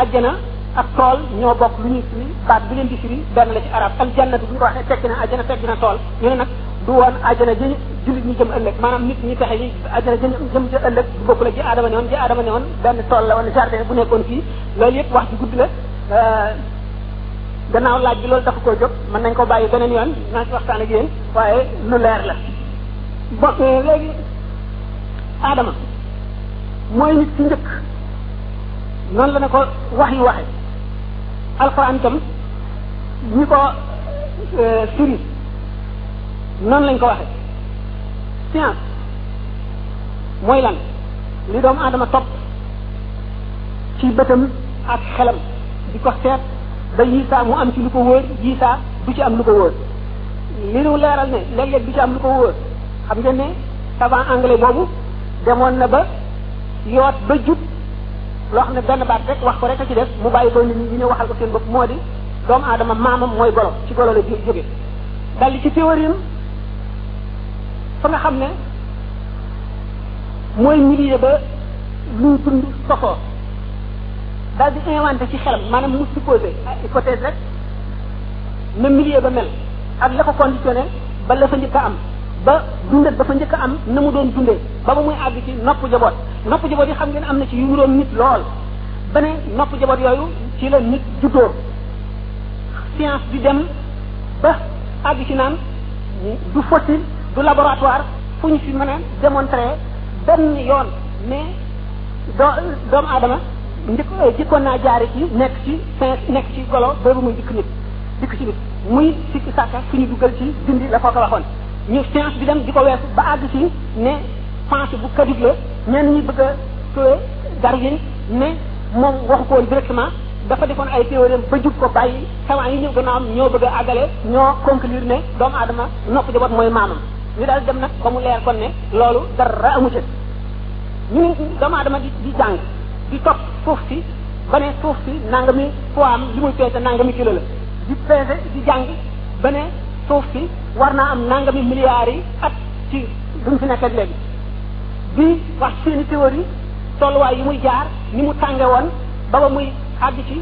àjjana ak tool ñoo bokk lu ñuy firi baat bi leen di firi benn la ci arab al jannatu bu ñu ko waxee tekki na àjjana tekki na tool ñu ne nag du woon àjjana ji jullit ñi jëm ëllëg maanaam nit ñi fexe yi àjjana jëm jëm ca ëllëg bu bokk la ji aadama ne woon ji aadama ne woon benn tool la wala jardin bu nekkoon fii loolu yëpp wax ji gudd la gannaaw laaj bi loolu taxu koo jóg mën nañ ko bàyyi beneen yoon naa ci waxtaan ak yéen waaye lu leer la bon léegi aadama mooy nit ci njëkk noonu la ne ko wax yu waxe alxuraan itam ñi ko firi noonu lañ ko waxe science mooy lan li doomu aadama topp ci bëtam ak xelam di ko seet ba yiisaa mu am ci lu ko wóor yiisaa du ci am lu ko wóor li ñu leeral ne léeg-léeg du ci am lu ko wóor xam ngeen ne savant anglais boobu demoon na ba yoot ba jub loo xam ne benn baat rek wax ko rek a ci def mu bàyyi ko nit ñi ñu ñëw waxal ko seen bopp moo di doomu aadama maamam mooy golo ci golo la jóge dal ci théorie fa nga xam ne mooy milieu ba luy dund sosoo daal di inventé ci xelam maanaam mu supposé hypothèse rek na milieu ba mel ak la ko conditionné ba la fa njëkk a am ba dundat ba fa njëkk a am na mu doon dundee ba ba muy àgg ci nopp jaboot nopp jaboot yi xam ngeen am na ci yu mu doon nit lool ba ne nopp jaboot yooyu ci la nit juddoo science di dem ba àgg ci naan du fossile du laboratoire fu ñu fi mën a démontrer benn yoon mais doo doomu aadama njëkk jëkkoon naa jaare ci nekk ci sens nekk ci golo ba bu muy dikk nit dikk ci nit muy sikki sàkka fu ñu dugal ci dindi la kooka waxoon ñu science bi dem di ko weesu ba àgg ci ne pensée bu caduque la ñenn ñi bëgg a tuwe Darwin ne moom waxu ko woon directement dafa defoon ay théorie ba jub ko bàyyi savant yi ñëw gannaawam ñoo bëgg a àggale ñoo conclure ne doomu aadama nopp jaboot mooy maamam ñu daal dem nag ba mu leer kon ne loolu dara amu ca ñu ne doomu aadama di di jàng di topp suuf si ba ne suuf si nangami poids am li muy peese nangami kilo la di peese di jàng ba ne suuf si war naa am nangami milliards yi at ci duñ fi nekk ak léegi di wax seeni théorie tolluwaay yi muy jaar ni mu tànge woon ba ba muy àgg ci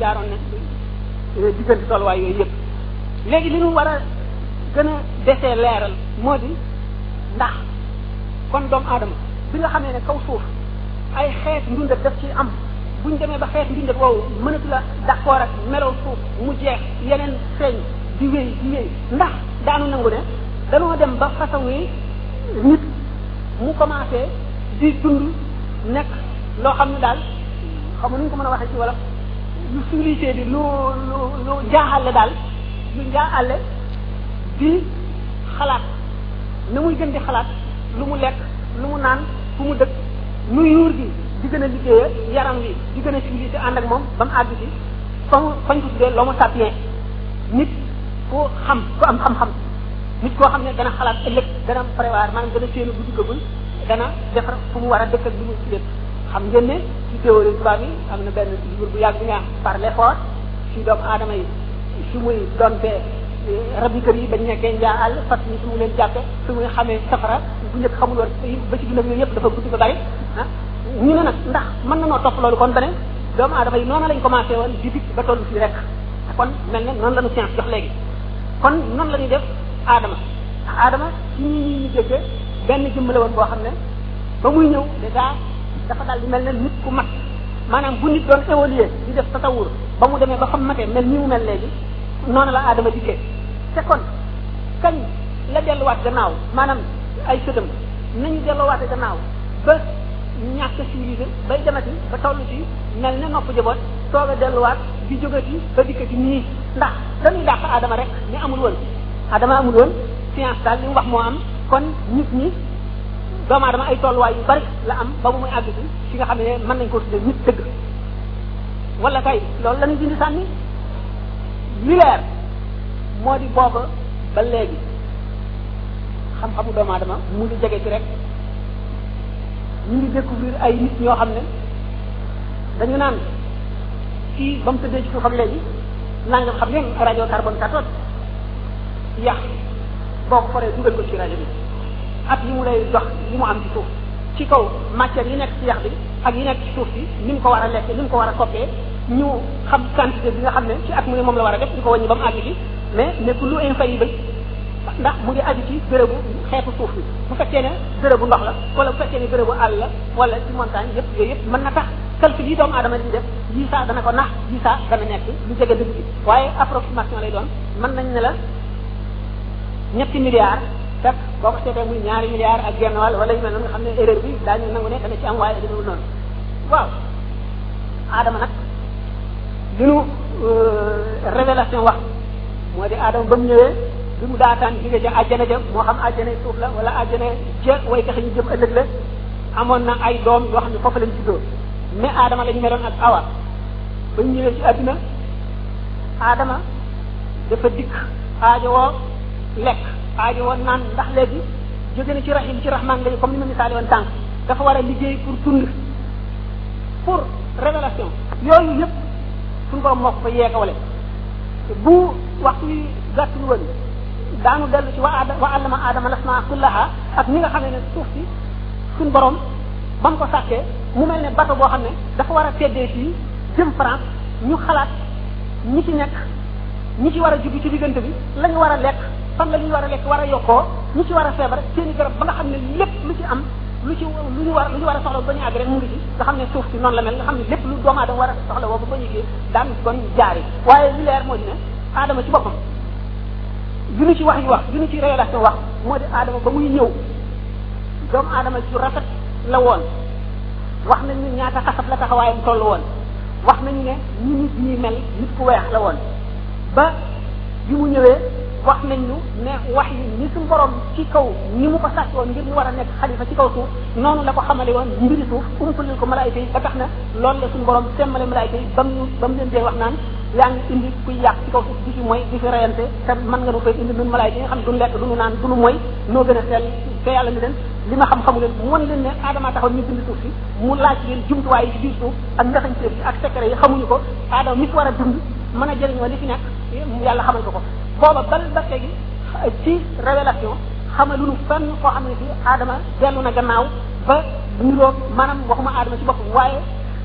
jaaroon na diggante tolluwaay yooyu yëpp léegi li ñu war a gën a desee leeral moo di ndax kon doomu aadama bi nga xamee ne kaw suuf ay xeet ndundat daf ci am buñ demee ba xeet ndundat woowu mënatu la d'accord ak melow suuf mu jeex yeneen feeñ di wéy di wéy ndax daanu nangu ne danoo dem ba façon yi nit mu commencé di dund nekk loo xam ne daal xam nga nu ñu ko mën a waxee ci wolof lu civilisé bi lu lu lu jaaxale daal lu jaaxale di xalaat na muy gën di xalaat lu mu lekk lu mu naan fu mu dëkk nu yuur gi di gën a liggéeya yaram wi di gën a civilisé ànd ak moom ba mu àgg ci fa mu fañ ko tuddee l'homo sapien nit ku xam ku am xam-xam nit koo xam ne dana xalaat ëllëg dana prévoir maanaam dana séenu bu duggagul dana defar fu mu war a dëkk ak lu mu lépp xam ngeen ne ci théorie tubaab yi am na benn livre bu yàgg ñaa par l'effort ci doomu aadama yi su muy donte rab yi kër yi bañ nekkee njaa àll fas yi su mu leen jàppe su muy xamee safara bu njëkk xamul woon ba ci dundam yooyu yëpp dafa gudd ba bari ah ñu ne nag ndax mën na noo topp loolu kon ba ne doomu aadama yi noonu lañ commencé woon di dikk ba tollu fii rek kon mel ne noonu la ñu science jox léegi kon noonu la ñuy def aadama aadama ci ñi ñuy jëkke benn jëmm la woon boo xam ne ba muy ñëw dèjà dafa daal di mel ne nit ku mat maanaam bu nit doon évoluer di def tasawur ba mu demee ba xam matee mel nii mu mel léegi noonu la aadama dikkee te kon kañ la delluwaat gannaaw maanaam ay sëtam nañu delluwaate gannaaw ba ñàkk civilisé bay demati ba toll ci mel ne nopp jaboot soog a delluwaat di jógati ba dikkati nii ndax dañuy dàq aadama rek ni amul woon aadama amul woon science daal li mu wax moo am kon nit ñi doomu aadama ay tolluwaay yu bari la am ba bu muy àgg si fi nga xam ne mën nañ koo tuddee nit dëgg wala kay loolu la ñuy dindi sànni li leer moo di booba ba léegi xam-xamu doomu aadama mu ngi jege ci rek ñu ngi découvrir ay nit ñoo xam ne dañu naan fii ba mu tëddee ci suufam léegi nangam xam ngeen radiocarbone 14 yax boo ko foree dugal ko ci rajo bi at yi mu lay jox yi mu am ci suuf ci kaw matière yi nekk ci yax bi ak yi nekk ci suuf bi ni mu ko war a lekkee ni mu ko war a soppee ñu xam quantité bi nga xam ne ci at mu ne moom la war a def di ko wàññi ba mu àgg ci mais nekk lu infaillible ndax mu ngi aju ci bérébu xeetu suuf bi bu fekkee ne bérébu ndox la wala bu fekkee ne bérébu àll la wala ci montagne yëpp yooyu yëpp mën na tax calcul yi doomu aadama di def yii saa dana ko nax yii saa dana nekk lu jege dëgg bi waaye approximation lay doon mën nañ ne la ñetti milliards fekk boo ko seetee muy ñaari milliards ak genn wàll wala yu mel noonu nga xam ne erreur bi daañu nangu ne dana ci am waaye demewul noonu waaw aadama nag li nu révélation wax moo di aadama ba mu ñëwee bi mu daataan jóge ca àjjana ja moo xam àjjana suuf la wala àjjana ja way tax ñu jëm ëllëg la amoon na ay doom yoo xam ne foofu lañ juddoo mais aadama lañu meloon ak awa ba ñu ñëwee ci àdduna aadama dafa dikk aajowoo lekk aajo woon naan ndax léegi jóge na ci rahim ci rahman nga comme ni ma misaale woon tànk dafa war a liggéey pour tund pour révélation yooyu yëpp suñu borom moo ko fa yeegawale bu waxtu yi gàttul woon daanu dellu ci wa aada wa allama aadama lasmaa kullaha ak ñi nga xam ne suuf si suñu borom ba mu ko sàkkee mu mel ne bato boo xam ne dafa war a teddee fii jëm France ñu xalaat ñi ci nekk ñi ci war a juddu ci diggante bi la ñu war a lekk fan la li ñu war a lekk war a yokkoo ñi ci war a feebar seen i garab ba nga xam ne lépp lu ci am lu ci lu ñu war lu ñu war a soxla ba ñu àgg rek mu ngi ci nga xam ne suuf si noonu la mel nga xam ne lépp lu doomu aadama war a soxla woo ba ba ñu gee daan kon jaari waaye li leer moo di ne aadama ci boppam li ñu ci wax yu wax li ñu ci révélation wax moo di aadama ba muy ñëw doomu aadama ju rafet la woon wax nañ ni ñaata xasab la taxawaayam toll woon wax nañu ne ñi nit ñi mel nit ku weex la woon ba bi mu ñëwee wax nañ ñu ne wax yi ni suñu borom ci kaw ni mu ko sàcc woon ngir mu war a nekk xalifa ci kaw suuf noonu la ko xamale woon mbiri suuf umpalil ko malaayika yi ba tax na loolu la suñu borom semmale malaayika yi bam ñu ba mu leen dee wax naan yaa ngi indi kuy yàq ci kaw suuf di fi mooy di fi reyante te mën nga nu koy indi nun malaayika yi nga xam duñu lekk duñu naan duñu mooy noo gën a sell te yàlla ni leen li ma xam xamu leen mu wan leen ne aadama taxoon ñu bind suuf si mu laaj leen jumtuwaay yi ci biir suuf ak ndaxañ téef yi ak secret yi xamuñu ko aadama mi fi war a dund mën a jëriñoo li fi nekk yàlla xamal ko ko booba bal ba léegi ci révélation xamaluñu fenn koo xam ne fii aadama dellu na gannaaw ba niroog maanaam waxuma aadama ci boppam waaye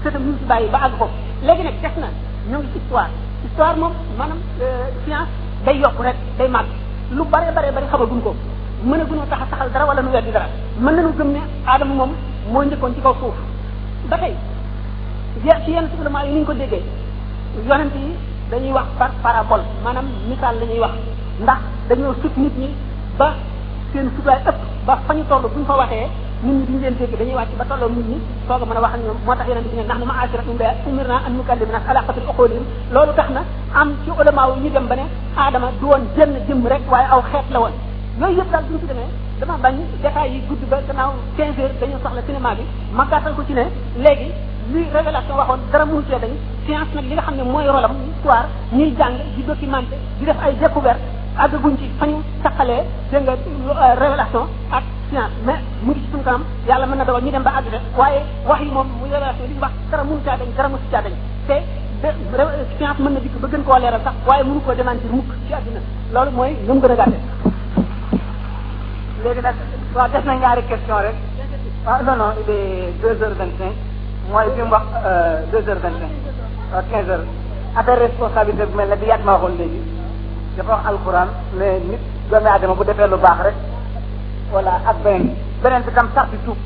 sëtam ñu ci bàyyi ba àgg ko léegi nag des na ñoo ngi histoire histoire moom maanaam science day yokk rek day màgg lu bare bare bari xamaguñ ko mën a gunoo tax a saxal dara wala nu weddi dara mën nañu gëm ne aadama moom moo njëkkoon ci kaw suuf ba tey ci yenn supplément yi ni ñu ko déggee yonent yi dañuy wax par parabole maanaam misaal la ñuy wax ndax dañoo sut nit ñi ba seen sutaay ëpp ba fa ñu toll bu ñu fa waxee nit ñi duñu leen dégg dañuy wàcc ba tolloo nit ñi soog a mën a wax ak ñoom moo tax yonent bi ne ndax nu ma asira um bee umir naa an nukallim nas ala qadri uqulihim loolu tax na am ci ulama wu ñu dem ba ne aadama du woon jënn jëmm rek waaye aw xeet la woon yooyu yëpp daal bu ñu ci demee dama bañ détails yi gudd ba gannaaw 15 heures dañu soxla cinéma bi ma gàttal ko ci ne léegi li révélation waxoon dara mënu cee dañ science nag li nga xam ne mooy rolam histoire ñuy jàng di documenté di def ay découverte àggaguñ ci fañu taqalee dégg nga révélation ak science mais mu ngi ci suñu kanam yàlla mën na dogal ñu dem ba àgg de waaye wax yi moom muy révélation li ñu wax dara mënu caa dañ dara mësu caa dañ te science mën na dikk ba gën koo leeral sax waaye mënu koo démentir mukk ci àddina loolu mooy lu mu gën a gàtte léegi nag waaw def na ñaari question rek ah non non il est deux heures vingt cinq mooy bi mu wax deux heures vingt cinq waaw quinze heures affaire responsabilité bu mel ne bi yaat ma waxoon léegi dafa wax alquran ne nit doomi aadama bu defee lu baax rek voilà ak beneen beneen bi tam sax di tuub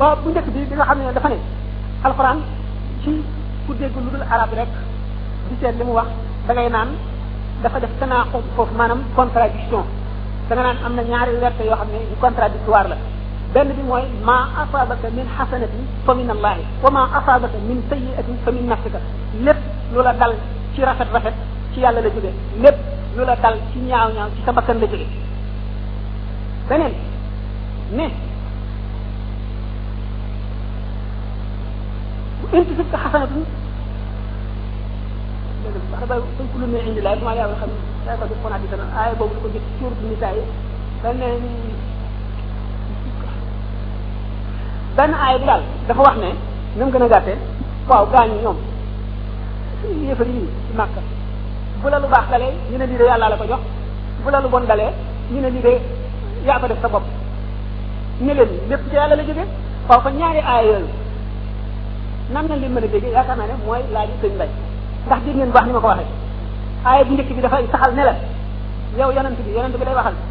waaw bu njëkk bi bi nga xam ne dafa ne alquran ci ku dégg lu dul arab rek di seet li mu wax da ngay naan dafa def tanaaxum foofu maanaam contradiction da nga naan am na ñaari lettre yoo xam ne yu contradictoire la benn bi mooy ma asabaka min xasanatin fa min allahi wa ma asabaka min sayiatin fa min nafsika lépp lu la dal ci rafet rafet ci yàlla la jóge lépp lu la dal ci ñaaw ñaaw ci sa bakkan la jóge beneen ne bu intisib ka xasanatun wala ba dañ ko lu ne indi laay maa yàlla xam ne saa ko def ko naa di aaya boobu di ko jël ci suur bi nisaa yi dañ ne benn aay bi daal dafa wax ne na mu gën a gàttee waaw gaañu ñoom suñu yëfar yi ci màkka bu la lu baax dalee ñu ne lii de yàlla la ko jox bu la lu bon dalee ñu ne lii de yaa ko def sa bopp ne leen lépp ci yàlla la jóge waaw kon ñaari aay yooyu nan lañ leen mën a déggee yaakaar naa ne mooy laaj sëñ mbay ndax dégg ngeen baax ni ma ko waxee aaya bu njëkk bi dafay saxal ne la yow yonent bi yonent bi lay waxal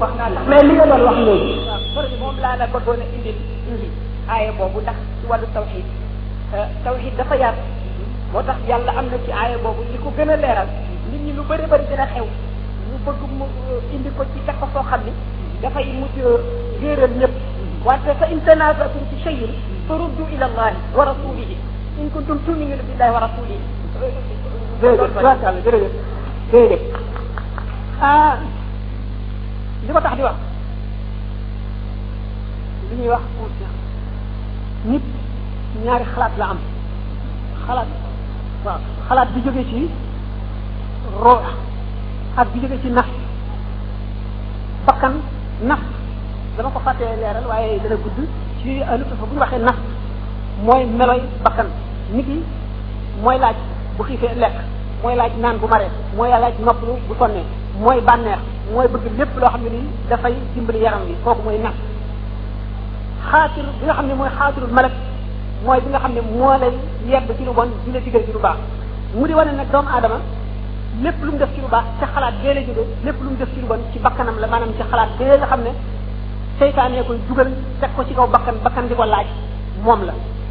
wax naa la mais li nga doon wax léegi moom laa la bëggoon a indil aaye boobu ndax ci wàllu tawxid tawxid dafa yaat moo tax yàlla am na ci aaye boobu li ko gën a leeral nit ñi lu bëri bëri dina xew ñu bëgg mu indi ko ci teg ko foo xam ni dafay mujj réeral ñëpp wante fa in tanazatum fi shay'in faruddu ila allahi wa rasulihi in kuntum tuminuna billahi wa rasulihi jërëjëf jërëjëf ah li ko tax di wax li ñuy wax conscience nit ñaari xalaat la am xalaat waaw xalaat bi jóge ci roox ak bi jóge ci naf bakkan naf dama ko fàttee leeral waaye dana gudd ci alu fa bu ñu waxee naf mooy meloy bakkan nit ki mooy laaj bu xiifee lekk mooy laaj naan bu mare mooy laaj noppalu bu sonnee mooy bànneex mooy bëgg lépp loo xam ne nii dafay dimbali yaram bi kooku mooy nafs xaatir bi nga xam ne mooy xaatirul malak mooy bi nga xam ne moo lay yedd ci lu bon di la digal ci lu baax mu di wane nag doomu aadama lépp lu mu def ci lu baax ca xalaat bee la jóge lépp lu mu def ci lu bon ci bakkanam la maanaam ca xalaat bee nga xam ne seytaane koy dugal teg ko ci kaw bakkan bakkan di ko laaj moom la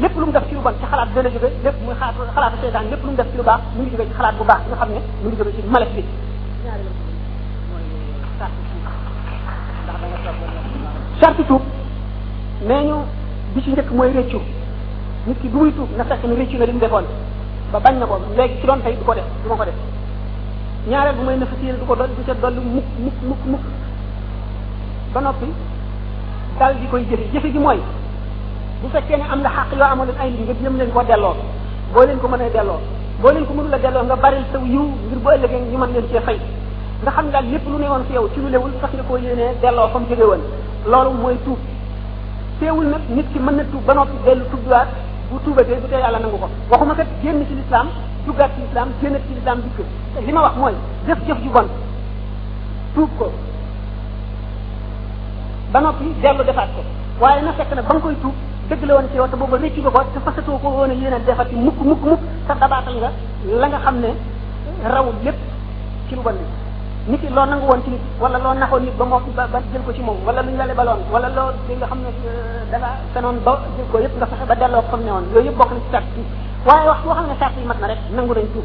lépp lu mu def ci lu bon ci xalaat dana jóge lépp muy xalaat xalaatu seytaan lépp lu mu def ci lu baax mu ngi jóge ci xalaat bu baax nga xam ne mu ngi jóge ci malef bi charte tuub nee ñu bi ci njëkk mooy réccu nit ki bu muy tuub na fekk ni réccu na li mu defoon ba bañ na ko léegi ci doon tey du ko def du ma ko def ñaareel bu may na fas yéene du ko doon du ca dolli mukk mukk mukk mukk ba noppi dal di koy jëfe jëfe ji mooy bu fekkee ne am nga xaq yoo amoon ay nit nga jëm leen ko delloo boo leen ko mënee delloo boo leen ko mënul a delloo nga baril saw yiw ngir bu ëllëgee ñu mën leen cee fay nga xam daal lépp lu ne woon fi yow ci lu lewul fas nga koo yéenee delloo fa mu jóge woon loolu mooy tuub teewul nag nit ki mën na tuub ba noppi dellu tuubwaat bu tuubatee bu tee yàlla nangu ko waxuma kat génn ci lislaam duggaat ci lislaam génn ci lislaam dikk li ma wax mooy def jëf ju bon tuub ko ba noppi dellu defaat ko waaye na fekk nag ba nga koy tuub dëgg la woon ci yow te booba réccu nga ko te fasatoo ko woon a yéene defati mukk mukk mukk sa dabaatal nga la nga xam ne rawul lépp ci lu bon li nit ki loo nangu woon ci nit wala loo naxoon nit ba moo ba ba jël ko ci moom wala lu ñu la lebaloon wala loo li nga xam ne da nga fenoon ba jël ko yëpp nga fexe ba delloo ko fa mu ne woon yooyu yëpp bokk na ci sart yi waaye wax boo xam ne sart yi mat na rek nangu nañ tuub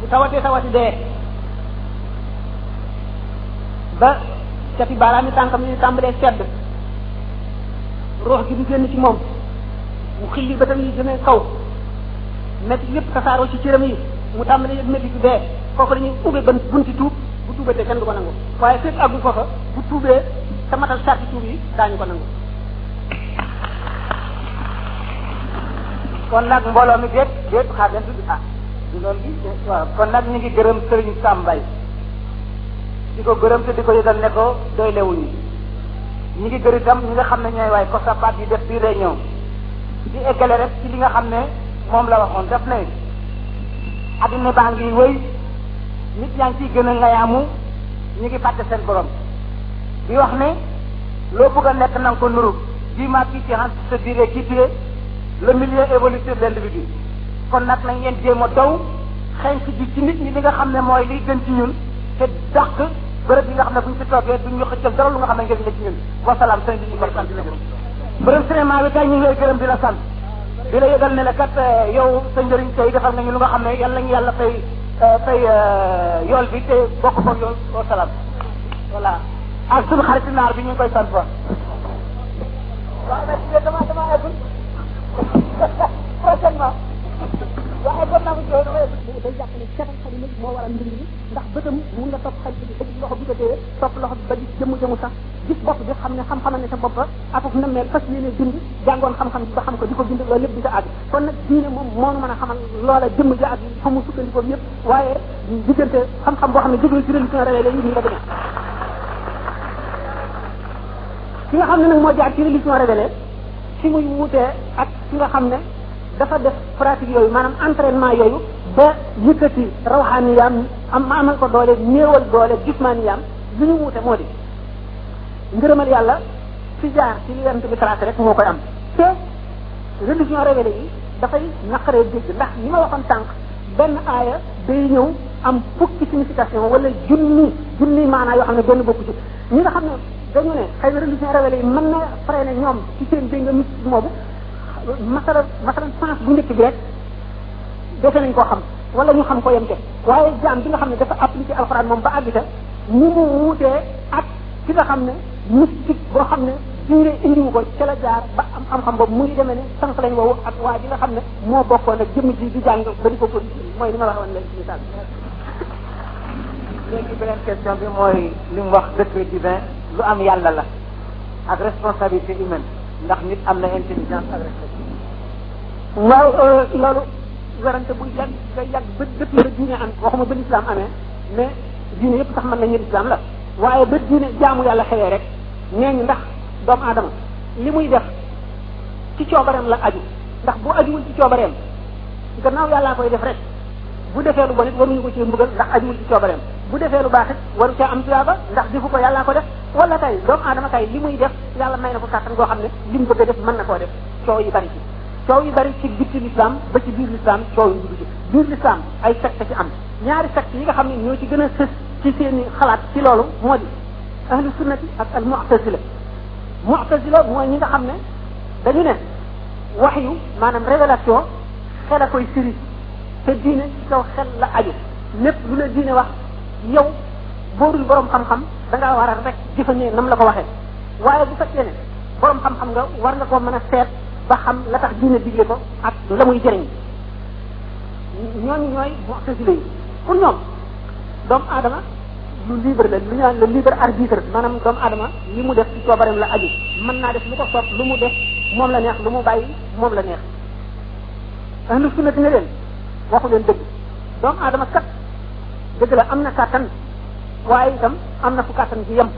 bu tawatee tawati dee ba cati baaraam yi tànkam yi tàmbalee sedd roox gi di génn ci moom mu xilli bëtam yi jëmee kaw métti yëpp tasaaroo ci cëram yi mu tàmbalee yëg métti ci dee foofu la ñuy ubbe ban bunti tuub bu tuubatee kenn du ko nangu waaye fekk àggu foofa bu tuubee te matal sarti tuub yi daañu ko nangu kon nag mbooloo mi déet déet xaar leen tudd ah du doon bi waaw kon nag ñu ngi gërëm sëriñ Sambay di ko gërëm te di ko yëgal ne ko doy lewuñu ñu ngi gër itam ñi nga xam ne ñooy waaye COSAPAT yi def biir réunion di eggale rek ci li nga xam ne moom la waxoon daf ne adduna baa ngi wéy nit yaa ngi ciy gën a ngayaamu ñu ngi fàtte seen borom di wax ne loo bëgg a nekk na nga ko nuru bii maa kii ci xan sa biir kii le milieu évolue de l'individu kon nag nañ leen jéem a daw xeeñ si ji ci nit ñi li nga xam ne mooy liy gën ci ñun te dàq bërëb yi nga xam ne bu ñu fi toogee duñ ñu xëccal dara lu nga xam ne njëriñ la ci ñun wasalaam sëñ bi ñu koy sant bërëm cinéma bi kay ñu ngi lay gërëm di la sant di la yëgal ne la kat yow sa njëriñ tey defal nga ñu lu nga xam ne yal nañu yàlla fay fay yool bi te bokk ko yool wasalaam voilà ak suñu xarit naar bi ñu ngi koy sant fa waaw mais dama dama eggul prochainement waaye kon naa ko joxe dama yëg day jàpp ne seetal xel nit moo waral mbir mi ndax bëtam mun nga topp xel bi ba gis loxo bi ko téye topp loxo bi ba gis jëmu jëmu sax gis bopp bi xam ne xam-xam ne sa bopp ba afaf na mel fas yéene bind jàngoon xam-xam bi ba xam ko di ko bind loolu lépp di sa àgg kon nag diine moom moo nu mën a xamal loola jëmm ja ak fa mu sukkandikoo yëpp waaye diggante xam-xam boo xam ne jógul ci religion révélée yi ñu la demee ki nga xam ne nag moo jaar ci religion révélée fi muy wutee ak ki nga xam ne dafa def pratique yooyu maanaam entraînement yooyu ba yëkkati rawxaaniyaam am ma amal ko doole néewal doole jismaaniyaam li ñu wute moo di ngërëmal yàlla fi jaar ci li yonent bi tracé rek moo koy am te religion révélée yi dafay naqaree dégg ndax li ma waxoon tànk benn aaya day ñëw am fukki signification wala junni junni maanaa yoo xam ne benn bokku ci ñi nga xam ne dañu ne xëy na religion révélée yi mën na fare ne ñoom ci seen dégg nga mystique moobu masala masala sens bu njëkk bi rek defe nañ koo xam wala ñu xam ko yem te waaye jaam bi nga xam ne dafa appliqué alxuraan moom ba àgg ca ni mu wuutee ak ki nga xam ne mystique boo xam ne diine indiwu ko ca la jaar ba am xam-xam boobu mu ngi demee ne sànq lañ woowu ak waa ji nga xam ne moo bokkoon ak jëmm ji di jàng ba di ko ko mooy li ma waxoon léegi ci misaal léegi beneen question bi mooy li mu wax décret divin lu am yàlla la ak responsabilité humaine ndax nit am na intelligence ak responsabilité. waaw loolu werante bu yàgg nga yàgg ba dëpp la diine am waxuma ba lislaam amee mais diine yëpp sax mën nañu lislaam la waaye ba diine jaamu yàlla xewee rek nee ñu ndax doomu aadama li muy def ci coobareem la aju ndax bu ajuwul ci coobareem gannaaw yàllaa koy def rek bu defee lu bon it waruñu ko ci mbugal ndax ajuwul ci coobareem bu defee lu baax it waru caa am tuyaaba ndax defu ko yàllaa ko def wala kay doomu aadama kay li muy def yàlla may na ko kàttan goo xam ne li mu bëgg a def mën na koo def coow yi bari ci coow yi bari ci bitti lislaam ba ci biir lislaam coow yi dugg ci biir lislaam ay secte ci am ñaari secte yi nga xam ne ñoo ci gën a sës ci seeni xalaat ci loolu moo di ahlu sunnati ak al mu'tazila mu'tazila mooy ñi nga xam ne dañu ne wax yu maanaam révélation xel a koy siri te diine ci kaw xel la aju lépp lu la diine wax yow boo dul borom xam-xam da ngaa war a rek jëfandikoo nam la ko waxee waaye bu fekkee ne borom xam-xam nga war nga koo mën a seet ba xam la tax diine digle ko ak la muy jëriñ ñooñu ñooy mu'tazila yi pour ñoom doomu aadama lu libre la lu ñu naan le libre arbitre maanaam doomu aadama li mu def ci coobareem la aju mën naa def lu ko soob lu mu def moom la neex lu mu bàyyi moom la neex ahlu sunna dina leen waxu leen dëgg doomu aadama kat dëgg la am na kàttan waaye itam am na fu kàttan ci yem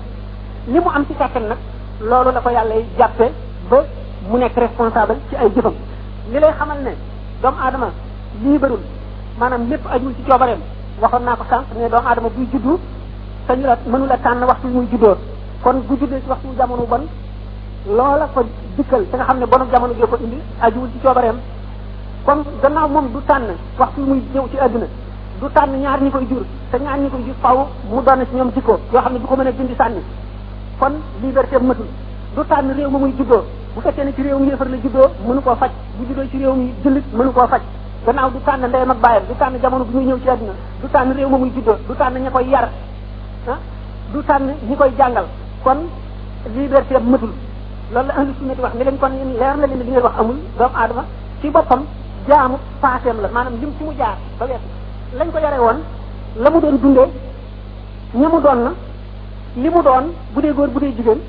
li mu am ci kàttan nag loolu la ko yàlla jàppe ba mu nekk responsable ci ay jëfam li lay xamal ne doomu aadama lii barul maanaam lépp ajul ci coobareem waxoon naa ko sànq ne doomu aadama buy juddu sañu la mënula tànn waxtu muy juddoo kon bu juddee ci waxtu jamono bon loola ko dikkal te nga xam ne bonu jamono joo ko indi ajuwul ci coobareem comme gannaaw moom du tànn waxtu muy ñëw ci àdduna du tànn ñaar ñi koy jur te ñaar ñi koy jur faw mu doon ci ñoom jikko yoo xam ne du ko mën a dindi sànni kon liberté matul du tànn réew ma muy juddoo bu fekkee ne ci réewum yéefar la juddoo mënu koo faj bu juddoo ci réewum jullit mënu koo faj gannaaw du tànn ndeyam ak bàyyam du tànn jamono bu ñuy ñëw ci àdduna du tànn réew ma muy juddoo du tànn ña koy yar ah du tànn ñi koy jàngal kon liberté matul loolu la ahlu sunnati wax ne leen kon yéen leer na leen li ngeen wax amul doomu aadama ci boppam jaamu paaseem la maanaam lim ci mu jaar ba weesu lañ ko yare woon la mu doon dundee ñi mu doon na li mu doon bu dee góor bu dee jigéen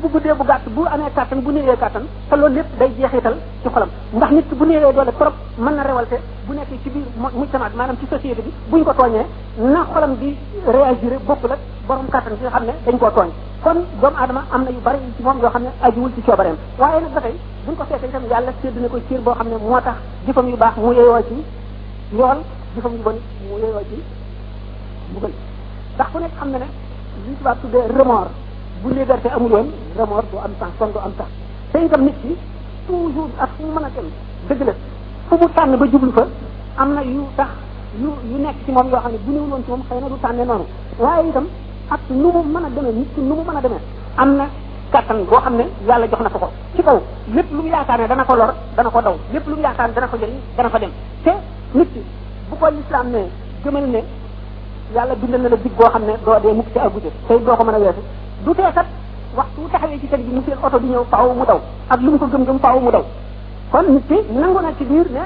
bu guddee bu gàtt bu amee kàttan bu néewee kàttan te loolu lépp day jeexital ci xolam ndax nit ki bu néewee doole trop mën na révolté bu nekkee ci biir mujtamaat maanaam ci société bi buñ ko tooñee na xolam di réagir bokkul ak borom kàttan bi nga xam ne dañ koo tooñ kon doomu aadama am na yu bari ci moom yoo xam ne ajuwul ci coobareem waaye nag ba tey buñ ko seetee itam yàlla sédd na ko cër boo xam ne moo tax jëfam yu baax mu yeyoo ci yool jëfam yu bon mu yeyoo ci mbugal ndax ku nekk xam na ne li tubaab tuddee remords bu liberté amul woon remords du am sax kon du am sax te itam nit ki toujours ak fu mu mën a dem dëgg la fu mu tànn ba jublu fa am na yu tax yu yu nekk ci moom yoo xam ne bu néewloon ci moom xëy na du tànne noonu waaye itam ak nu mu mën a demee nit ki nu mu mën a demee am na kàttan boo xam ne yàlla jox na ko ko ci kaw lépp lu mu yaakaar ne dana ko lor dana ko daw lépp lu mu yaakaar ne dana ko jëriñ dana ko dem te nit ki bu ko lislaam ne gëmal ne yàlla bindal na la dig boo xam ne doo dee mukk ci aguje tey doo ko mën a weesu du tee kat waxtu wu taxawee ci teg bi mu seen oto di ñëw faaw mu daw ak lu mu ko gëm-gëm faaw mu daw kon nit ki nangu na ci biir ne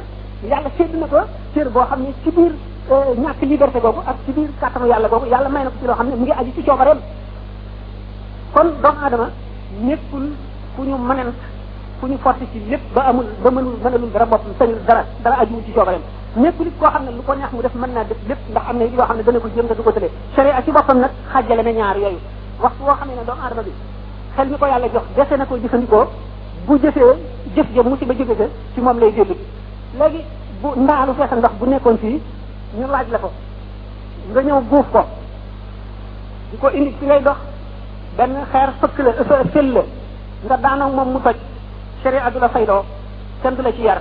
yàlla sédd na ko cër boo xam ne ci biir ñàkk liberté googu ak ci biir kàttanu yàlla googu yàlla may na ko ci loo xam ne mu ngi aju ci coobareem kon doomu aadama nekkul ku ñu mënent ku ñu forcé ci lépp ba amul ba mënul mënalul dara boppam sañul dara dara ajuwul ci coobareem nekkul it koo xam ne lu ko neex mu def mën naa def lépp ndax am na yoo xam ne dana ko jëm te du ko tëlee sharia ci boppam nag xàjjale na ñaar yooyu waxtu woo xam ne doomu aadama bi xel mi ko yàlla jox dese na ko jëfandikoo bu jëfee jëf ja musiba jóge ca ci moom lay déglu léegi bu ndaalu feesal ndox bu nekkoon fii ñu laaj la ko nga ñëw buuf ko di ko indi ci ngay dox benn xeer fëkk la fa fël la nga daanoo moom mu toj sharia du la fayloo kenn du la ci yar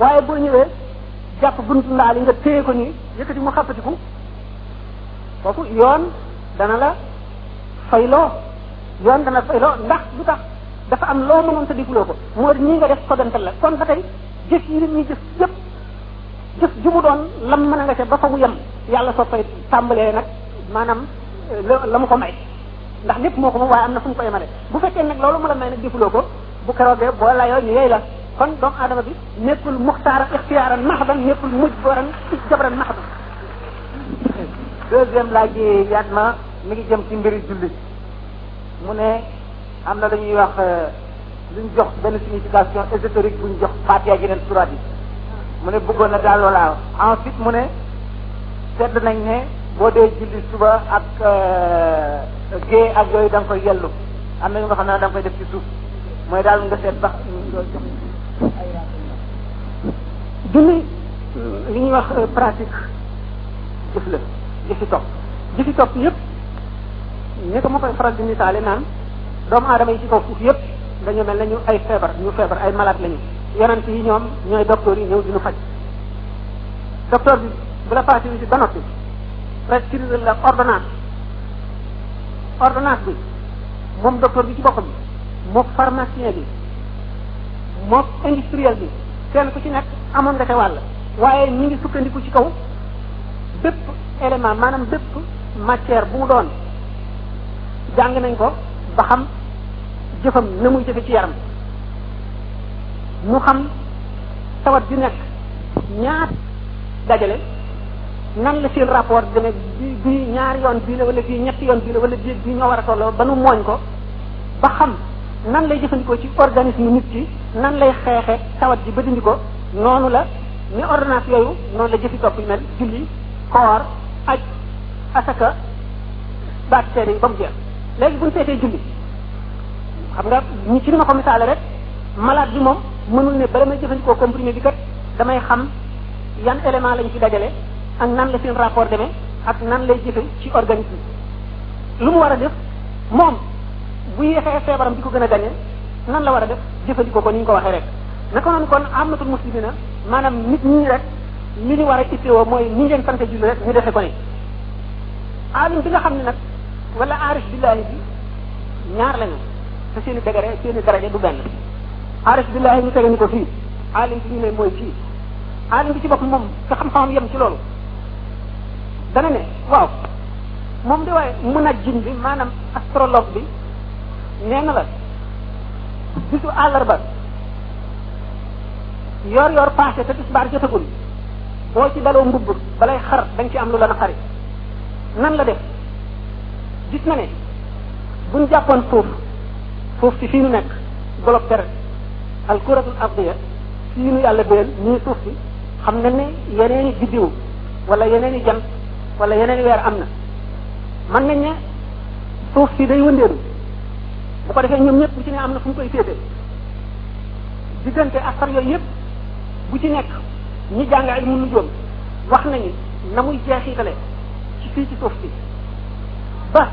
waaye boo ñëwee jàpp buntu ndaal yi nga téye ko nii yëkkati mu xàppatiku foofu yoon dana la fayloo yoon dana fayloo ndax lu tax dafa am loo mënoon te diguloo ko moo ñii nga def ko dantal la kon ba tey jëf yi nit ñi jëf yëpp jëf ju mu doon lam mën a nga ca ba fa mu yem yàlla soo koy tàmbalee nag maanaam la la mu ko may ndax lépp moo ko moom waaye am na fu mu ko yemale bu fekkee nag loolu mu la may nag defuloo ko bu keroogee boo layoo ñu yey la kon doomu aadama bi nekkul muxtaaran ixtiyaaran mahdan nekkul mujbaran jabran mahdan deuxième laaj yi yaat ma mi ngi jëm ci mbiri julli mu ne am na dañuy wax luñ jox benn signification ésotérique buñ jox Faatiha yeneen surat yi mu ne bëggoon na daal loolaa ensuite mu ne sedd nañ ne boo dee julli suba ak gée ak yooyu da nga koy yellu am na ñu nga xam ne da nga koy def ci suuf mooy daal nga seet ba julli li ñuy wax pratique jëf la jëfi topp jëfi topp yëpp ñi ko ma koy faral di misaale naan doomu aadama yi ci kaw suuf yëpp dañu mel nañu ay feebar ñu feebar ay malade lañu yonent yi ñoom ñooy docteur yi ñëw di ñu faj docteur bi bu la fàttali visite ba noppi prescrire la ordonnance ordonnance bi moom docteur bi ci boppam moom pharmacien bi moom industriel bi kenn ku ci nekk amoon nga ca wàll waaye ñu ngi sukkandiku ci kaw bépp élément maanaam bépp matière bu mu doon jàng nañ ko ba xam jëfam na muy jëfe ci yaram mu xam tawat ju nekk ñaar dajale nan la seen rapport demee bi bii ñaari yoon bii la wala bii ñetti yoon bii la wala bii bii ñoo war a tolloo ba nu mooñ ko ba xam nan lay jëfandikoo ci organisme nit ki nan lay xeexe tawat ji ba dindi ko noonu la ni ordonnance yooyu noonu la jëfi topp yu mel julli koor aj asaka baat seede yi ba mu jeex léegi bu ñu seetee julli xam nga ñi ci ni ma ko misaale rek malade bi moom mënul ne bala may jëfandikoo comprimé bi kat damay xam yan élément lañ ci dajale ak nan la seen rapport demee ak nan lay jëfe ci organisme lu mu war a def moom bu yéexee feebaram di ko gën a gañe nan la war a def jëfandikoo ko ni ñu ko waxee rek naka noonu kon amatul muslimina maanaam nit ñi rek li ñu war a itteewoo mooy ni ngeen sant julli rek ñu defe ko ne aalim bi nga xam ne nag wala aarif billahi bi ñaar lañu te seen i degere seen i daraja du benn aarif billahi ñu tege ñu ko fii aalim bi ñu ne mooy fii aalim bi ci bopp moom te xam-xamam yem ci loolu dana ne waaw moom de waaye mun a jin bi maanaam astrologue bi nee na la bisu àllarba yor yor passé te tisbaar jotagul boo ci daloo mbubb balay xar da nga ci am lu la naqari nan la def gis na ne buñ jàppoon suuf suuf si fii nu nekk golob tere al kuratul ardiya fii nu yàlla béyal nii suuf si xam na ne yeneen i biddiw wala yeneen i jant wala yeneen i weer am na mën nañ ne suuf si day wëndeelu bu ko defee ñoom ñëpp bu ci ne am na fu mu koy féete diggante asar yooyu yëpp bu ci nekk ñi jàng ay mun nujoom wax nañu na muy jeexitale ci fii ci suuf si ba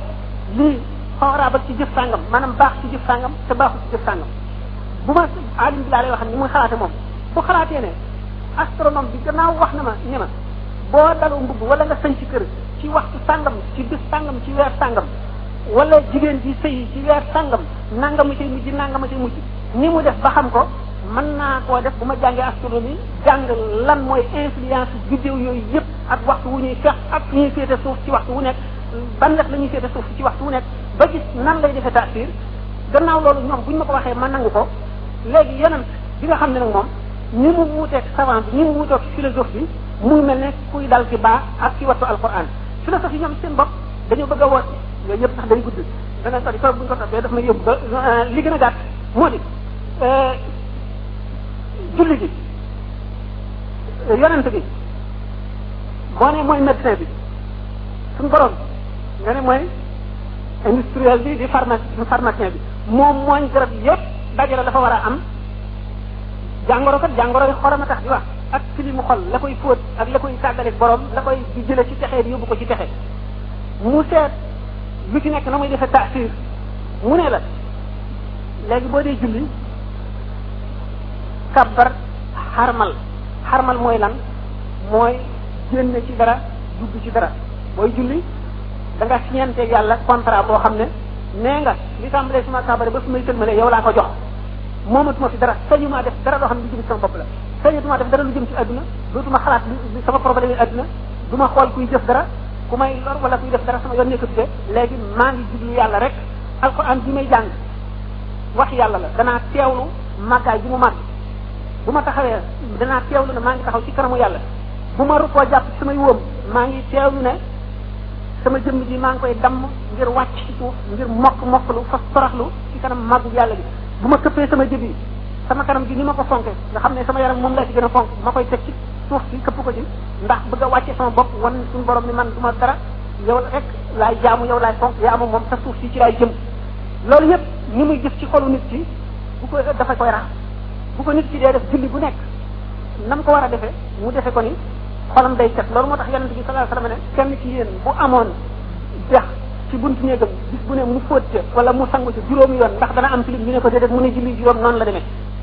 lii xooraabal ci jëf sàngam maanaam baax ci jëf sàngam te baaxul ci jëf sàngam bu ma alim bi laa lay wax ni muy xalaate moom bu xalaatee ne astronome bi gannaaw wax na ma ne ma boo daloo mbubb wala nga sañ ci kër ci waxtu sàngam ci bés sàngam ci weer sàngam wala jigéen ji sëy ci weer sàngam nangama cay mujj nangama cay mujj ni mu def ba xam ko mën naa koo def bu ma jàngee astronomie jàng lan mooy influence vidéo yooyu yëpp ak waxtu wu ñuy fex ak ñuy féete suuf ci waxtu wu nekk ban wet la ñuy féete suuf ci waxtu wu nekk ba gis nan lay defee taasir gannaaw loolu ñoom buñ ma ko waxee ma nangu ko léegi yonent bi nga xam ne nag moom ni mu wuuteeg savant bi ni mu wuuteeg philosophe bi mu mel ne kuy dal ci baax ak ci wattu alquran philosophe yi ñoom seen bopp dañu bëgg a woote yooyu yëpp sax day gudd dana sori trop bu ñu ko toppee daf may yóbbu ba li gën a gàtt moo di julli gi yonent bi boo ne mooy médecin bi suñu borom nga ne mooy industriel bi di pharma pharmacien bi moom mooñ garab yëpp dajale dafa war a am jàngoro kat jàngoro yi xolam a tax di wax ak ci li mu xol la koy fóot ak la koy tàggaleeg borom la koy di jële ci texee di yóbbu ko ci texe mu seet lu ci nekk na muy defee taasir mu ne la léegi boo dee julli kabbar xarmal xarmal mooy lan mooy génn ci dara dugg ci dara booy julli da nga signante yàlla contrat boo xam ne nee nga li tàmbalee suma kabare ba su may sëlmale yow laa ko jox moomatuma fi dara sañu maa def dara loo xam ne lu jëm ci sama bopp la sañu maa def dara lu jëm ci àdduna dootuma xalaat sama problème yi àdduna du ma xool kuy jëf dara ku may lor wala kuy def dara sama yoon nekkatu de léegi maa ngi jublu yàlla rek alquran bi may jàng wax yàlla la danaa teewlu màggaay bi mu màgg bu ma taxawee danaa teewlu ne maa ngi taxaw ci kanamu yàlla bu ma rukkoo jàpp ci samay wóom maa ngi teewlu ne sama jëmm ji maa ngi koy damm ngir wàcc ci suuf ngir mokk mokklu fas toraxlu ci kanam màggu yàlla bi bu ma këppee sama jëb yi sama kanam gi ni ma ko fonke nga xam ne sama yaram moom laa ci gën a fonk ma koy teg ci suuf si këpp ko ci ndax bëgg a wàcce sama bopp wan suñu borom ni man du ma dara yow rek laay jaamu yow laay fonk yaa ma moom sa suuf si ci laay jëm loolu yëpp ni muy jëf ci xolu nit ki bu ko dafa koy raxas bu ko nit ki dee def julli bu nekk nam ko war a defee mu defe ko ni xolam day set loolu moo tax yonent bi sallallahu alayhi wasallam ne kenn ci yéen bu amoon dex ci buntu néegam bis bu ne mu fóot ca wala mu sangu ca juróomi yoon ndax dana am tilim ñu ne ko déedéet mu ne julli juróom noonu la demee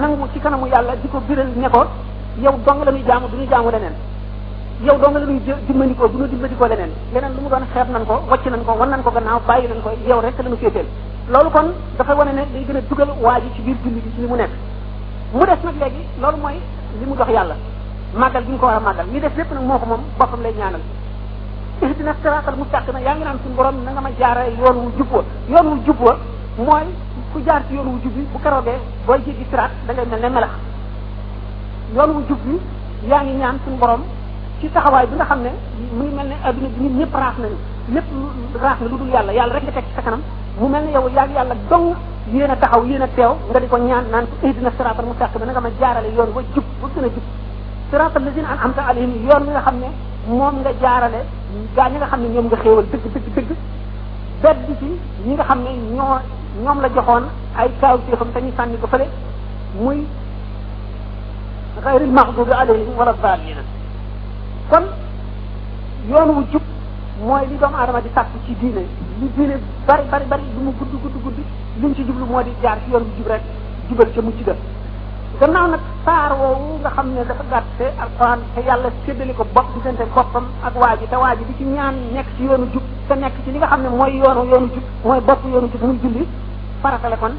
nangu ci kanamu yàlla di ko biral ne ko yow dong la ñuy jaamu du ñu jaamu leneen yow dong la ñuy dimbandikoo du ñu dimbandikoo leneen leneen lu mu doon xeeb nañ ko wàcc nañ ko wan nañ ko gannaaw bàyyi nañ ko yow rek la ñu féeteel loolu kon dafay wane ne day gën a dugal waa ji ci biir julli bi ci li mu nekk mu des nag léegi loolu mooy li mu jox yàlla màggal gi mu ko war a màggal li des lépp nag moo ko moom boppam lay ñaanal ihdina siraatal mustaqima yaa ngi naan suñu borom na nga ma jaaree yoon wu jub wa yoon wu jub wa mooy ku jaar ci yoon wu jub bi bu karoogee booy jéggi siraat da ngay mel ne melax yoon wu jub bi yaa ngi ñaan suñu borom ci taxawaay bi nga xam ne mu ngi mel ne adduna bi nit ñëpp raaf nañu lépp raaf na lu dul yàlla yàlla rek nga teg ci sa kanam mu mel ne yow yaa ngi yàlla dong yéen a taxaw yéen a teew nga di ko ñaan naan ko ihdina siraatal mustaqim na nga ma jaarale yoon wa jub ba gën a jub siraatal lazina an'amta alayhim yoon wi nga xam ne moom nga jaarale gaa ñi nga xam ne ñoom nga xéewal dëgg dëgg dëgg bedd ci ñi nga xam ne ñoo ñoom la joxoon ay kaaw téefam te ñu sànni ko fële muy xayril maxdubi alayhim wala daalina kon yoon wu jub mooy li doomu aadama di sàkku ci diine li diine bari bari bari lu mu gudd gudd gudd liñ ci jublu moo di jaar ci yoon bu jub rek jubal ca mucc ga gannaaw nag saar woowu nga xam ne dafa gàtt te alquran te yàlla séddale ko bopp diggante boppam ak waa ji te waa ji di ci ñaan nekk ci yoonu jub te nekk ci li nga xam ne mooy yoonu yoonu jub mooy bopp yoonu jub muy julli farata la kon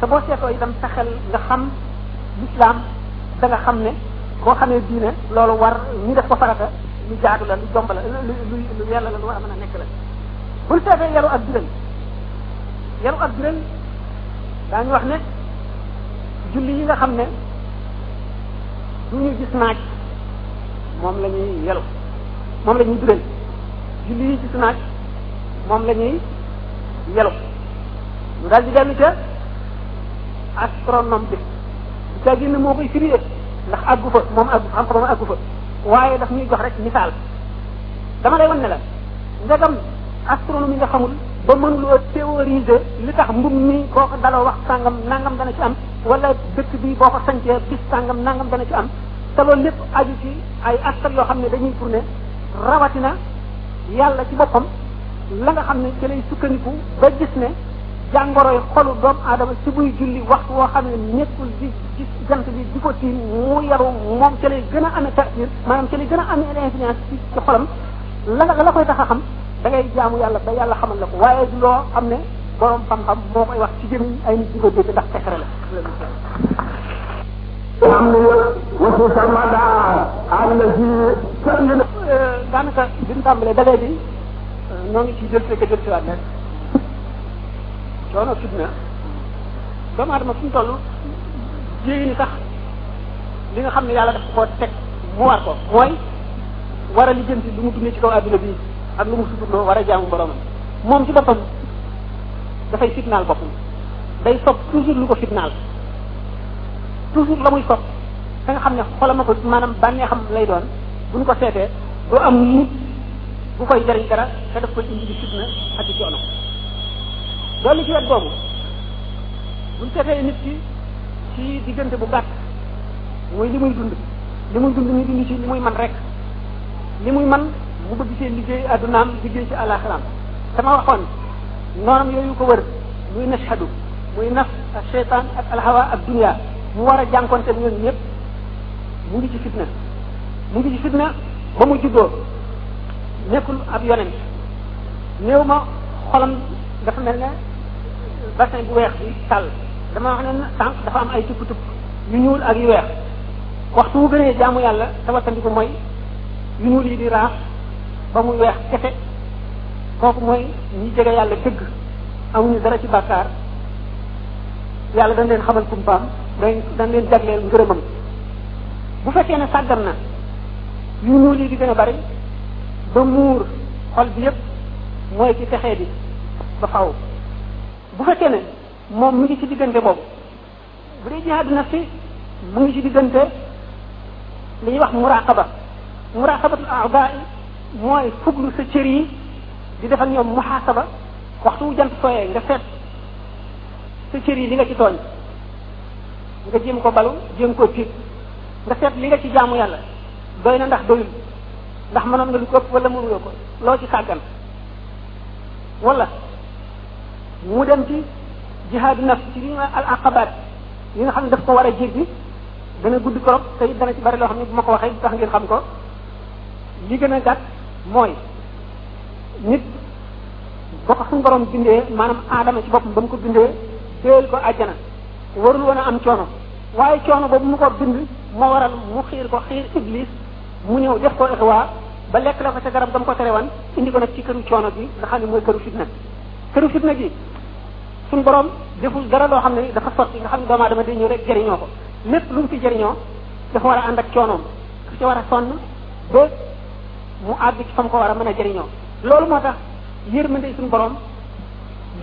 te boo seetoo itam sa xel nga xam lislaam da nga xam ne boo xamee diine loolu war ñu def ko farata lu jaadu la lu jomb la lu lu lu yàlla la lu war a mën a nekk la bul seetee yaru ak biral yaru ak biral daañu wax ne julli yi nga xam ne du ñu gis naaj moom la ñuy yaru moom la ñuy biral julli yi ci sunaat moom la ñuy yelu mu daal di dellu ca astronome bi bu ca génn moo koy firi ndax àggu fa moom àggu xam xam àggu fa waaye daf ñuy jox rek misaal dama lay wan ne la ndegam astronomie nga xamul ba mënuloo théoriser li tax mbum mi boo ko daloo wax sàngam nangam dana ci am wala dëkk bi boo ko sancee bis sàngam nangam dana ci am te loolu lépp aju ci ay askan yoo xam ne dañuy tourné rawatina yàlla ci boppam la nga xam ne ci lay sukkandiku ba gis ne jàngoroy xolu doomu aadama ci buy julli waxtu woo xam ne nekkul di gis jant bi di ko tiim mu yaru moom ci lay gën a amee taasir maanaam ci lay gën a amee influence ci ci xolam la nga la koy tax a xam da ngay jaamu yàlla ba yàlla xamal la ko waaye du loo xam ne borom xam-xam moo koy wax ci jëmiñ ay nit di ko dégg ndax secret la am na yëpp wasu sama daa am na ci sëñ bi. daanaka bi ñu tàmbalee ba léegi ñoo ngi ciy jël see ka jël si waat rek coono fitna doomu aadama fu mu toll jéegi ni sax li nga xam ne yàlla daf ko teg mu war ko mooy war a lijjanti lu mu dundee ci kaw adduna bi ak lu mu suturloo war a jaamu boromam moom ci boppam dafay fitnaal boppam day sopp toujours lu ko fitnaal toujours la muy sopp da nga xam ne xolam a ko maanaam bànneexam lay doon bu ñu ko seetee du am nit bu koy jëriñ dara te daf koy indi di fitna ak di coono loolu ci wet boobu bu ñu seetee nit ki ci diggante bu gàtt mooy li muy dund li muy dund ñu dund ci li muy man rek li muy man mu bëgg seen liggéey addunaam liggéey ci àllaaxiraam sama waxoon noonam yooyu ko wër muy nashadu muy naf ak seytaan ak alxawa ak dunia mu war a jànkonte ñoom ñëpp mu ngi ci fitna mu ngi ci fitna ba mu juddoo nekkul ab yonent néew ma xolam dafa mel ne bassin bu weex bi tàll dama wax ne tànk dafa am ay tupp tupp yu ñuul ak yu weex waxtu wu gënee jaamu yàlla te wattandiku mooy yu ñuul yi di raaf ba mu weex kese kooku mooy ñi jege yàlla dëgg amuñu dara ci bàkkaar yàlla dañ leen xamal kumpaam dañ dañ leen jagleel ngërëmam bu fekkee ne sàggan na yu ñuul yi di gën a bari ba muur xol bi yépp mooy ci texee bi ba faw bu fekkee ne moom mi ngi ci diggante boobu bu dee jihaadu nafsi mu ngi ci diggante li ñuy wax muraqaba muraqabatul a'daa mooy fuglu sa cër yi di def ak ñoom muhaasaba waxtu wu jant sooyee nga seet sa cër yi li nga ci tooñ nga jéem ko balu jéem koo tiit nga seet li nga ci jaamu yàlla doy na ndax doyul ndax mënoon nga lu ko ëpp wala mënuloo ko loo ci sàggan wala mu dem ci jihaadu nafs ci li ñu al aqabaat yi nga xam ne daf ko war a jéggi dana gudd trop te it dana ci bari loo xam ne bu ma ko waxee du tax ngeen xam ko li gën a gàtt mooy nit boo ko suñu borom bindee maanaam aadama ci boppam ba mu ko bindee déel ko àjjana warul woon a am coono waaye coono boobu mu ko bind moo waral mu xiir ko xiir iblis mu ñëw def ko ixwa ba lekk la ko ca garab gam ko tere wan indi ko nag ci këru coono bi nga xam ne mooy këru fitna këru fitna gi suñu borom deful dara loo xam ne dafa sotti nga xam ne doomu aadama day ñëw rek jëriñoo ko lépp lu mu fi jëriñoo dafa war a ànd ak coonoom dafa ci war a sonn ba mu àgg ci fa mu ko war a mën a jëriñoo loolu moo tax yërmande suñu borom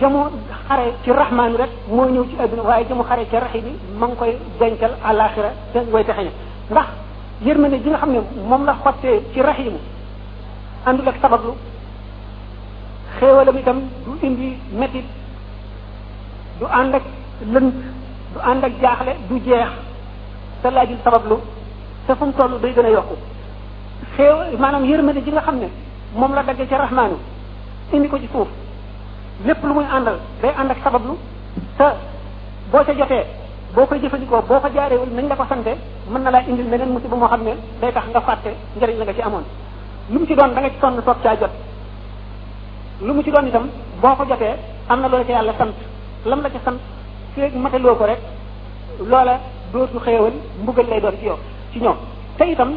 jamu xare ci rahmaan rek moo ñëw ci adduna waaye jamu xare ci raxi bi ma ngi koy dencal àllaaxira te way taxe ne ndax yërmande ji nga xam ne moom la xottee ci raximu àndul ak sabablu xéewalam itam du indi métit du ànd ak lënt du ànd ak jaaxle du jeex te laajul sabablu te fu mu toll day gën a yokku xéew maanaam yërmande ji nga xam ne moom la dagge ca rahmaanu indi ko ci suuf lépp lu muy àndal day ànd ak sabablu te boo ca jotee boo koy jëfandikoo boo ko jaarewul nañ la ko sante mën na laa indil meneen musiba moo xam ne day tax nga fàtte njëriñ la nga ci amoon lu mu ci doon da nga ci sonn soog caa jot lu mu ci doon itam boo ko jotee am na loola ca yàlla sant lam la ca sant feeg mataloo ko rek loola dootu xéewal mbugal lay doon ci yow ci ñoom te itam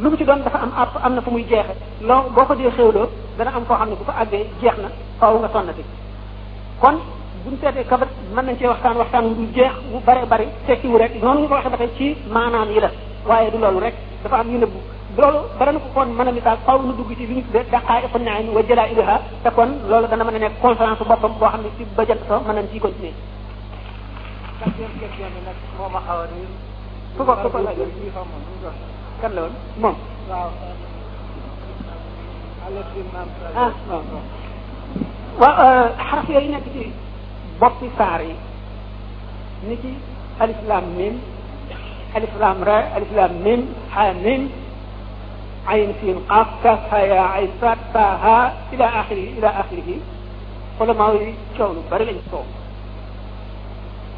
lu mu ci doon dafa am àpp am na fu muy jeexe loo boo ko dee xéewloo dana am foo xam ne bu ko àggee jeex na faaw nga sonnati kon buñ seetee kabat mën nañ cee waxtaan waxtaan wu dul jeex wu bare bari tekkiwu rek noonu ñu ko waxee ba tey ci maanaam yi la waaye du loolu rek dafa am yu nëbbu loolu bara na ko kon mën a misaal faw nu dugg ci li ñu tuddee daqaa iqu naan wa jëlaa iluha te kon loolu dana mën a nekk conférence boppam boo xam ne ci ba jant soo mën nañ ciy continuer quatrième question bi nag moo ma xaw a réer. ku ko ku ko laaj kii xaw ma nu mu doon. kan la woon moom waaw. allo si maam Sall. ah waaw waaw xaraf yooyu nekk ci boppi saar yi ni ci alif laam miim alif lam ra alif lam mim ha mim ayn siin qaaf kaaf ha ya ay saat ta ha ila axirihi ila axirihi xulamaa yi coow lu bari lañ coow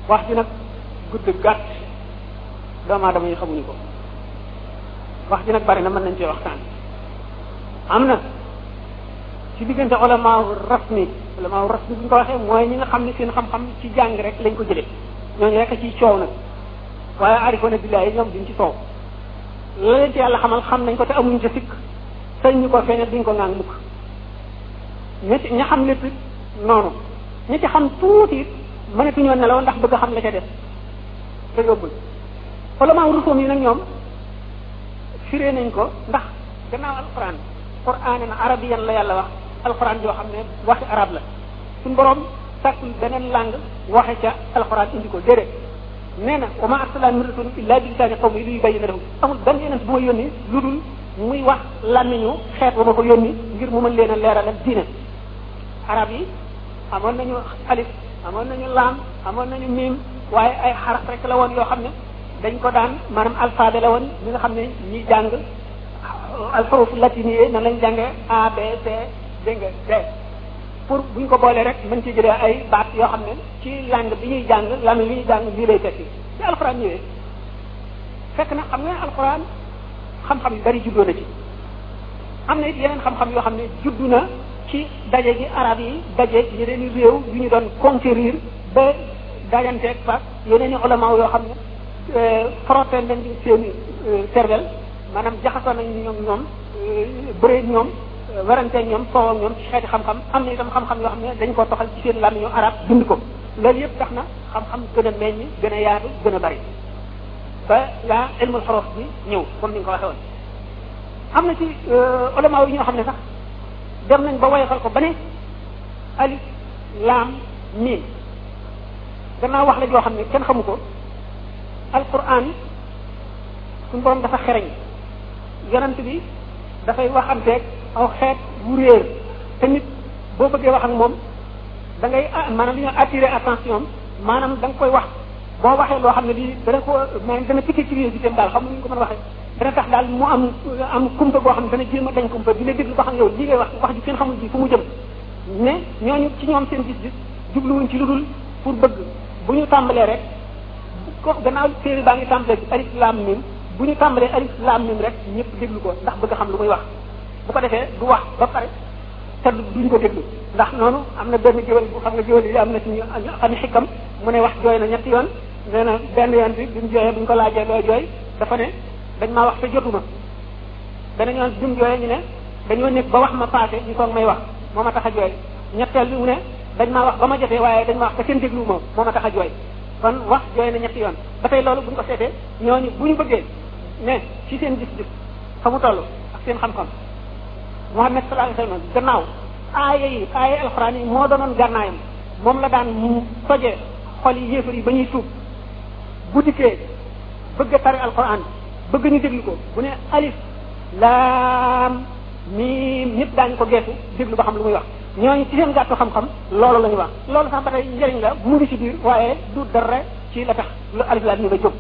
wax ji nag gudd gàtt doomu aadama yi xamuñu ko wax ji nag bari na mën nañ cee waxtaan am na ci diggante ulamaaw rasmi ulamaaw rasmi bu ñu ko waxee mooy ñi nga xam ne seen xam-xam ci jàng rek lañ ko jëlee ñooñu rekk ci coow nag waaye arifoona billaay yi ñoom duñ ci coow la leen ci yàlla xamal xam nañ ko te amuñ ca sikk sañ ñu ko feeñal duñ ko ŋaang mukk ña ci ña xam lépp noonu ña ci xam tuuti it mënatuñoo nelaw ndax bëgg a xam la ca def te yóbbul ulama rusoom yi nag ñoom firee nañ ko ndax gannaaw alquran quranan arabiyan la yàlla wax alquran joo xam ne waxi arab la suñ borom sàkkul beneen làng waxe ca alxuraan indi ko déedéet nee na wa ma arsalna min rasulin illa bi lisaani qawmi li yubayyina lahum amul benn yonent bu ma yónni lu dul muy wax làmmiñu xeet wa ma ko yónni ngir mu mën leen a leeralal diine arab yi amoon nañu alif amoon nañu laam amoon nañu miim waaye ay xaraf rek la woon yoo xam ne dañ ko daan maanaam alphabet la woon ñi nga xam ne ñi jàng alxuruf latini yi nan lañ jàngee A B C dégg nga D pour bu ñu ko boolee rek mën ci jëlee ay baat yoo xam ne ci langue bi ñuy jàng langue bi ñuy jàng lii lay tekki ci alxuraan ñëwee fekk na xam nga alxuraan xam-xam yu bari juddoo na ci am na it yeneen xam-xam yoo xam ne juddu na ci daje gi arab yi daje yeneen i réew yu ñu doon conquérir ba dajanteeg fa yeneen i ulama yoo xam ne frotté nañ seen i cervelle maanaam jaxasoo nañ ñoom ñoom bëre ñoom waranteeg ñoom foowoog ñoom ci xeeti xam-xam am na itam xam-xam yoo xam ne dañ koo toxal ci seen làmmiñu arab bind ko loolu yëpp tax na xam-xam gën a meññ gën a yaatu gën a bari ba yaa ilmul xorof bi ñëw comme ni nga ko waxee woon am na ci ulama yi ñoo xam ne sax dem nañ ba woyofal ko ba ne alif laam miim gannaaw wax la joo xam ne kenn xamu ko alquran suñu borom dafa xereñ yonent bi dafay waxanteeg aw xeet wu réer te nit boo bëggee wax ak moom da ngay ah maanaam li ñoo attiré attention am maanaam da nga koy wax boo waxee loo xam ne lii dana ko maanaam dana piqué curiosité am daal xam nga ko mën a waxee dana tax daal mu am am kumpa boo xam ne dana jéem a dañ kumpa dina déglu ba xam yow lii ngay wax wax ji kenn xamul ji fu mu jëm ne ñooñu ci ñoom seen gis-gis jubluwuñ ci lu dul pour bëgg bu ñu tàmbalee rek ko gannaaw téere baa ngi tàmbalee ci alif laam mim bu ñu tàmbalee alif laam mim rek ñëpp déglu ko ndax bëgg xam lu muy wax bu ko defee du wax ba pare te duñ ko déglu ndax noonu am na benn géwél bu xam nga géwél yi am na ci ñu xam xikam mu ne wax jooy na ñetti yoon nee na benn yoon bi bi mu jooyee bu ñu ko laajee loo jooy dafa ne dañ maa wax te jotuma beneen yoon bi mu jooyee ñu ne dañoo nekk ba wax ma passé ñu soog may wax moo ma tax a jooy ñetteel bi mu ne dañ maa wax ba ma jotee waaye dañ ma wax te kenn déglu moom moo ma tax a jooy kon wax jooy na ñetti yoon ba tey loolu bu ñu ko seetee ñooñu bu ñu bëggee ne ci seen gis-gis fa mu toll ak seen xam-xam Muhammad sallallahu alayhi wa sallam gannaaw aaya yi aaya alxuraan yi moo doonoon gànnaayam moom la daan mu tojee xol yi yéefar yi ba ñuy tuub bu dikkee bëgg a tari alxuraan bëgg ñu déglu ko bu ne alif laam miim ñëpp daañu ko geesu déglu ba xam lu muy wax ñooñu ci seen gàttu xam-xam loolu la ñu wax loolu sax ba tey njëriñ la mu ngi ci biir waaye du dara ci la tax lu alif laam yi ba jóg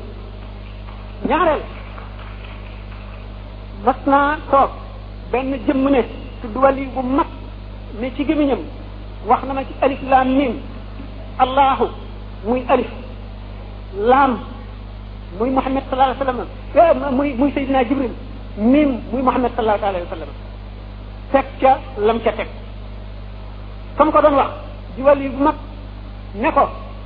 ñaareel mas naa toog benn jëmm ne tudd wali bu mag ne ci gémmiñam wax na ma ci alif laam miim allahu muy alif laam muy Muhammad sallallahu alayhi wa sallam muy muy Seydina Jibril miim muy Muhammad sallallahu alayhi wa sallam teg ca lam ca teg comme ko doon wax di wali bu mag ne ko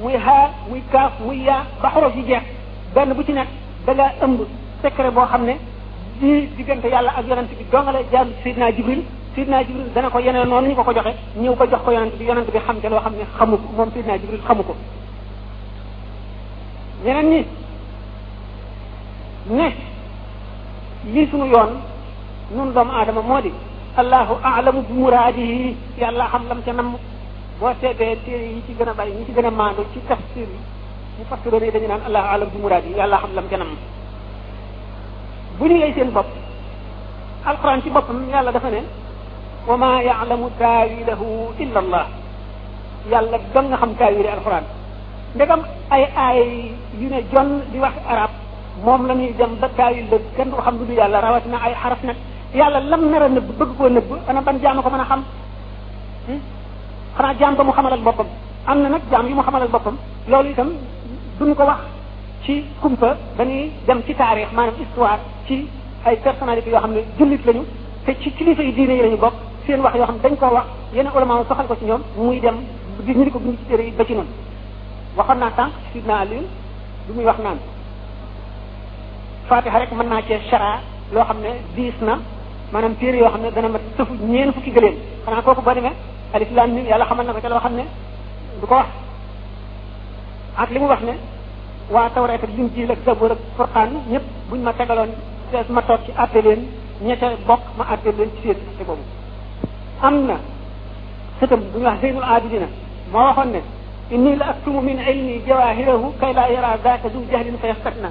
muy xaa muy kaaf muy yaa ba xorof yi jeex benn bu ci nekk da nga ëmb secret boo xam ne di diggante yàlla ak yonent bi dongale jaar Seydina Jibril Seydina Jibril dana ko yeneen noonu ñu ko ko joxe ñëw ba jox ko yonent bi yonent bi xam te loo xam ne xamu ko moom Seydina Jibril xamu ko ñeneen ñi ne lii sunu yoon nun doomu aadama moo di allahu aalamu bi muraadihi yàlla xam lam ca namm boo seetee téere yi ci gën a bari ñi ci gën a maandu ci tafsir yi ñu fassiroon yi dañu naan allah alam bi muraad yi yàlla xam lam kanam bu ñu lay seen bopp alquran ci boppam yàlla dafa ne wa ma yaalamu taawilahu illa allah yàlla dong nga xam taawili alquran ndegam ay aay yu ne jon di wax arab moom la ñuy dem ba taawil la kenn du ko xam lu du yàlla rawatina ay xaraf nag yàlla lam nar a nëbb bëgg koo nëbb ana ban jaam ko mën a xam xanaa jaam ba mu xamalal boppam am na nag jaam yu mu xamalal boppam loolu itam duñu ko wax ci kumpa dañuy dem ci taarix maanaam histoire ci ay personnalité yoo xam ne jullit lañu te ci kilifa yi diine yi lañu bokk seen wax yoo xam ne dañ koo wax yenn ulama soxal ko ci ñoom muy dem di ñu di ko bind ci téere yi ba ci noonu waxoon naa sànq ci sidna Ali bi muy wax naan fatiha rek mën naa cee chara loo xam ne diis na maanaam téere yoo xam ne dana mat sëfu ñeen fukki gëléem xanaa kooku boo demee alif laam mim yàlla xamal na ko ca loo xam ne du ko wax ak li mu wax ne waa tawreet ak linjiil ak zabur ak furqaan ñëpp buñ ma tegaloon sees ma toog ci àtte leen ña ca bokk ma àtte leen ci seen àtte boobu am na sëtam bu ñu wax zeynul abidina moo waxoon ne inni la aktumu min ilmi jawahirahu kay laa yara zaaka du jahlin fa yastakna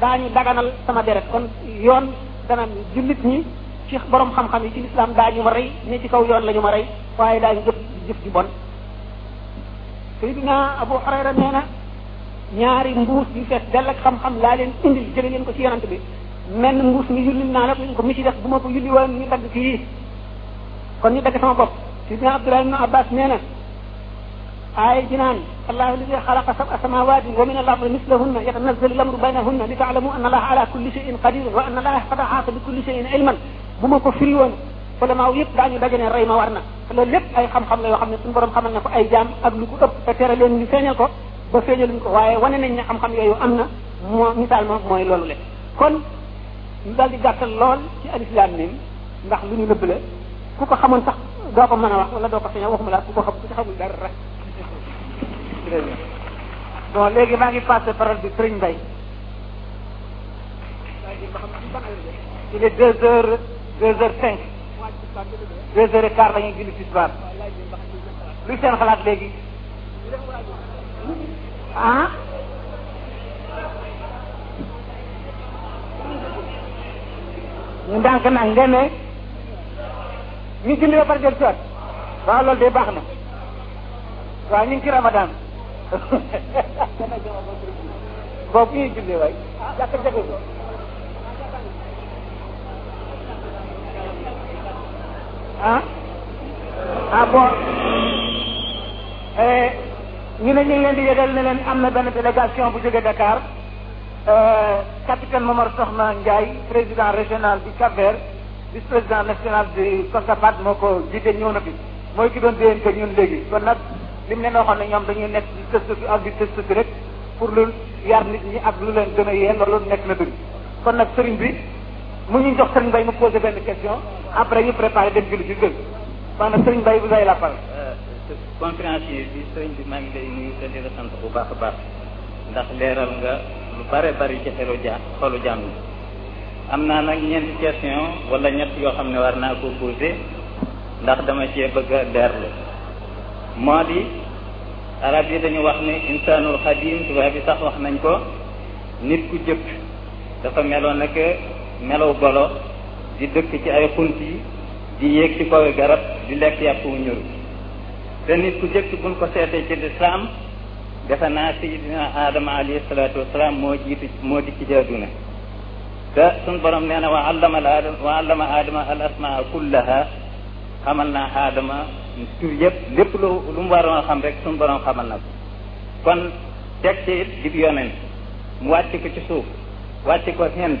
daañu daganal sama deret kon yoon dana jullit ñi ci borom xam-xam yi ci lislaam daañu ma rey ñi ci kaw yoon la ñu ma rey waaye daañu jëf jëf ju bon Seydina Abu Hurayra nee na ñaari mbuus yu fees dell ak xam-xam laa leen indil jële leen ko ci yonante bi menn mbuus mi yullil naa la ko mi ci def bu ma ko yulli woon ñu dagg kii kon ñu dagg sama bopp Seydina Abdullah ibn Abbas nee na aaya ji naan allahu alladi xalaqa sab'a samawati wa min al-ardi mislahunna yatanazzalu al-amru baynahunna li ta'lamu anna allaha ala kulli shay'in qadir wa anna allaha qad ahata bi kulli shay'in ilman bu ma ko firi woon ulamaaw yëpp daañu daje ne rey ma war na te loolu lépp ay xam-xam la yoo xam ne suñu borom xamal na ko ay jaam ak lu ko ëpp te tere leen ñu feeñal ko ba feeñaluñ ko waaye wane nañ ne xam-xam yooyu am na moo misaal ma mooy loolu le kon ñu daal di gàttal lool ci alif laam miim ndax lu ñu nëbb la ku ko xamoon sax doo ko mën a wax wala doo ko feeñal waxuma laa ku ko xam ku ci xamul dara bon léegi maa ngi passé parole bi Serigne Mbaye il est deux heures deux heures cinq deux heures et quart la ñuy julli tisbaar luy seen xalaat léegi ah ñu ndànk nag ngeen ne ñu julli ba pare del siwaat waaw loolu de baax na waaw ñu ngi ci ramadan boobu ñuy julli waay jàkk jàkk ko ah ah bon ñu ne ñu ngi leen di yëgal ne leen am na benn délégation bu jóge Dakar Euh, capitaine Momar Soxna Ndiaye président régional du Cap-Vert vice président national du COSAPAT moo ko jiite ñëw na fi mooy ki doon déyante ñun léegi kon nag li mu leen waxoon ne ñoom dañuy nekk di tëstu fi ak di tëstu fi rek pour lu yar nit ñi ak lu leen gën a yee loolu nekk na dëgg kon nag sëriñ bi mu ñu jox sëriñ Mbaye mu posé benn question après ñu préparé dem julli ci dëgg maanaam sëriñ Mbaye vous avez la parole. Euh, conférencier bi sëriñ bi maa ngi lay nuyu te di la sant bu baax a baax. ndax leeral nga lu bare bari ci xelu ja xolu jàmm am naa nag ñeenti question wala ñett yoo xam ne war naa ko posé ndax dama cee bëgg a leerlu moo di arab yi dañu wax ne insanul xadim tubaab bi sax wax nañ ko nit ku jëkk dafa meloon nag melow golo di dëkk ci ay xunt yi di yéeg ci kaw garab di lekk yàpp wu ñuul te nit ku jëkk buñ ko seetee ci lislaam defe naa sayidina aadama alayhi salaatu wasalaam moo jiitu moo di ci jaaduna te suñ borom nee na wa allama al aadama wa allama aadama al asmaa kullaha xamal naa aadama tur yëpp lépp lu lu mu waroon a xam rek suñ borom xamal na ko kon teg ci it di yonent mu wàcc ko ci suuf wàcc ko Hind